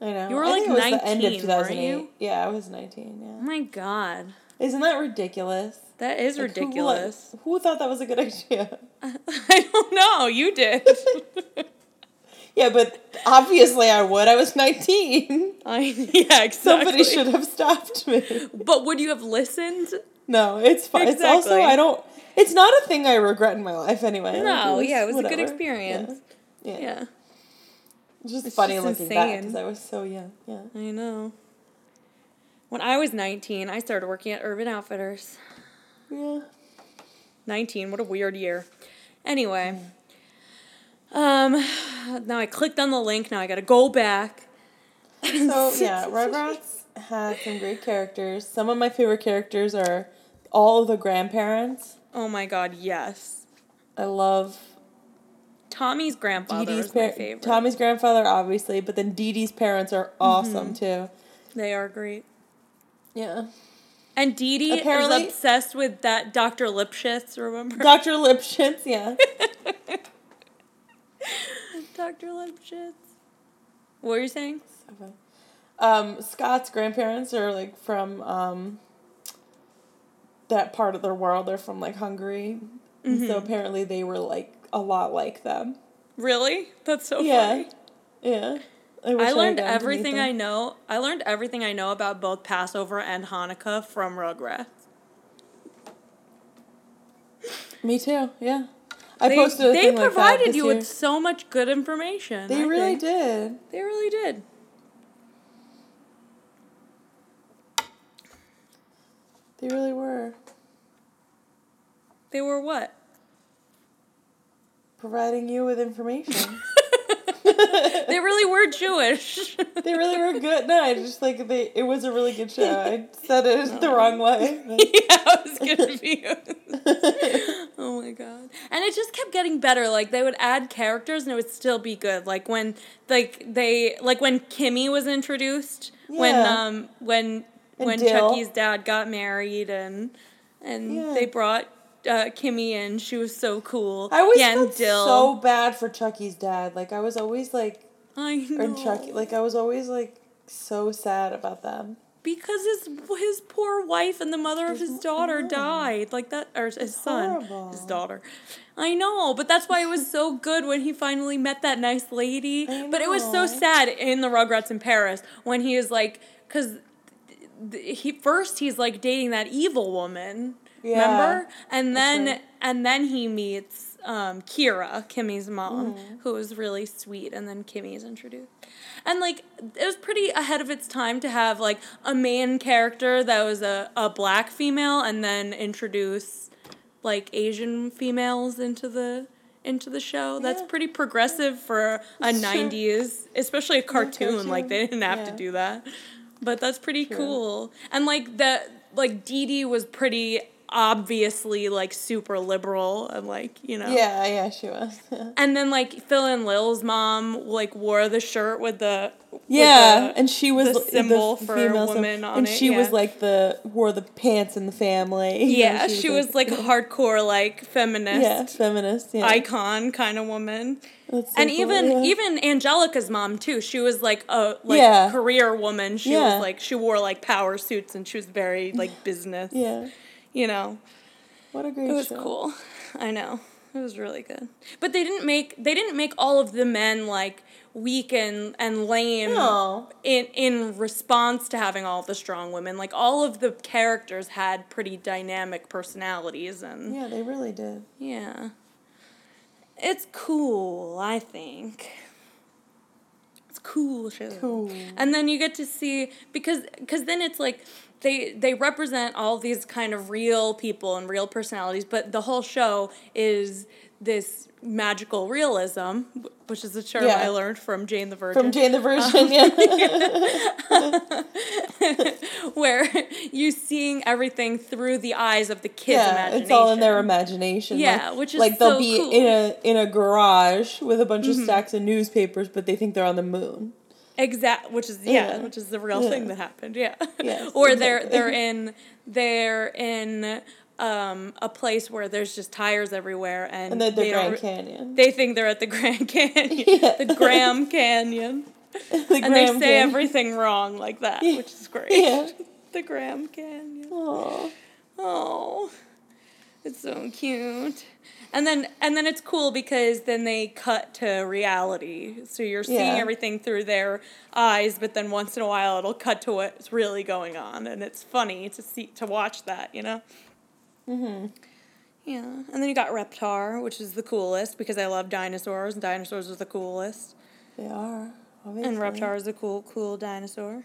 I know. You were, I like, was the end of 19, weren't 2008. you? Yeah, I was 19. Yeah. Oh my god, Isn't that ridiculous? that is Like, ridiculous. wa- Who, thought that was a good idea? I don't know. You did. Yeah, but obviously I would. I was 19. I yeah, exactly. Somebody should have stopped me. But would you have listened? No, it's fine. It's also I don't. It's not a thing I regret in my life anyway. Like, No, yeah, it was a good experience. Yeah, yeah. Yeah, just It's funny just looking back because I was so young. Yeah. I know. When I was 19, I started working at Urban Outfitters. Yeah. 19, what a weird year. Anyway, um, now I clicked on the link. Now I gotta go back. So yeah, Rugrats had some great characters. Some of my favorite characters are all of the grandparents. Oh my god, yes. I love Tommy's Dee grandfather Dee's is my favorite. Tommy's grandfather, obviously, but then Didi's parents are awesome too. They are great. Yeah. And Didi Apparently- is obsessed with that Dr. Lipschitz, remember? Dr. Lipschitz, yeah. Dr. Lipschitz. What were you saying? Um, Scott's grandparents are like from um, that part of the world. They're from like Hungary, Mm-hmm. so apparently they were like a lot like them. Really? That's so yeah, funny. yeah. I, I learned meet everything. I know. I learned everything I know about both Passover and Hanukkah from Rugrats. Me too. Yeah, I They, posted a they like provided this you year. with so much good information. They I really think. did. They really did. They really were They were what? Providing you with information. They really were Jewish. they really were good. No, I just like they. It was a really good show. I said it the wrong way. yeah, I was confused. oh my god. and it just kept getting better. Like they would add characters and it would still be good. Like when like they like when Kimi was introduced, when Yeah. um when And when Dil. Chuckie's dad got married and and Yeah. they brought uh, Kimi in. She was so cool. I always yeah, felt Dil. so bad for Chuckie's dad. Like I was always like, I know. or Chuckie, like I was always like so sad about them. because his his poor wife and the mother of his daughter died like that or his son horrible. his daughter i know but that's why it was so good when he finally met that nice lady but it was so sad in the rugrats in paris when he is like because he first he's like dating that evil woman Yeah, remember and then right. and then he meets um, Kira, Kimi's mom, Mm-hmm. who was really sweet, and then Kimi is introduced. And like it was pretty ahead of its time to have like a main character that was a, a black female and then introduce like Asian females into the into the show. That's Yeah. pretty progressive for a nineties, especially a cartoon. Like they didn't have to do that. But that's pretty True. cool. And like the like Didi was pretty obviously like super liberal and like, you know. Yeah, yeah, she was. And then like Phil and Lil's mom like wore the shirt with the with yeah, the- and she was the symbol f- for female woman on and it, she was like the wore the pants in the family. Yeah, she was like a hardcore like feminist yeah, feminist. Yeah, icon kind of woman. So and cool, even yeah. even Angelica's mom too. She was like a like Yeah. career woman. She Yeah. was like she wore like power suits and she was very like business. yeah, You know. what a great It was show. cool. I know. It was really good. But they didn't make they didn't make all of the men like weak and, and lame No. in in response to having all the strong women. Like all of the characters had pretty dynamic personalities and Yeah, they really did. yeah. It's cool, I think. It's cool show. Cool. And then you get to see because because then it's like they they represent all these kind of real people and real personalities, but the whole show is this magical realism, which is a term Yeah. I learned from Jane the Virgin From Jane the Virgin, yeah. where you're seeing everything through the eyes of the kids' yeah, imagination. it's all in their imagination. Yeah, like, which is like they'll so be cool. Mm-hmm. in a in a garage with a bunch of stacks of newspapers, but they think they're on the moon. Exact, which is yeah, Yeah. which is the real Yeah. thing that happened. Yeah, Yes, or they're exactly. they're in they're in um, a place where there's just tires everywhere, and, And then the they Grand Canyon. They think they're at the Grand Canyon, Yeah. the Graham Canyon, the and they say Canyon. everything wrong like that, Yeah. which is great. Yeah. the Graham Canyon. Aw. Oh, it's so cute. And then and then it's cool because then they cut to reality. So you're seeing Yeah. everything through their eyes, but then once in a while it'll cut to what's really going on and it's funny to see to watch that, you know? mm-hmm Yeah. And then you got Reptar, which is the coolest because I love dinosaurs and dinosaurs are the coolest. They are. Obviously. And Reptar is a cool, cool dinosaur.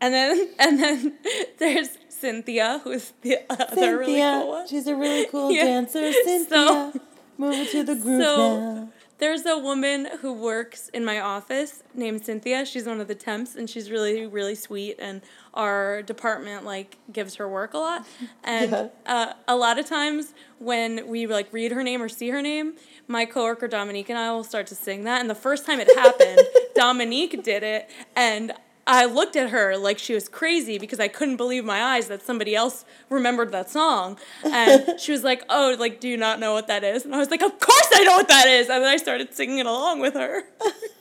And then and then there's Cynthia, who's the other Cynthia, really cool one. she's a really cool Yeah. dancer. So- Cynthia, move it to the groove So- now. There's a woman who works in my office named Cynthia. She's one of the temps, and she's really, really sweet. And our department like gives her work a lot. And Yeah. uh, a lot of times when we like read her name or see her name, my coworker Dominique and I will start to sing that. And the first time it happened, Dominique did it, and I looked at her like she was crazy because I couldn't believe my eyes that somebody else remembered that song. And she was like, "Oh, like, do you not know what that is?" And I was like, "Of course I know what that is!" And then I started singing it along with her.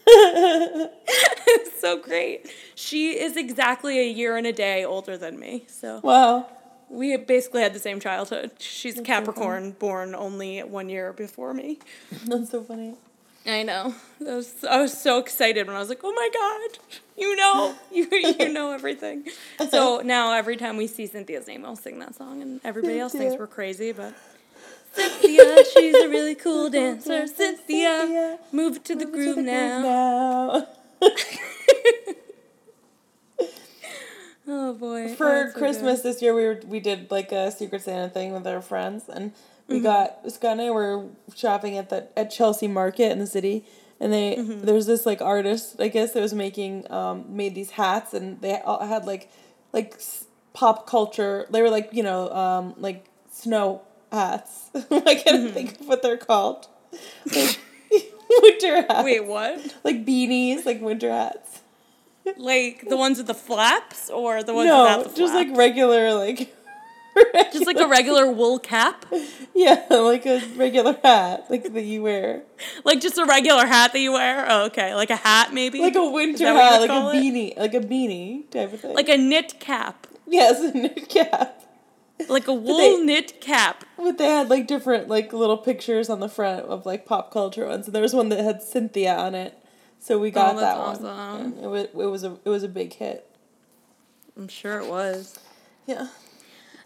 it's so great. She is exactly a year and a day older than me, so Wow. we basically had the same childhood. She's so funny. Capricorn, born only one year before me. That's so funny. I know. I was, I was so excited when I was like, "Oh my god, you know, you you know everything." Uh-huh. So now every time we see Cynthia's name, I'll sing that song, and everybody else thinks we're crazy, but. Cynthia, she's a really cool dancer. Cynthia, move it to the Move it groove now. now. Oh boy. Oh, For that's so Christmas this year, we were we did like a Secret Santa thing with our friends, and we Mm-hmm. got Scott and I were shopping at the at Chelsea Market in the city, and they Mm-hmm. there's this like artist I guess that was making um made these hats, and they all had like like s- pop culture. They were like you know um like snow hats. I can't mm-hmm. think of what they're called. Like, winter hats. Wait, what? Like beanies, like winter hats. Like the ones with the flaps, or the ones no, without the flaps? just like regular, like. Just like a regular wool cap. Yeah, like a regular hat, like that you wear. Like just a regular hat that you wear. Oh, okay, like a hat maybe. Like a winter hat, like a it? beanie, like a beanie type of thing. Like a knit cap. Yes, a knit cap. Like a wool they, knit cap. But they had like different like little pictures on the front of like pop culture ones. And there was one that had Cynthia on it. So we got oh, that awesome. one. it was it was a it was a big hit. I'm sure it was. Yeah.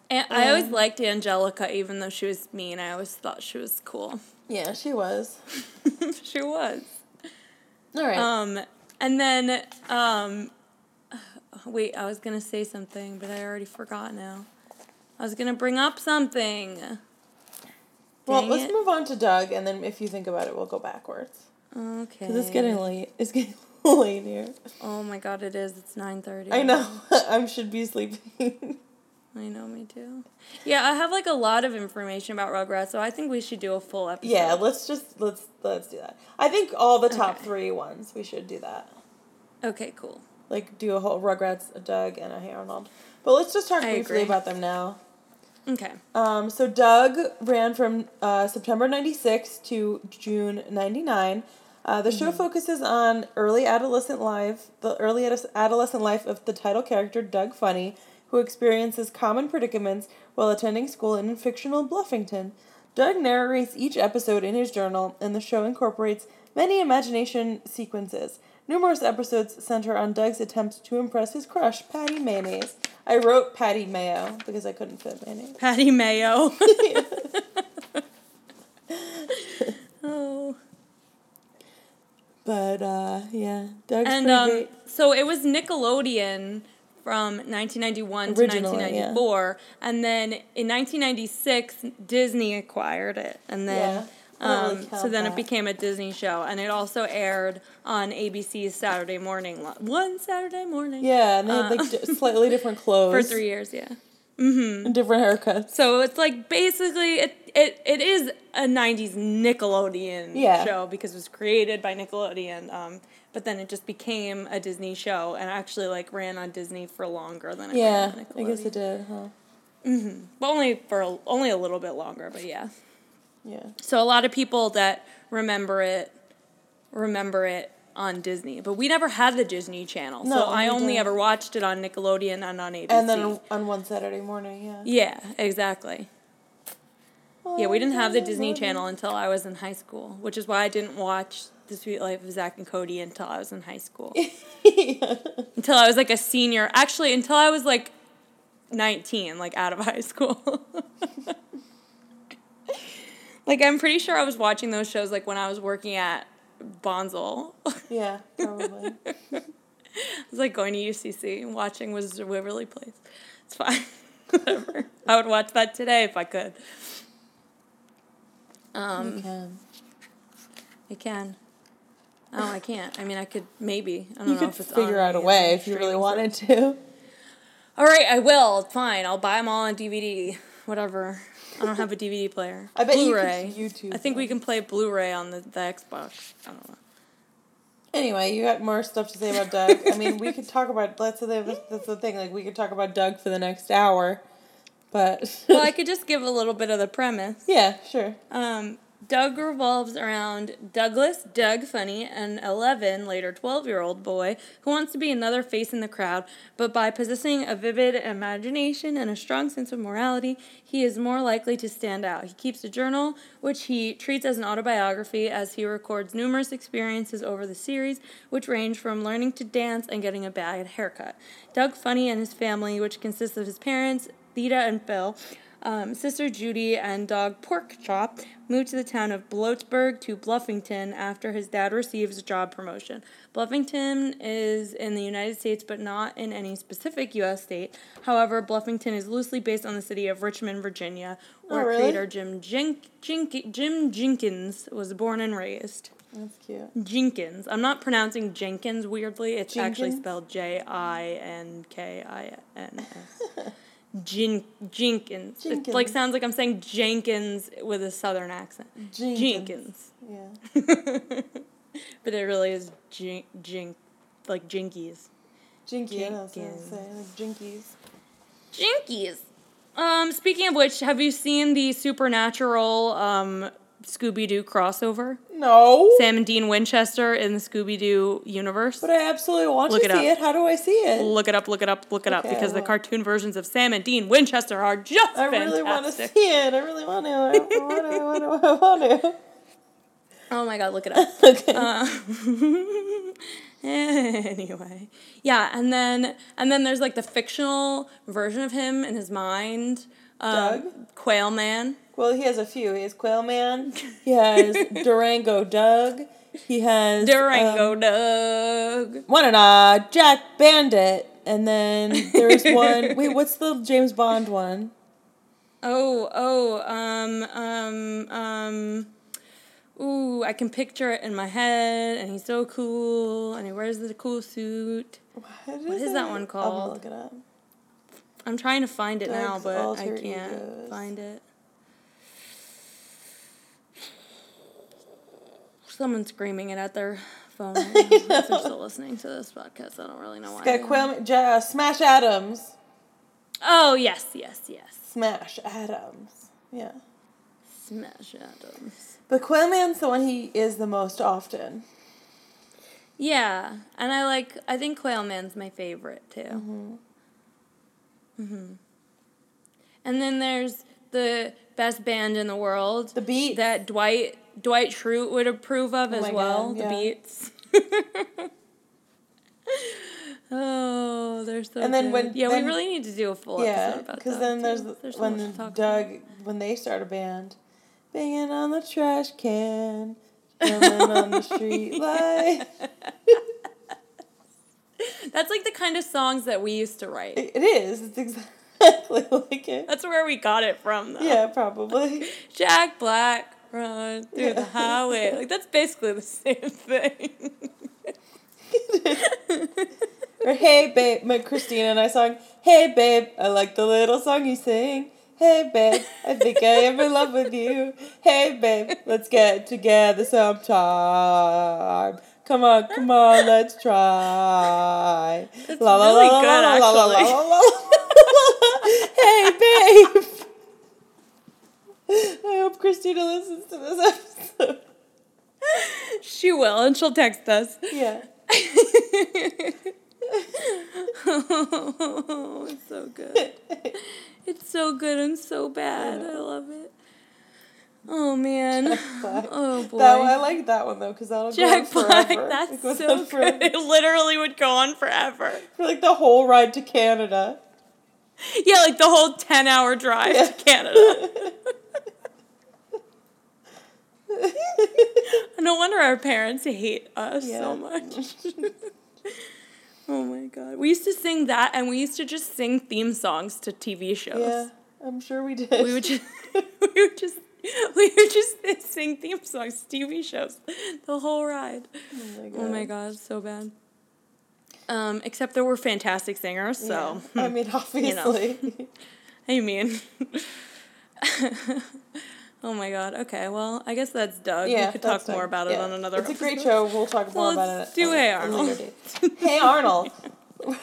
And um, I always liked Angelica, even though she was mean. I always thought she was cool. Yeah, she was. she was. All right. Um, and then um, wait, I was gonna say something, but I already forgot now. I was gonna bring up something. Well, Dang let's it. move on to Doug, and then if you think about it, we'll go backwards. Okay. Because it's getting late. It's getting late here. Oh my god, it is. It's nine thirty. I know. I should be sleeping. I know, me too. Yeah, I have like a lot of information about Rugrats, so I think we should do a full episode. Yeah, let's just let's let's do that. I think all the top okay. three ones we should do that. Okay, cool. Like do a whole Rugrats, a Doug, and a Hey Arnold. But let's just talk I briefly agree. about them now. Okay. Um, so Doug ran from uh, September 96 to June 99. Uh, the mm-hmm. show focuses on early adolescent life, the early adolescent life of the title character Doug Funnie, who experiences common predicaments while attending school in fictional Bluffington. Doug narrates each episode in his journal, and the show incorporates many imagination sequences. Numerous episodes center on Doug's attempt to impress his crush, Patty Mayonnaise. I wrote Patty Mayo because I couldn't fit mayonnaise. Patty Mayo. oh. But uh, yeah, Doug's and, um. So it was Nickelodeon from 1991 to 1994, yeah. and then in 1996 Disney acquired it, and then. Yeah um, so then that. it became a Disney show, and it also aired on ABC's Saturday morning, one Saturday morning. Yeah, and they had like uh, slightly different clothes for three years. Yeah, mm-hmm. and different haircuts. So it's like basically it it, it is a '90s Nickelodeon yeah. show because it was created by Nickelodeon. Um, but then it just became a Disney show and actually like ran on Disney for longer than it yeah, I guess it did, huh? Mm-hmm. But only for only a little bit longer, but yeah. Yeah. So a lot of people that remember it remember it on Disney, but we never had the Disney Channel, no, so I only didn't. ever watched it on Nickelodeon and on ABC. And then on one Saturday morning, yeah. Yeah, exactly. Yeah, we didn't have the Disney Channel until I was in high school, which is why I didn't watch The Suite Life of Zack and Cody until I was in high school. yeah. Until I was like a senior. Actually, until I was like 19, like out of high school. Like I'm pretty sure I was watching those shows like when I was working at Bonsall. Yeah, probably. I was like going to UCC and watching was Waverly Place. It's fine. Whatever. I would watch that today if I could. Um, you can. I can. Oh, I can't. I mean, I could maybe. I don't you know could if it's figure out a way if you really wanted to. All right, I will. Fine. I'll buy them all on DVD. Whatever. I don't have a DVD player. I bet Blu-ray. you YouTube. I think we can play Blu-ray on the, the Xbox. I don't know. Anyway, you got more stuff to say about Doug. I mean, we could talk about that's the that's the thing. Like we could talk about Doug for the next hour, but well, I could just give a little bit of the premise. Yeah, sure. Um, Doug revolves around Douglas, Doug Funnie, an 11, later 12 year old boy who wants to be another face in the crowd, but by possessing a vivid imagination and a strong sense of morality, he is more likely to stand out. He keeps a journal, which he treats as an autobiography, as he records numerous experiences over the series, which range from learning to dance and getting a bad haircut. Doug Funnie and his family, which consists of his parents, Theda and Phil, um, Sister Judy and dog Pork Chop moved to the town of Bloatsburg to Bluffington after his dad receives a job promotion. Bluffington is in the United States, but not in any specific U.S. state. However, Bluffington is loosely based on the city of Richmond, Virginia, where oh, really? creator Jim, Jink, Jim Jinkins was born and raised. That's cute. Jenkins. I'm not pronouncing Jenkins weirdly. It's Jenkins? actually spelled J I N K I N S. Jin- Jenkins. It like sounds like I'm saying Jenkins with a southern accent. Jenkins. Jenkins. Yeah. But it really is jink, jink like jinkies. Jinky, I know what I was Jenkins. Like jinkies. Jinkies. Um, speaking of which, have you seen the supernatural um, Scooby Doo crossover? No. Sam and Dean Winchester in the Scooby Doo universe? But I absolutely want Look to it see up. it. How do I see it? Look it up, look it up, look it up, because the cartoon versions of Sam and Dean Winchester are just I fantastic. really want to see it. I really want to. I want to. I want to. I want to. Oh my god, look it up. Okay. Uh, anyway, yeah, and then and then there's like the fictional version of him in his mind. Um, Doug? Quail Man. Well, he has a few. He has Quail Man. He has Durango Doug. He has Durango Um, Doug. one and uh Jack Bandit. And then there's one. Wait, what's the James Bond one? Oh, oh, um, um, um. Ooh, I can picture it in my head, and he's so cool, and he wears the cool suit. What is it? that one I'm called? gonna look it up. I'm trying to find it now, but I can't find it. Someone's screaming it at their phone. They're still listening to this podcast. I don't really know why. Got Ja- Smash Adams. Oh yes, yes, yes. Smash Adams. Yeah. Smash Adams. But Quail Man's the one he is the most often. Yeah, and I like. I think Quail Man's my favorite too. Mm-hmm. And then there's the best band in the world. The Beet, that Dwight Dwight Schrute would approve of oh as well. God, the yeah. Beets. oh, they're so. And then good. when- yeah, then- we really need to do a full Yeah, episode about that. because then there's, there's so when much to talk Doug about. when they start a band, banging on the trash can, drumming on the street light. That's like the kind of songs that we used to write. It it is. It's exactly like it. That's where we got it from, though. Yeah, probably. Jack Black, run through Yeah. the highway. Like that's basically the same thing. Or hey babe, my Christina and I song. Hey babe, I like the little song you sing. Hey babe, I think I am in love with you. Hey babe, let's get together sometime. Come on, come on, let's try. That's La la really la good, la la la la la la. Hey babe. I hope Christina listens to this episode. she will, and she'll text us. Yeah. oh, it's so good. It's so good and so bad. I love it. Oh man. Black. Oh boy. That one, I like that one though because that'll Jack go on Black, forever. That's so good. It literally would go on forever. For like the whole ride to Canada. Yeah, like the whole 10 hour drive Yeah. to Canada. No wonder our parents hate us Yeah. so much. oh my god. We used to sing that and we used to just sing theme songs to TV shows. yeah, I'm sure we did. We would just we would just we would just sing theme songs to TV shows the whole ride. oh my god. Oh my god, so bad. Um, except there were fantastic singers, so Yeah. I mean, obviously. I mean Oh my god. Okay, well, I guess that's Doug. yeah, we could talk more Doug. about it Yeah. on another It's a great show. We'll talk more Well, about it. do Hey Arnold. hey Arnold.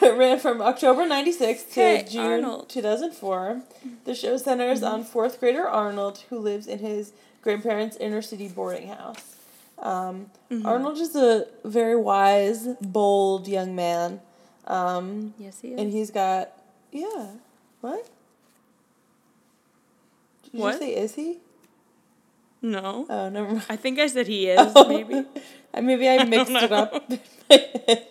Ran from October 96 to Hey, June Arnold. 2004. The show centers on fourth grader Arnold, who lives in his grandparents' inner city boarding house. Um, Arnold is a very wise, bold young man. Um, Yes, he is. and he's got, yeah. What? Did What? you say is he? No. Oh, never mind. I think I said he is, maybe. Uh, Maybe I mixed it up. in my head.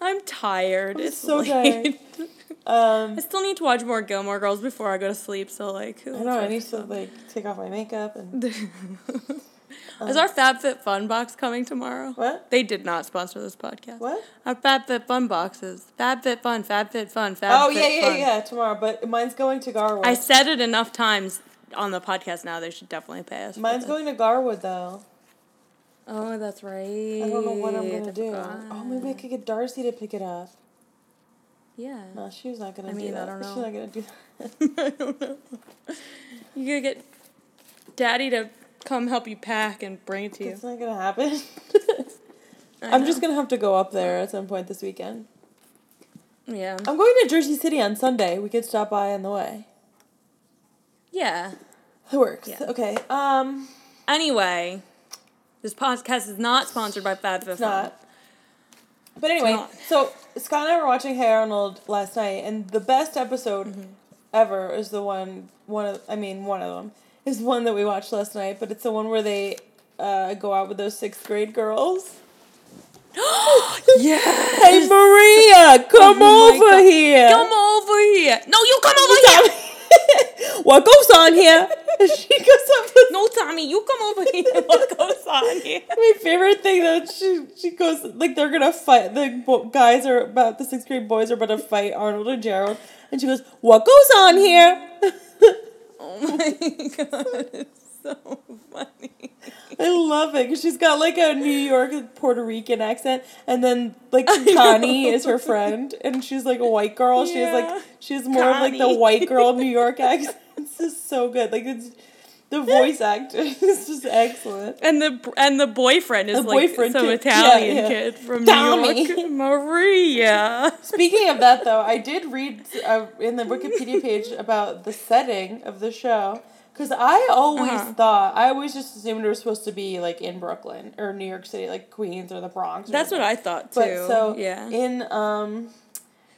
I'm tired. I'm it's so late. um, I still need to watch more Gilmore Girls before I go to sleep, so like I know I need to like take off my makeup and Is our FabFitFun box coming tomorrow? what? They did not sponsor this podcast. What? Our FabFitFun boxes. FabFitFun, FabFitFun, FabFitFun. Oh yeah, yeah, yeah. Tomorrow, but mine's going to Garwood. I said it enough times on the podcast now. They should definitely pay us. Mine's going to Garwood though. Oh, that's right. I don't know what I'm gonna I do. Oh, maybe I could get Darcy to pick it up. Yeah. No, she's not gonna I do mean, I that. don't know. She's not gonna do that. I don't know. You gotta get daddy to come help you pack and bring it to you. It's not gonna happen. I I'm just gonna have to go up there at some point this weekend. Yeah. I'm going to Jersey City on Sunday. We could stop by on the way. Yeah. It works. Yeah. Okay. Um, Anyway, this podcast is not sponsored by Fab it's not. But anyway, so Scott and I were watching Hey Arnold last night, and the best episode Mm-hmm. ever is the one. One of, I mean, one of them is one that we watched last night. But it's the one where they uh, go out with those sixth grade girls. yes. Hey Maria, come Oh over God. here. Come over here. No, you come over here. What goes on here? she goes up with No, Tommy, you come over here. What goes on here? My favorite thing though, she she goes like they're gonna fight. The guys are about the sixth grade boys are about to fight Arnold and Gerald, and she goes, "What goes on here?" Oh my god, so funny. I love it because she's got like a New York Puerto Rican accent, and then like Connie is her friend, and she's like a white girl. She's Yeah. like she's more of like the white girl New York accent. It's just so good. Like it's the voice acting is just excellent. And the and the boyfriend is The like boyfriend some. Italian Yeah, yeah. kid from Tommy. New York, Maria. Speaking of that, though, I did read uh, in the Wikipedia page about the setting of the show because I always Uh-huh. thought I always just assumed it was supposed to be like in Brooklyn or New York City, like Queens or the Bronx. or That's what. I thought too. But so yeah. in um.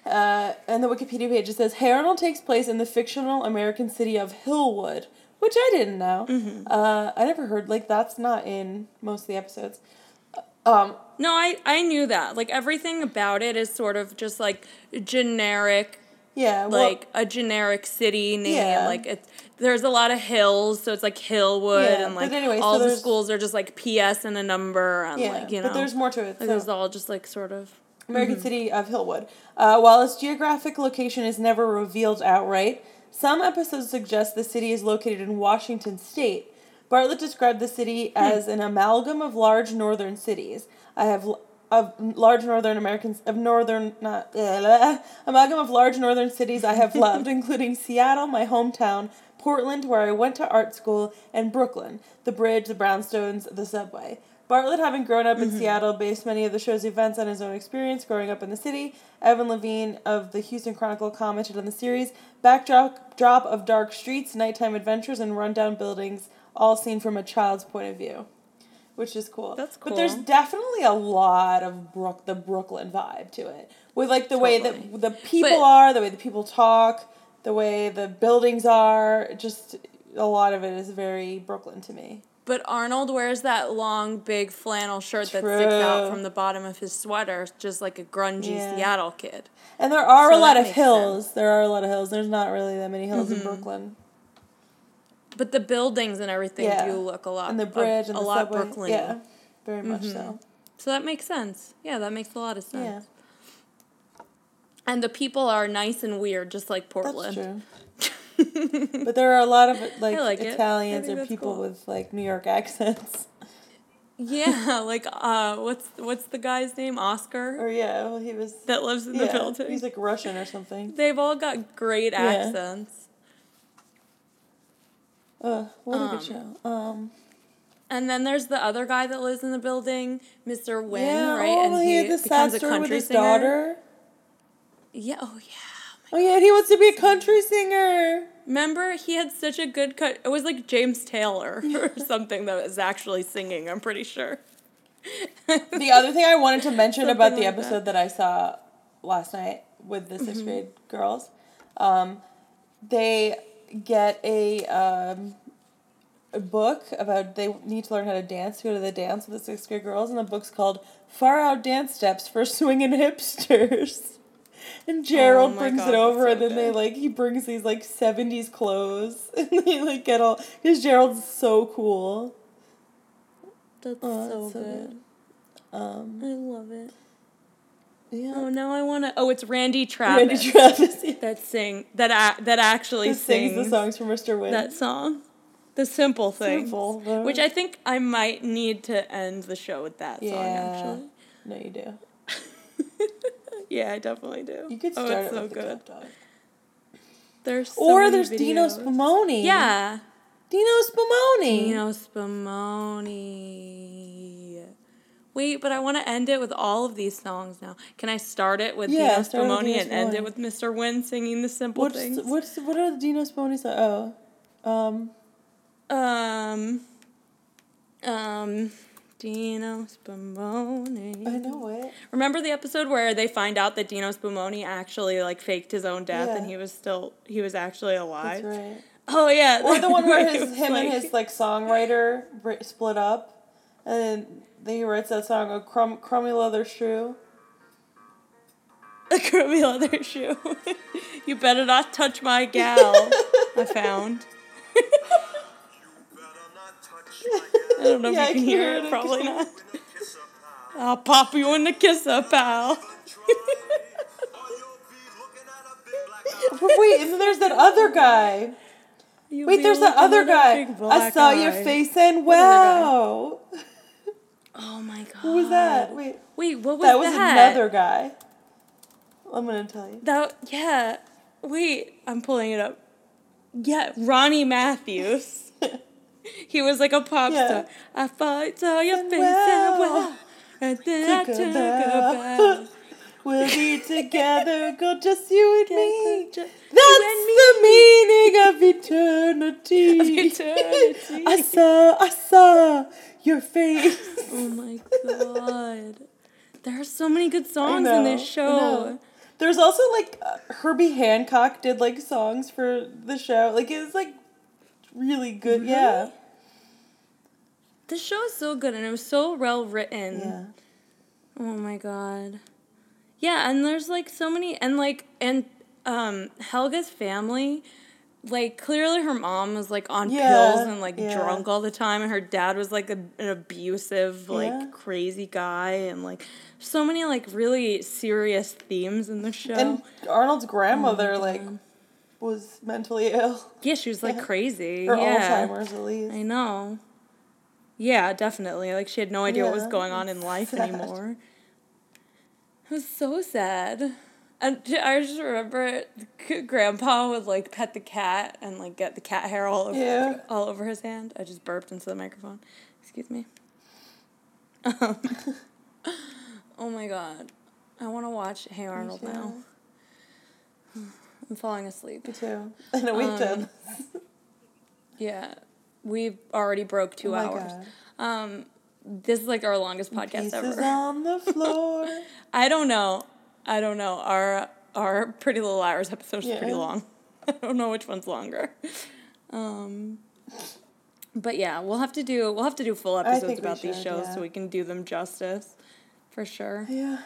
Uh, in the Wikipedia page, it says Hey Arnold takes place in the fictional American city of Hillwood, which I didn't know. Mm-hmm. Uh, I never heard like that's not in most of the episodes. Um, No, I I knew that. Like everything about it is sort of just like generic, yeah, well, like a generic city name. Yeah. Like it's there's a lot of hills, so it's like Hillwood, Yeah, and like anyway, so all the schools are just like PS and a number, and yeah, like you know, but there's more to it. like so- there's all just like sort of. American Mm-hmm. city of Hillwood. Uh, while its geographic location is never revealed outright, some episodes suggest the city is located in Washington state. Bartlett described the city Hmm. as an amalgam of large northern cities. I have of large northern Americans of northern not uh, amalgam of large northern cities I have loved, including Seattle, my hometown, Portland, where I went to art school, and Brooklyn, the bridge, the brownstones, the subway. Bartlett, having grown up in Seattle, based many of the show's events on his own experience growing up in the city. Evan Levine of the Houston Chronicle commented on the series backdrop drop of dark streets, nighttime adventures, and rundown buildings, all seen from a child's point of view, which is cool. That's cool. But there's definitely a lot of Brook the Brooklyn vibe to it, with like the way that the people But- are, the way the people talk, the way the buildings are. Just a lot of it is very Brooklyn to me. But Arnold wears that long, big flannel shirt that sticks out from the bottom of his sweater, just like a grungy Yeah. Seattle kid. And there are So a lot of hills. There are a lot of hills. There's not really that many hills Mm-hmm. in Brooklyn. But the buildings and everything Yeah. do look a lot And the bridge and a the lot subway. Brooklyn. Yeah, very much so. So that makes sense. Yeah, that makes a lot of sense. Yeah, And the people are nice and weird, just like that's Portland. true. but there are a lot of like, like Italians or people cool. with like New York accents. Yeah, like uh, what's what's the guy's name? Oscar Or yeah, well, he was. that lives in the yeah, building. he's like Russian or something. They've all got great Yeah. accents. Uh, what a Um, good show. Um, And then there's the other guy that lives in the building, Mr. Hyunh, yeah, right? oh, and he he, had the sad becomes a story with his singer. daughter. Yeah, oh yeah. Oh yeah, and he wants to be a country singer. Remember, he had such a good cut. It was like James Taylor or something that was actually singing. I'm pretty sure. the other thing I wanted to mention Something about the like episode that. I saw last night with the 6th grade girls, um, they get a um, a book about they need to learn how to dance. Go to the dance with the sixth grade girls, and the book's called "Far Out Dance Steps for Swinging Hipsters." And Gerald Oh brings God, it over, that's and so then they like he brings these like seventies clothes, and they like get all because Gerald's so cool. That's Oh, so, that's so good. Um, I love it. Yeah. Oh, now I want to. Oh, it's Randy Travis. Randy Travis. yeah. That sing that a, that actually Who sings sings the songs for Mr. Hyunh. that song. The simple thing. Simple, though. Which I think I might need to end the show with that song actually. no, you do. Yeah, I definitely do. You could oh, start it's it so with the good. Dog. There's so or there's Dino videos. Spumoni. Yeah. Dino Spumoni. Dino Spumoni. Wait, but I want to end it with all of these songs now. Can I start it with Yeah, Dino Spumoni and end it with Mr. Hyunh singing the simple What's things? what's what are the Dino Spumoni songs? Oh, um, Um, um, Dino Spumoni. I know it. Remember the episode where they find out that Dino Spumoni actually like faked his own death and he was still he was actually alive. That's right. Oh yeah, Or the one where his him and his like songwriter split up, and then he writes that song, "A crumb, crummy leather shoe." a crummy leather shoe. you better not touch my gal. I found. I don't know Yeah, if you can can hear it. it. Probably not. I'll pop you in the kisser, pal. Wait, and then there's that other guy. You Wait, there's that other guy. I saw your face and wow. Oh my god. Who was that? Wait, Wait, what was that was that? Was another guy. I'm gonna tell you. That yeah. Wait, I'm pulling it up. Yeah, Ronnie Matthews. he was like a pop Yeah. star. I thought saw your And face well, and well, and then I took a took a bow. We'll be together, girl, just you and me. Just That's and the meaning of eternity. Of eternity. I saw, I saw your face. Oh my god. There are so many good songs know, in this show. There's also like uh, Herbie Hancock did like songs for the show. Like it was like really good. Yeah. This show is so good and it was so well written. Yeah. Oh my god. Yeah, and there's like so many and like and um Helga's family like clearly her mom was like on Yeah, pills and like yeah. drunk all the time and her dad was like a, an abusive like Yeah. crazy guy and like so many like really serious themes in the show. And Arnold's grandmother Oh my like was mentally ill. yeah, she was like crazy. Or yeah. Alzheimer's at least. I know. Yeah, definitely. Like she had no idea what was going on in life sad. anymore. It was so sad. And I just remember Grandpa would like pet the cat and like get the cat hair all over Yeah. all over his hand. I just burped into the microphone. Excuse me. Um, oh my god, I want to watch Hey Arnold now. I'm falling asleep. Me too. I know we've Um, done. Yeah, we've already broke two oh hours. God. Um, this is like our longest podcast Pieces ever. on the floor. I don't know. I don't know. Our our Pretty Little Liars episode is pretty long. I don't know which one's longer. Um, but yeah, we'll have to do we'll have to do full episodes about these shows yeah. so we can do them justice, for sure. yeah.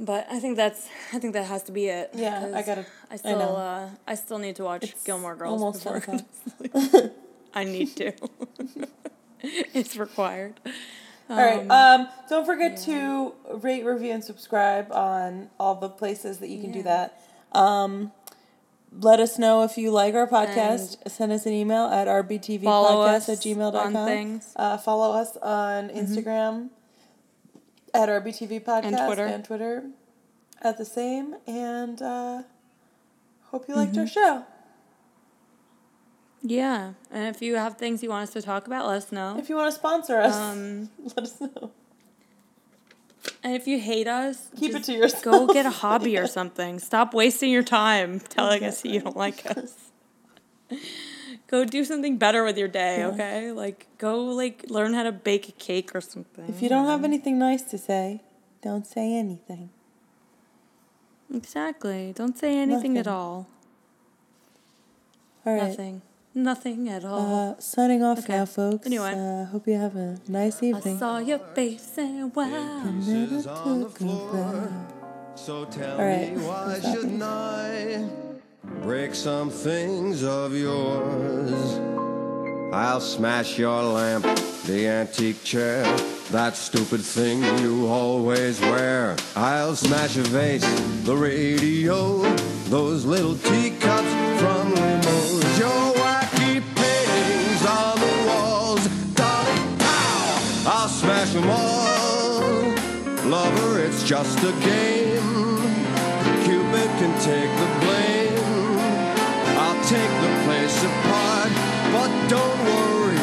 But I think that's I think that has to be it. Yeah, I gotta- I I still know. uh I still need to watch It's Gilmore Girls almost before I go 10 to sleep. I need to. it's required. All right. Um, don't forget to rate, review, and subscribe on all the places that you can do that. Um, let us know if you like our podcast. Send us an email at rbtvpodcast Follow us at gmail.com. on things. Mm-hmm. Uh, follow us on Instagram at rbtv podcast Twitter. and Twitter at the same. And uh, hope you liked Mm-hmm. our show. Yeah, and if you have things you want us to talk about, let us know. If you want to sponsor us, Um, let us know. and if you hate us, Keep it to yourself. Go get a hobby or something. Stop wasting your time telling us you don't like us. Go do something better with your day, okay? Like go like learn how to bake a cake or something. If you don't have anything nice to say, don't say anything. Exactly. Don't say anything at all. All right. Nothing. Nothing at all. Uh, signing off Okay. now, folks. Anyway. Uh, hope you have a nice evening. I saw your face and wow. And then I Pieces on the took floor. So tell All right. me why shouldn't I break some things of yours? I'll smash your lamp, the antique chair, that stupid thing you always wear. I'll smash a vase, the radio, those little teacups I'll them all. Lover, it's just a game. Cupid can take the blame. I'll take the place apart, but don't worry,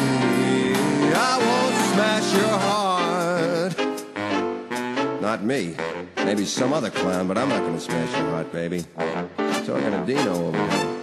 I won't smash your heart. Not me. Maybe some other clown, but I'm not gonna smash your heart, baby. Talking to Dino over here.